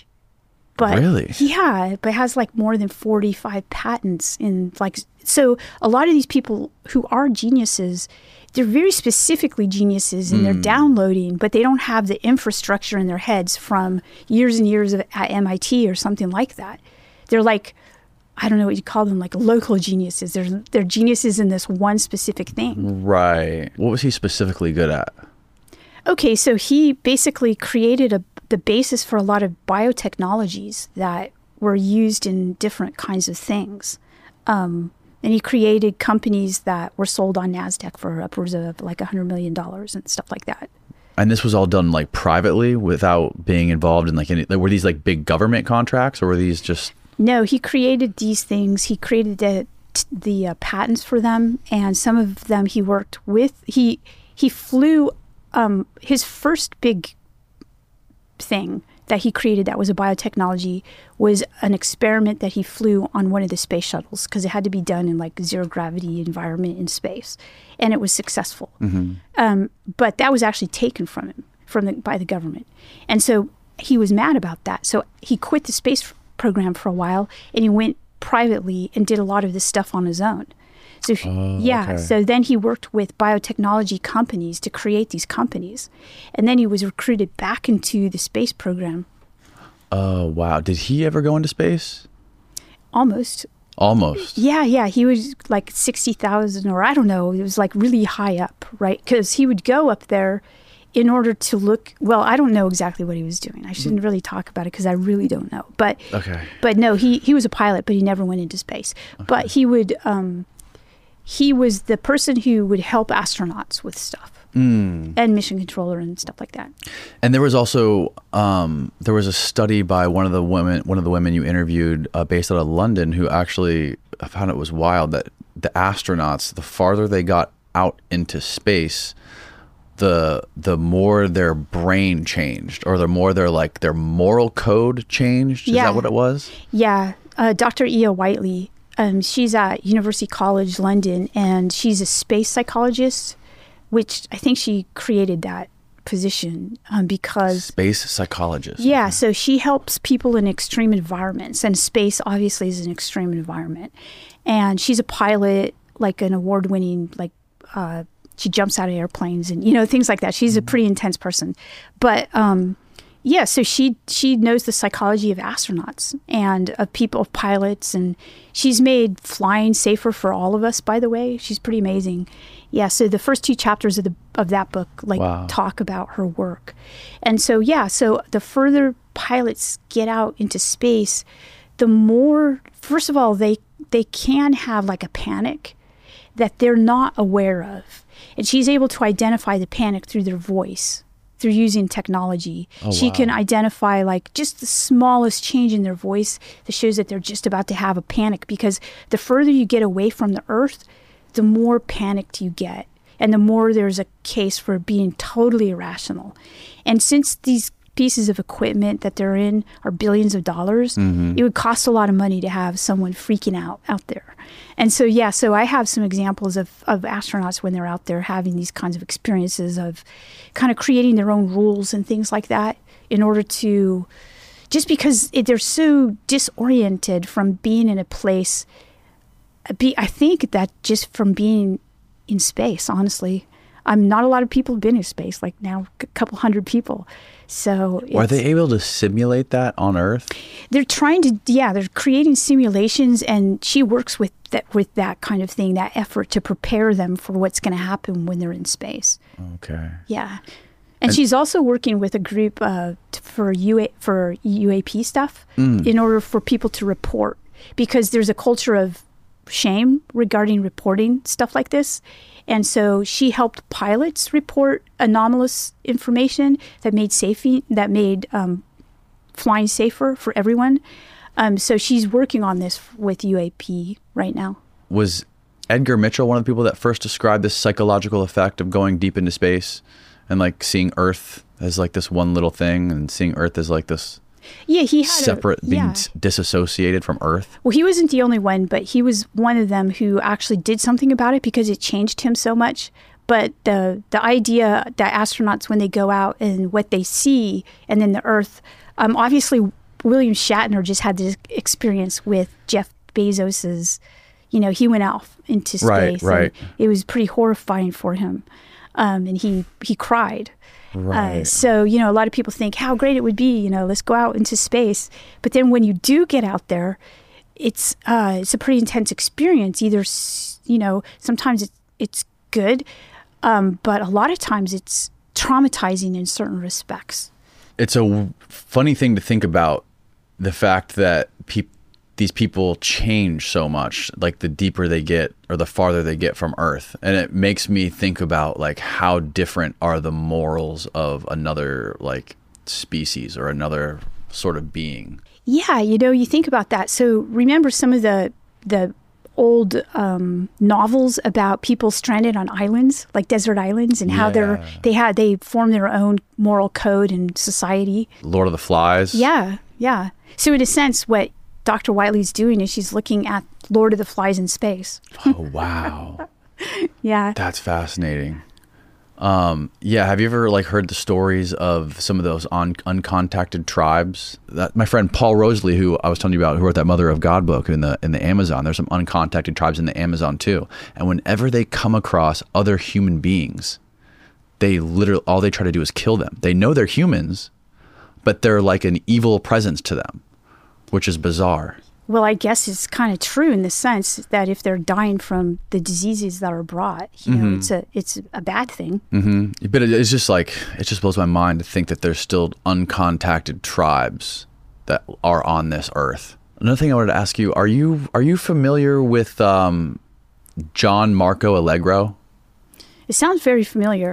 But really, yeah, but has like more than forty-five patents in like. So a lot of these people who are geniuses, they're very specifically geniuses, and mm. they're hmm. downloading, but they don't have the infrastructure in their heads from years and years of, at MIT or something like that. They're like I don't know what you call them, like local geniuses. They're they're geniuses in this one specific thing. Right. What was he specifically good at? Okay, so he basically created a the basis for a lot of biotechnologies that were used in different kinds of things. Um, and he created companies that were sold on Nasdaq for upwards of like a hundred million dollars and stuff like that. And this was all done like privately without being involved in like any. Like, were these like big government contracts or were these just no, he created these things. He created the the uh, patents for them, and some of them he worked with. He he flew um, his first big thing that he created that was a biotechnology was an experiment that he flew on one of the space shuttles because it had to be done in like zero gravity environment in space, and it was successful. Mm-hmm. Um, but that was actually taken from him from the, by the government, and so he was mad about that. So he quit the space program for a while, and he went privately and did a lot of this stuff on his own. So uh, yeah, okay. so then he worked with biotechnology companies to create these companies, and then he was recruited back into the space program. Oh wow! Did he ever go into space? Almost. Almost. Yeah, yeah. He was like sixty thousand, or I don't know. It was like really high up, right? Because he would go up there in order to look well i don't know exactly what he was doing i shouldn't really talk about it because i really don't know but okay but no he he was a pilot but he never went into space okay. but he would um he was the person who would help astronauts with stuff mm. and mission controller and stuff like that and there was also um there was a study by one of the women one of the women you interviewed uh, based out of london who actually i found it was wild that the astronauts the farther they got out into space the the more their brain changed or the more their like their moral code changed is yeah. that what it was yeah uh, dr Iya Whiteley um, she's at university college london and she's a space psychologist which i think she created that position um, because space psychologist yeah so she helps people in extreme environments and space obviously is an extreme environment and she's a pilot like an award-winning like uh, she jumps out of airplanes and you know things like that. She's a mm-hmm. pretty intense person, but um, yeah, so she she knows the psychology of astronauts and of people, of pilots, and she's made flying safer for all of us. By the way, she's pretty amazing. Yeah, so the first two chapters of the of that book like Wow. talk about her work, and so yeah, so the further pilots get out into space, the more first of all they they can have like a panic that they're not aware of, and she's able to identify the panic through their voice through using technology. Oh, she wow. can identify like just the smallest change in their voice that shows that they're just about to have a panic because the further you get away from the earth, the more panicked you get and the more there's a case for being totally irrational. And since these pieces of equipment that they're in are billions of dollars, mm-hmm. it would cost a lot of money to have someone freaking out out there. And so, yeah, so I have some examples of, of astronauts when they're out there having these kinds of experiences of kind of creating their own rules and things like that in order to just because it, they're so disoriented from being in a place. Be, I think that just from being in space, honestly, um, not a lot of people have been in space, like now a couple hundred people. So Are they able to simulate that on Earth? they're trying to yeah they're creating simulations and she works with that with that kind of thing that effort to prepare them for what's going to happen when they're in space Okay. yeah and, she's also working with a group uh, for UA, for UAP stuff in order for people to report because there's a culture of shame regarding reporting stuff like this. And so she helped pilots report anomalous information that made safety that made um, flying safer for everyone. Um, so she's working on this with UAP right now. Was Edgar Mitchell one of the people that first described this psychological effect of going deep into space and like seeing Earth as like this one little thing and seeing Earth as like this Yeah, he had separate, a, being yeah. s- disassociated from Earth? Well, he wasn't the only one, but he was one of them who actually did something about it because it changed him so much. But the the idea that astronauts, when they go out and what they see, and then the Earth, um, obviously William Shatner just had this experience with Jeff Bezos's. You know, he went out into space. Right, and right. it was pretty horrifying for him, um, and he he cried. Uh, so, you know, a lot of people think how great it would be, you know, let's go out into space. But then when you do get out there, it's uh, it's a pretty intense experience. Either, you know, sometimes it's it's good, um, but a lot of times it's traumatizing in certain respects. it's a w- funny thing to think about the fact that peop- these people change so much like the deeper they get or the farther they get from earth and it makes me think about like how different are the morals of another like species or another sort of being Yeah, you know, you think about that. So remember some of the the old um, novels about people stranded on islands, like desert islands, and how they're they had they form their own moral code and society. lord of the flies Yeah, yeah. So in a sense, what Dr. Whiteley's doing is she's looking at Lord of the Flies in space. oh wow [LAUGHS] Yeah. that's fascinating um yeah have you ever like heard the stories of some of those un- uncontacted tribes that my friend paul rosolie who i was telling you about who wrote that mother of god book in the in the amazon there's some uncontacted tribes in the amazon too and whenever they come across other human beings they literally all they try to do is kill them they know they're humans but they're like an evil presence to them which is bizarre Well, I guess it's kind of true in the sense that if they're dying from the diseases that are brought, you know, it's a it's a bad thing. hmm But it- it's just like it just blows my mind to think that there's still uncontacted tribes that are on this earth. Another thing I wanted to ask you: Are you are you familiar with um, John Marco Allegro? It sounds very familiar.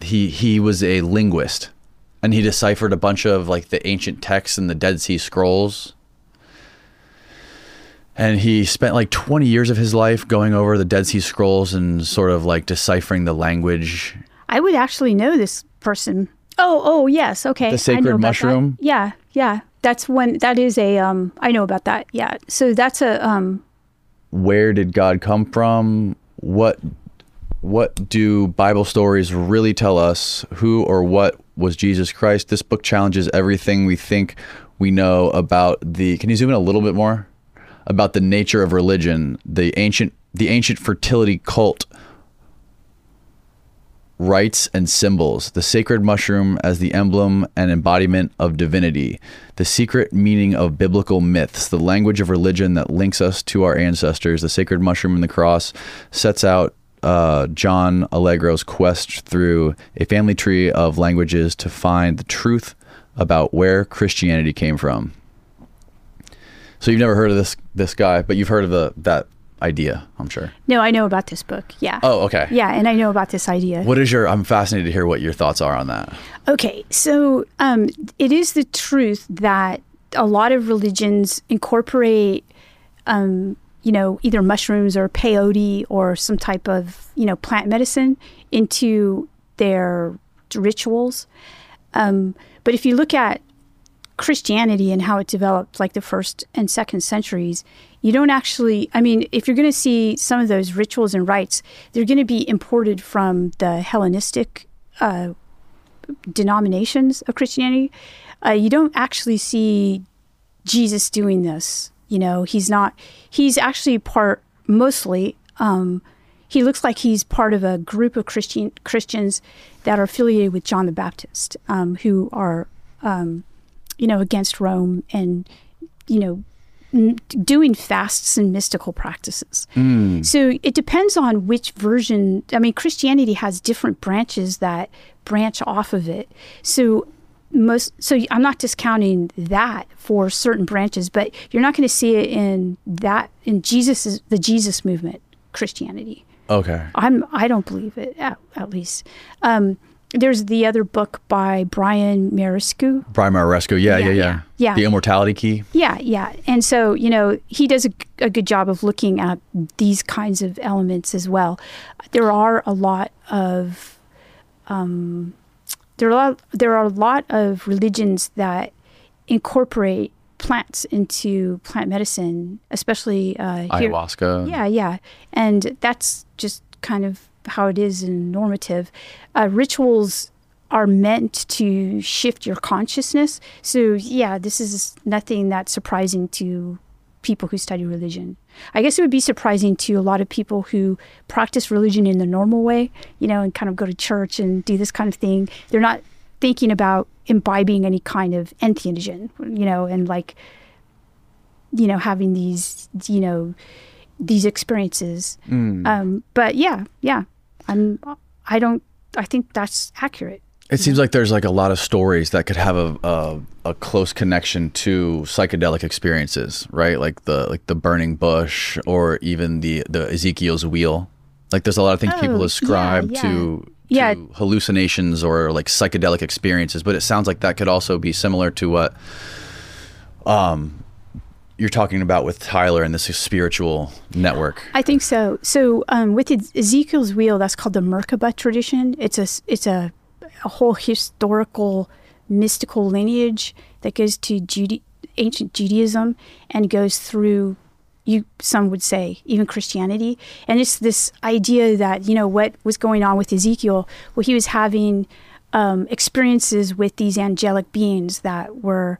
He he was a linguist, and he deciphered a bunch of like the ancient texts and the Dead Sea Scrolls. And he spent like 20 years of his life going over the Dead Sea Scrolls and sort of like deciphering the language I would actually know this person. Oh, oh, yes, okay. Know sacred about that. mushroom? Yeah, yeah. That's when That is a. Um, I know about that. Yeah. So that's a. Um, where did God come from? What what do Bible stories really tell us? Who or what was Jesus Christ? This book challenges everything we think we know about the Can you zoom in a little bit more? About the nature of religion, the ancient the ancient fertility cult rites and symbols, the sacred mushroom as the emblem and embodiment of divinity, the secret meaning of biblical myths, the language of religion that links us to our ancestors, the sacred mushroom and the cross sets out uh, John Allegro's quest through a family tree of languages to find the truth about where Christianity came from. So you've never heard of this this guy, but you've heard of the that idea, I'm sure. No, I know about this book. Yeah. Oh, okay. Yeah, and I know about this idea. What is your? I'm fascinated to hear what your thoughts are on that. Okay, so um, it is the truth that a lot of religions incorporate, um, you know, either mushrooms or peyote or some type of you know plant medicine into their rituals. Um, but if you look at Christianity and how it developed, like the first and second centuries, you don't actually, I mean, if you're going to see some of those rituals and rites, they're going to be imported from the Hellenistic uh, denominations of Christianity. Uh, you don't actually see Jesus doing this. You know, he's not, he's actually part, mostly, um, he looks like he's part of a group of Christian Christians that are affiliated with John the Baptist, um, who are, um, you know, against Rome and, you know, doing fasts and mystical practices. Mm. So it depends on which version. I mean, Christianity has different branches that branch off of it. So most so I'm not discounting that for certain branches, but you're not going to see it in that in Jesus the Jesus movement Christianity. Okay. I'm I don't believe it at, at least. Um, there's the other book by Brian Muraresku. Brian Muraresku, yeah, yeah, yeah, yeah. Yeah. The Immortality Key. Yeah, yeah. And so, you know, he does a, a, good job of looking at these kinds of elements as well. There are a lot of, um, there are a lot, there are a lot of religions that incorporate plants into plant medicine, especially uh, ayahuasca. Yeah, yeah, and that's just kind of how it is in normative. Uh, rituals are meant to shift your consciousness. So, yeah, this is nothing that's surprising to people who study religion. I guess it would be surprising to a lot of people who practice religion in the normal way, you know, and kind of go to church and do this kind of thing. They're not thinking about imbibing any kind of entheogen, you know, and like, you know, having these, you know, these experiences. Mm. Um, but yeah, yeah, I'm. I don't. I think that's accurate. It seems like there's like a lot of stories that could have a, a, a close connection to psychedelic experiences, right? Like the like the burning bush, or even the the Ezekiel's wheel. Like there's a lot of things oh, people ascribe yeah, yeah. to yeah. hallucinations or like psychedelic experiences, but it sounds like that could also be similar to what um you're talking about with Tyler and this spiritual network. I think so. So um, with Ezekiel's wheel, that's called the Merkaba tradition. It's a it's a, a whole historical mystical lineage that goes to Jude- ancient Judaism and goes through you some would say even Christianity. And it's this idea that you know what was going on with Ezekiel. Well, he was having um, experiences with these angelic beings that were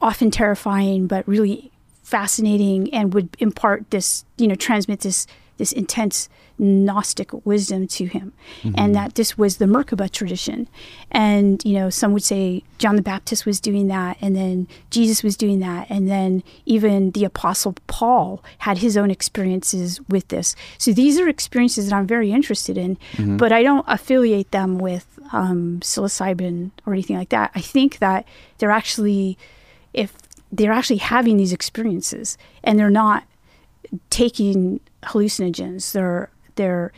often terrifying, but really fascinating and would impart this, you know, transmit this this intense Gnostic wisdom to him, mm-hmm. and that this was the Merkaba tradition. And you know, some would say John the Baptist was doing that, and then Jesus was doing that, and then even the Apostle Paul had his own experiences with this. So these are experiences that I'm very interested in, mm-hmm. but I don't affiliate them with um, psilocybin or anything like that. I think that they're actually, if they're actually having these experiences and they're not taking hallucinogens. They're they're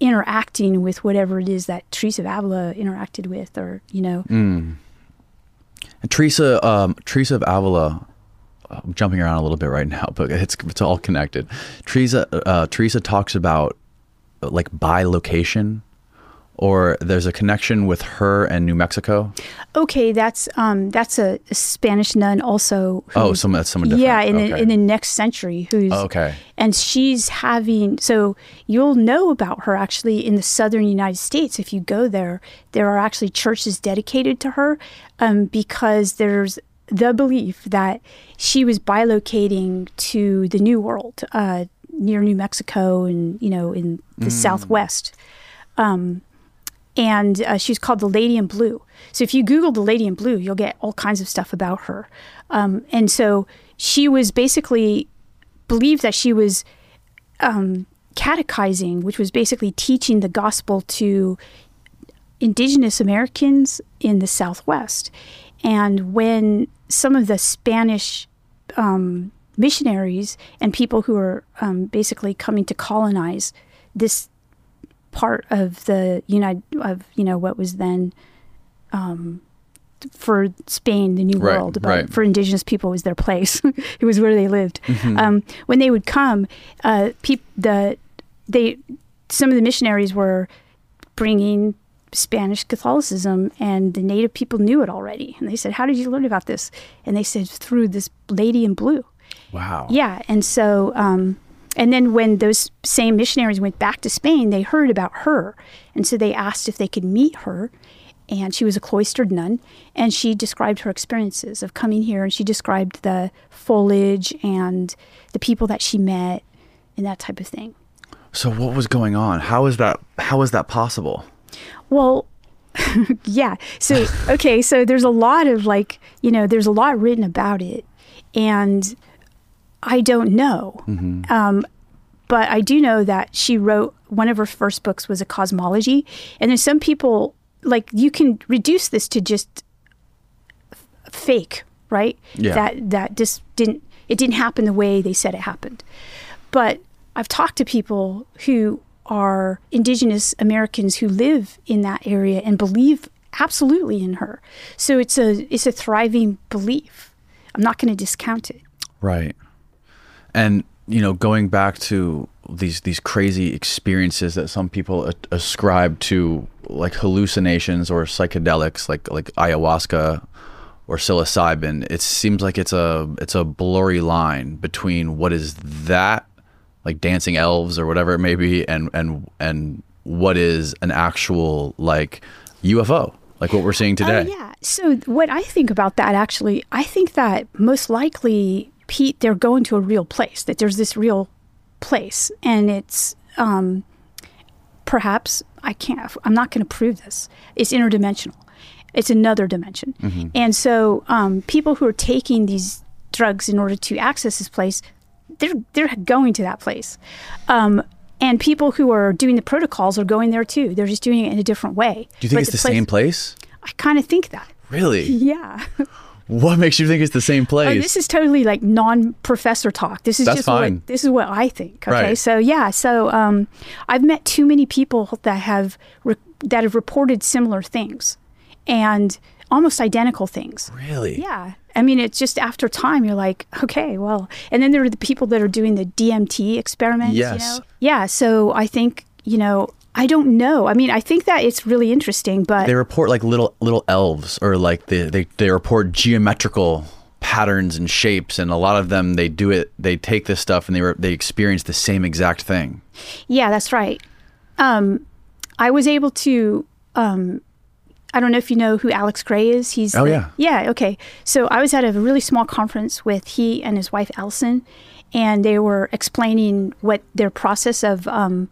interacting with whatever it is that Teresa of Avila interacted with, or you know. Mm. Teresa, um, Teresa of Avila. I'm jumping around a little bit right now, [LAUGHS] but it's it's all connected. Teresa uh, Teresa talks about like bilocation or there's a connection with her and New Mexico. Okay, that's um, that's a, Spanish nun also. oh, some that's someone different. Yeah, in, okay. the, in the next century, who's oh, okay, and she's having so you'll know about her actually in the southern United States if you go there. There are actually churches dedicated to her um, because there's the belief that she was bilocating to the New World uh, near New Mexico and you know in the mm. Southwest. Um, and uh, she's called the Lady in Blue. So if you Google the Lady in Blue, you'll get all kinds of stuff about her. Um, and so she was basically believed that she was um, catechizing, which was basically teaching the gospel to indigenous Americans in the Southwest. And when some of the Spanish um, missionaries and people who are um, basically coming to colonize this part of the United of you know what was then um, for Spain the New Right, World, but right. for Indigenous people it was their place. [LAUGHS] it was where they lived. Mm-hmm. Um, when they would come, uh, peop- the they some of the missionaries were bringing Spanish Catholicism, and the native people knew it already. And they said, "How did you learn about this?" And they said, "Through this lady in blue." Wow. Yeah, and so, um, and then when those same missionaries went back to Spain, they heard about her, and so they asked if they could meet her. And she was a cloistered nun, and she described her experiences of coming here, and she described the foliage and the people that she met, and that type of thing. So what was going on? How is that? How is that possible? Well, [LAUGHS] yeah. So, [LAUGHS] okay, so there's a lot of like, you know, there's a lot written about it, and I don't know. Um, but I do know that she wrote one of her first books was a cosmology, and there's some people like you can reduce this to just f- fake, right? Yeah. That that just didn't it didn't happen the way they said it happened. But I've talked to people who are indigenous Americans who live in that area and believe absolutely in her. So it's a it's a thriving belief. I'm not going to discount it. Right. And you know, going back to these these crazy experiences that some people a- ascribe to, like hallucinations or psychedelics, like like ayahuasca or psilocybin, it seems like it's a it's a blurry line between what is that, like dancing elves or whatever it may be, and and and what is an actual like UFO, like what we're seeing oh, today. Oh, yeah. So what I think about that actually, I think that most likely Pete, they're going to a real place. That there's this real place, and it's um, perhaps I can't. I'm not going to prove this. It's interdimensional. It's another dimension, and so um, people who are taking these drugs in order to access this place, they're they're going to that place. Um, and people who are doing the protocols are going there too. They're just doing it in a different way. Do you think But it's the, same place? I kind of think that. Really? [LAUGHS] Yeah. What makes you think it's the same Oh, place? this is totally like non-professor talk. This is That's just fine. what this is what I think. Okay, Right. so yeah, so um, I've met too many people that have re- that have reported similar things, and almost identical things. really? Yeah, I mean, it's just after time you're like, okay, well, and then there are the people that are doing the DMT experiments. Yes. You know? Yeah. So I think you know. I don't know. I mean, I think that it's really interesting, but They report like little little elves, or like they they, they report geometrical patterns and shapes, and a lot of them they do it. They take this stuff and they re- they experience the same exact thing. Yeah, that's right. Um, I was able to. Um, I don't know if you know who Alex Grey is. He's Oh, the- yeah. yeah. Okay, so I was at a really small conference with he and his wife Allyson, and they were explaining what their process of, um,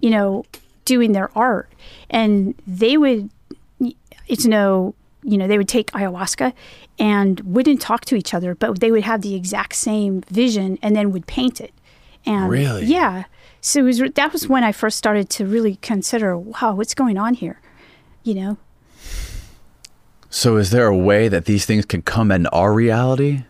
you know, doing their art, and they would. It's no, you know, they would take ayahuasca and wouldn't talk to each other, but they would have the exact same vision and then would paint it. And Really? yeah, so it was that was when I first started to really consider, wow, what's going on here? You know, So, is there a way that these things can come in our reality?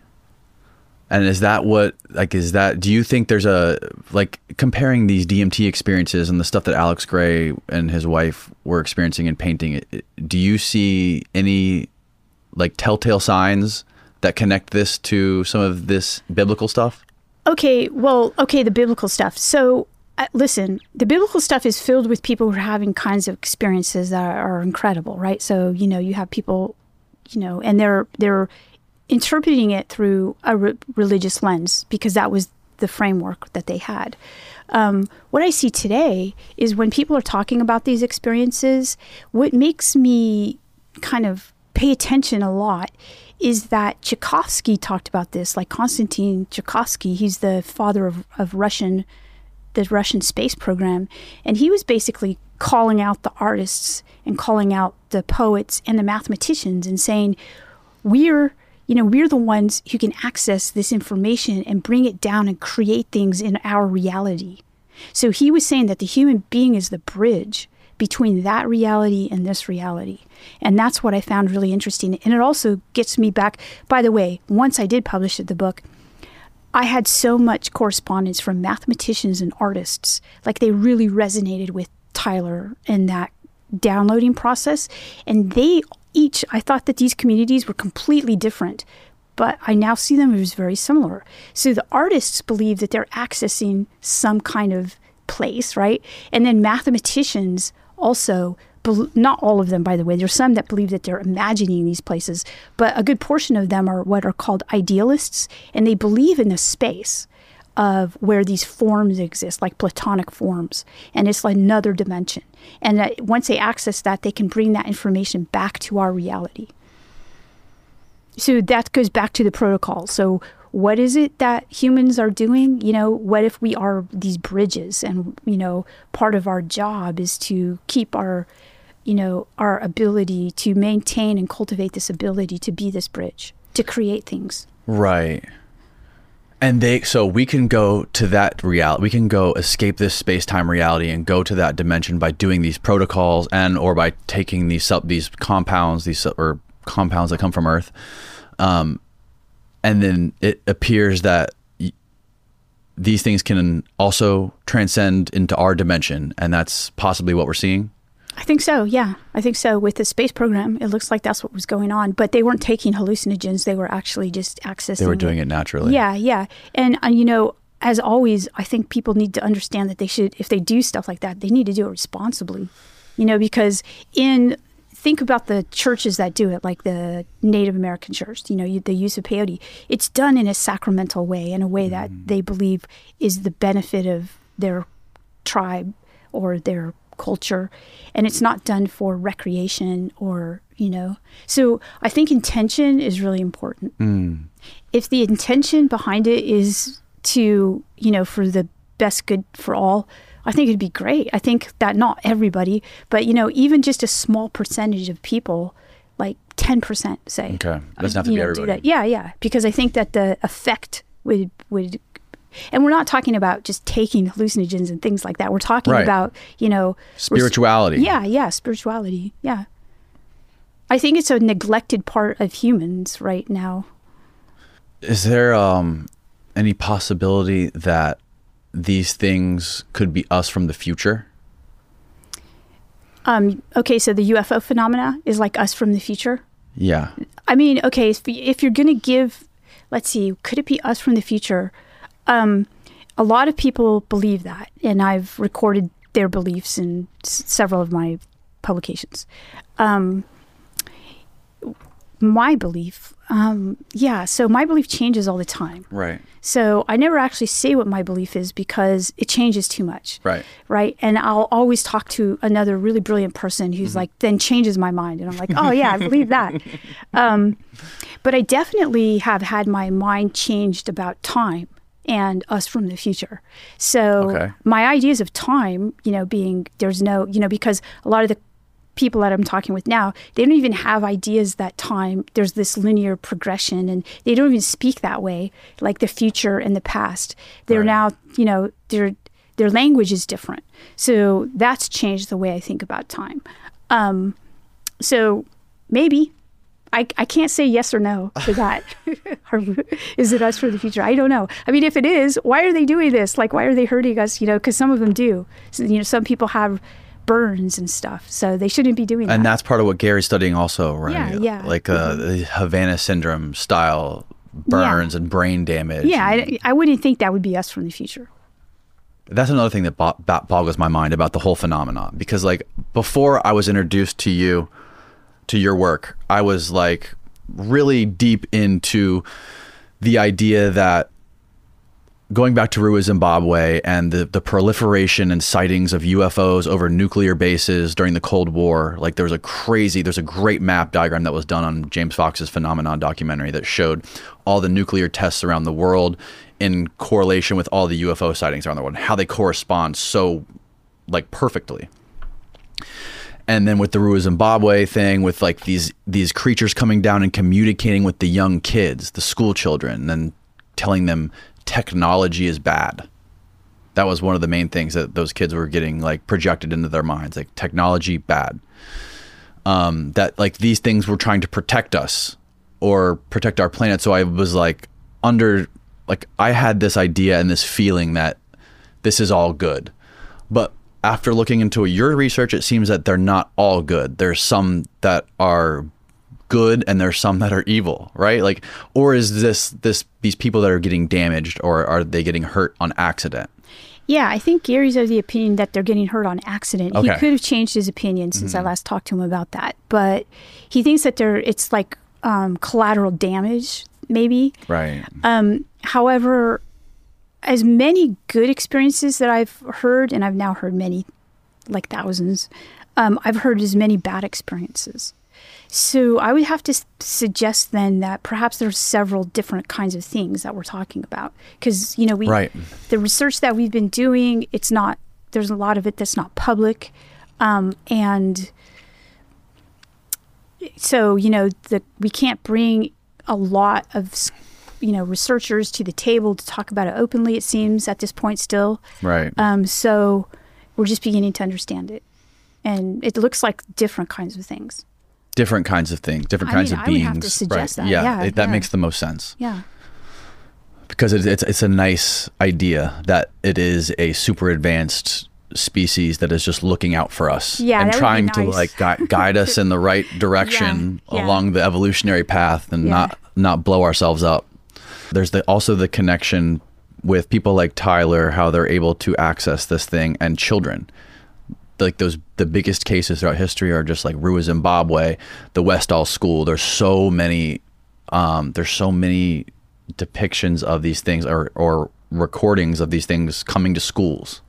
And is that what like is that? Do you think there's a like comparing these DMT experiences and the stuff that Alex Grey and his wife were experiencing in painting? Do you see any like telltale signs that connect this to some of this biblical stuff? Okay, well, okay, the biblical stuff. So, uh, listen, the biblical stuff is filled with people who are having kinds of experiences that are, are incredible, right? So, you know, you have people, you know, and they're they're interpreting it through a re- religious lens because that was the framework that they had. Um, what I see today is when people are talking about these experiences, what makes me kind of pay attention a lot is that Tsiolkovsky talked about this, like Konstantin Tsiolkovsky. He's the father of, of Russian, the Russian space program, and he was basically calling out the artists and calling out the poets and the mathematicians and saying, we're you know we're the ones who can access this information and bring it down and create things in our reality so he was saying that the human being is the bridge between that reality and this reality and that's what i found really interesting and it also gets me back by the way once i did publish the book I had so much correspondence from mathematicians and artists. Like they really resonated with Tyler and that downloading process. And they each, I thought that these communities were completely different, but I now see them as very similar. So the artists believe that they're accessing some kind of place, right? And then mathematicians also not all of them, by the way. There's some that believe that they're imagining these places, but a good portion of them are what are called idealists, and they believe in the space of where these forms exist, like platonic forms, and it's like another dimension. And that once they access that, they can bring that information back to our reality. So that goes back to the protocol. So what is it that humans are doing? You know, what if we are these bridges and, you know, part of our job is to keep our, you know, our ability to maintain and cultivate this ability to be this bridge, to create things. Right. And they so we can go to that reality. We can go escape this space-time reality and go to that dimension by doing these protocols and or by taking these sub these compounds these or compounds that come from Earth. Um, and then it appears that these things can also transcend into our dimension, and that's possibly what we're seeing. I think so. Yeah, I think so. With the space program, it looks like that's what was going on. But they weren't taking hallucinogens; they were actually just accessing. They were doing it, naturally. Yeah, yeah. And uh, you know, as always, I think people need to understand that they should, if they do stuff like that, they need to do it responsibly. You know, because in think about the churches that do it, like the Native American church, you know, the use of peyote. It's done in a sacramental way, in a way that mm. they believe is the benefit of their tribe or their culture and it's not done for recreation or you know. So i think intention is really important. Mm. if the intention behind it is to you know for the best good for all i think it'd be great. I think that not everybody but you know even just a small percentage of people like 10% say. Okay. Doesn't have to be know, everybody. yeah yeah. Because i think that the effect would would and we're not talking about just taking hallucinogens and things like that. We're talking right. about, you know, spirituality. yeah, yeah, spirituality. Yeah. I think it's a neglected part of humans right now. Is there um, any possibility that these things could be us from the future? Um, okay, so the UFO phenomena is like us from the future. Yeah. I mean, okay, if, if you're going to give, let's see, could it be us from the future? Um, a lot of people believe that, and I've recorded their beliefs in s- several of my publications. Um, my belief, um, yeah, so my belief changes all the time. Right. So I never actually say what my belief is because it changes too much. Right. Right. And I'll always talk to another really brilliant person who's mm-hmm. like, then changes my mind. And I'm like, oh, yeah, I believe that. [LAUGHS] Um, but I definitely have had my mind changed about time and us from the future. So okay. my ideas of time, you know, being there's no, you know, because a lot of the people that I'm talking with now, they don't even have ideas that time there's this linear progression and they don't even speak that way, like the future and the past. They're right. now, you know, their their language is different. So that's changed the way I think about time. Um, so maybe I, I can't say yes or no to that. [LAUGHS] is it us for the future? I don't know. I mean, if it is, why are they doing this? Like, why are they hurting us? You know, because some of them do. So, you know, some people have burns and stuff, so they shouldn't be doing and that. And that's part of what Garry's studying, also, right? Yeah, yeah. Like uh, mm-hmm. the Havana syndrome style burns yeah. and brain damage. Yeah, I, I wouldn't think that would be us from the future. That's another thing that boggles my mind about the whole phenomenon because, like, before I was introduced to you to your work, I was like really deep into the idea that going back to Ruwa, Zimbabwe and the, the proliferation and sightings of UFOs over nuclear bases during the Cold War, like there was a crazy, there's a great map diagram that was done on James Fox's Phenomenon documentary that showed all the nuclear tests around the world in correlation with all the UFO sightings around the world and how they correspond so like perfectly. And then with the Ruwa Zimbabwe thing, with like these these creatures coming down and communicating with the young kids, the school children, and telling them technology is bad. That was one of the main things that those kids were getting like projected into their minds, like technology bad. Um, that like these things were trying to protect us or protect our planet. So I was like under like I had this idea and this feeling that this is all good. But after looking into your research, it seems that they're not all good. There's some that are good and there's some that are evil, right? Like or is this this these people that are getting damaged or are they getting hurt on accident? Yeah, I think Garry's of the opinion that they're getting hurt on accident. He could have changed his opinion since Mm-hmm. I last talked to him about that, but he thinks that they're it's like um, collateral damage, maybe. Right. Um, however, as many good experiences that I've heard, and I've now heard many, like thousands, um, I've heard as many bad experiences. So I would have to s- suggest then that perhaps there's several different kinds of things that we're talking about because you know we Right. the research that we've been doing it's not there's a lot of it that's not public um, and so you know the we can't bring a lot of you know researchers to the table to talk about it openly it seems at this point still Right. um, so we're just beginning to understand it and it looks like different kinds of things different kinds of things, different I kinds mean, of I would beings. have to suggest right. that. Yeah, Yeah, it, that yeah. makes the most sense yeah because it, it's it's a nice idea that it is a super advanced species that is just looking out for us Yeah, and would trying to like gui- guide us in the [LAUGHS] right direction Yeah, yeah. along the evolutionary path and not not blow ourselves up. There's the, also the connection with people like Tyler, how they're able to access this thing, and children. Like those, the biggest cases throughout history are just like Ruwa Zimbabwe, the Westall School. There's so many, um, there's so many depictions of these things or or recordings of these things coming to schools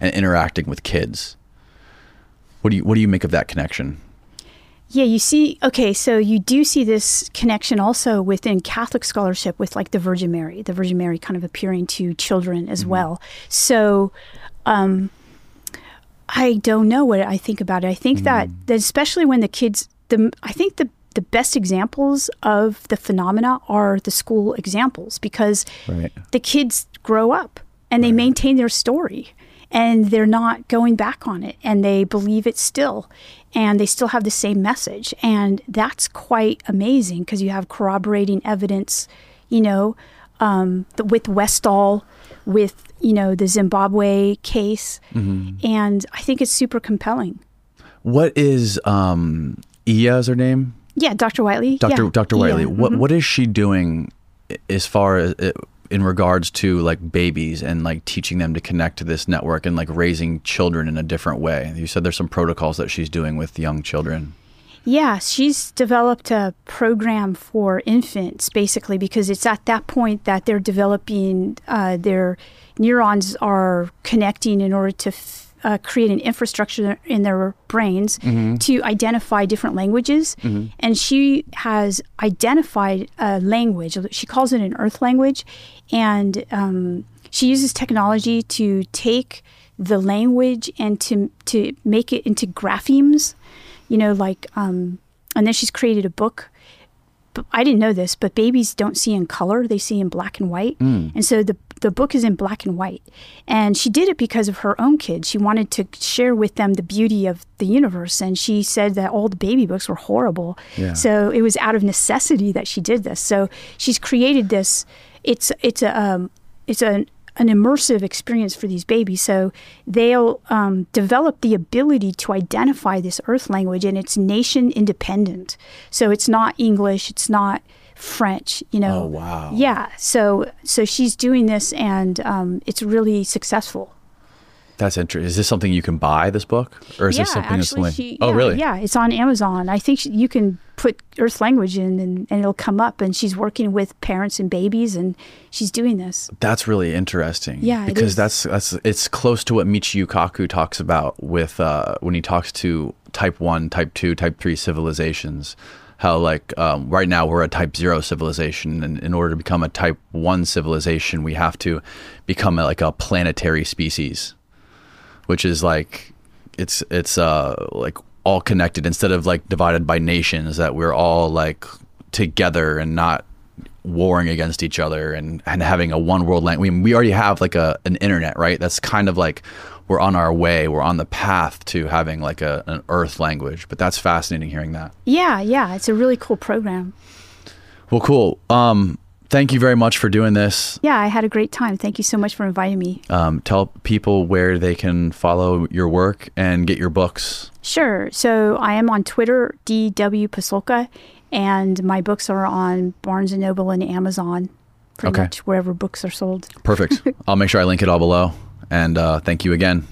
and interacting with kids. What do you what do you make of that connection? Yeah, you see, okay, so you do see this connection also within Catholic scholarship with like the Virgin Mary, the Virgin Mary kind of appearing to children as well. So, um, I don't know what I think about it. I think that, that especially when the kids, the I think the the best examples of the phenomena are the school examples because Right. the kids grow up and they maintain their story and they're not going back on it and they believe it still and they still have the same message and that's quite amazing because you have corroborating evidence you know um, the, with westall with you know the zimbabwe case and i think it's super compelling What is um Iya is her name? yeah dr whiteley Dr. yeah. Dr. Whiteley. Yeah, What mhm. what is she doing as far as in regards to like babies and like teaching them to connect to this network and like raising children in a different way? You said there's some protocols that she's doing with young children. Yeah, she's developed a program for infants basically because it's at that point that they're developing, uh, their neurons are connecting in order to f- uh, create an infrastructure in their brains to identify different languages. And she has identified a language, she calls it an earth language. And um, she uses technology to take the language and to, to make it into graphemes you know, like, um, and then she's created a book. I didn't know this, but babies don't see in color; they see in black and white. And so the the book is in black and white. And she did it because of her own kids. She wanted to share with them the beauty of the universe. And she said that all the baby books were horrible. Yeah. So it was out of necessity that she did this. So she's created this. It's it's a um, it's an an immersive experience for these babies. So they'll um, develop the ability to identify this Earth language, and it's nation independent. So it's not English, it's not French. You know. Oh, wow. Yeah. So so she's doing this, and um, it's really successful. That's interesting. Is this something you can buy this book or is yeah, this something that's actually, only she, Oh, yeah, really? Yeah, it's on Amazon. I think she, you can put Earth language in, and, and it'll come up. And she's working with parents and babies, and she's doing this. That's really interesting. Yeah, because that's that's it's close to what Michio Kaku talks about with uh, when he talks to Type One, Type Two, Type Three civilizations. How like um, right now we're a Type Zero civilization, and in order to become a Type One civilization, we have to become a, like a planetary species, which is like it's it's uh like all connected instead of like divided by nations that we're all like together and not warring against each other and, and having a one world language. I mean, we already have like a an internet, right? That's kind of like we're on our way. We're on the path to having like a, an earth language. But that's fascinating hearing that. Yeah, yeah, it's a really cool program. Well, cool. Um, thank you very much for doing this. Yeah, I had a great time. Thank you so much for inviting me. Um, tell people where they can follow your work and get your books. Sure. So I am on Twitter, DW Pasulka, and my books are on Barnes and Noble and Amazon, pretty Okay. much wherever books are sold. Perfect. [LAUGHS] I'll make sure I link it all below. And uh, thank you again.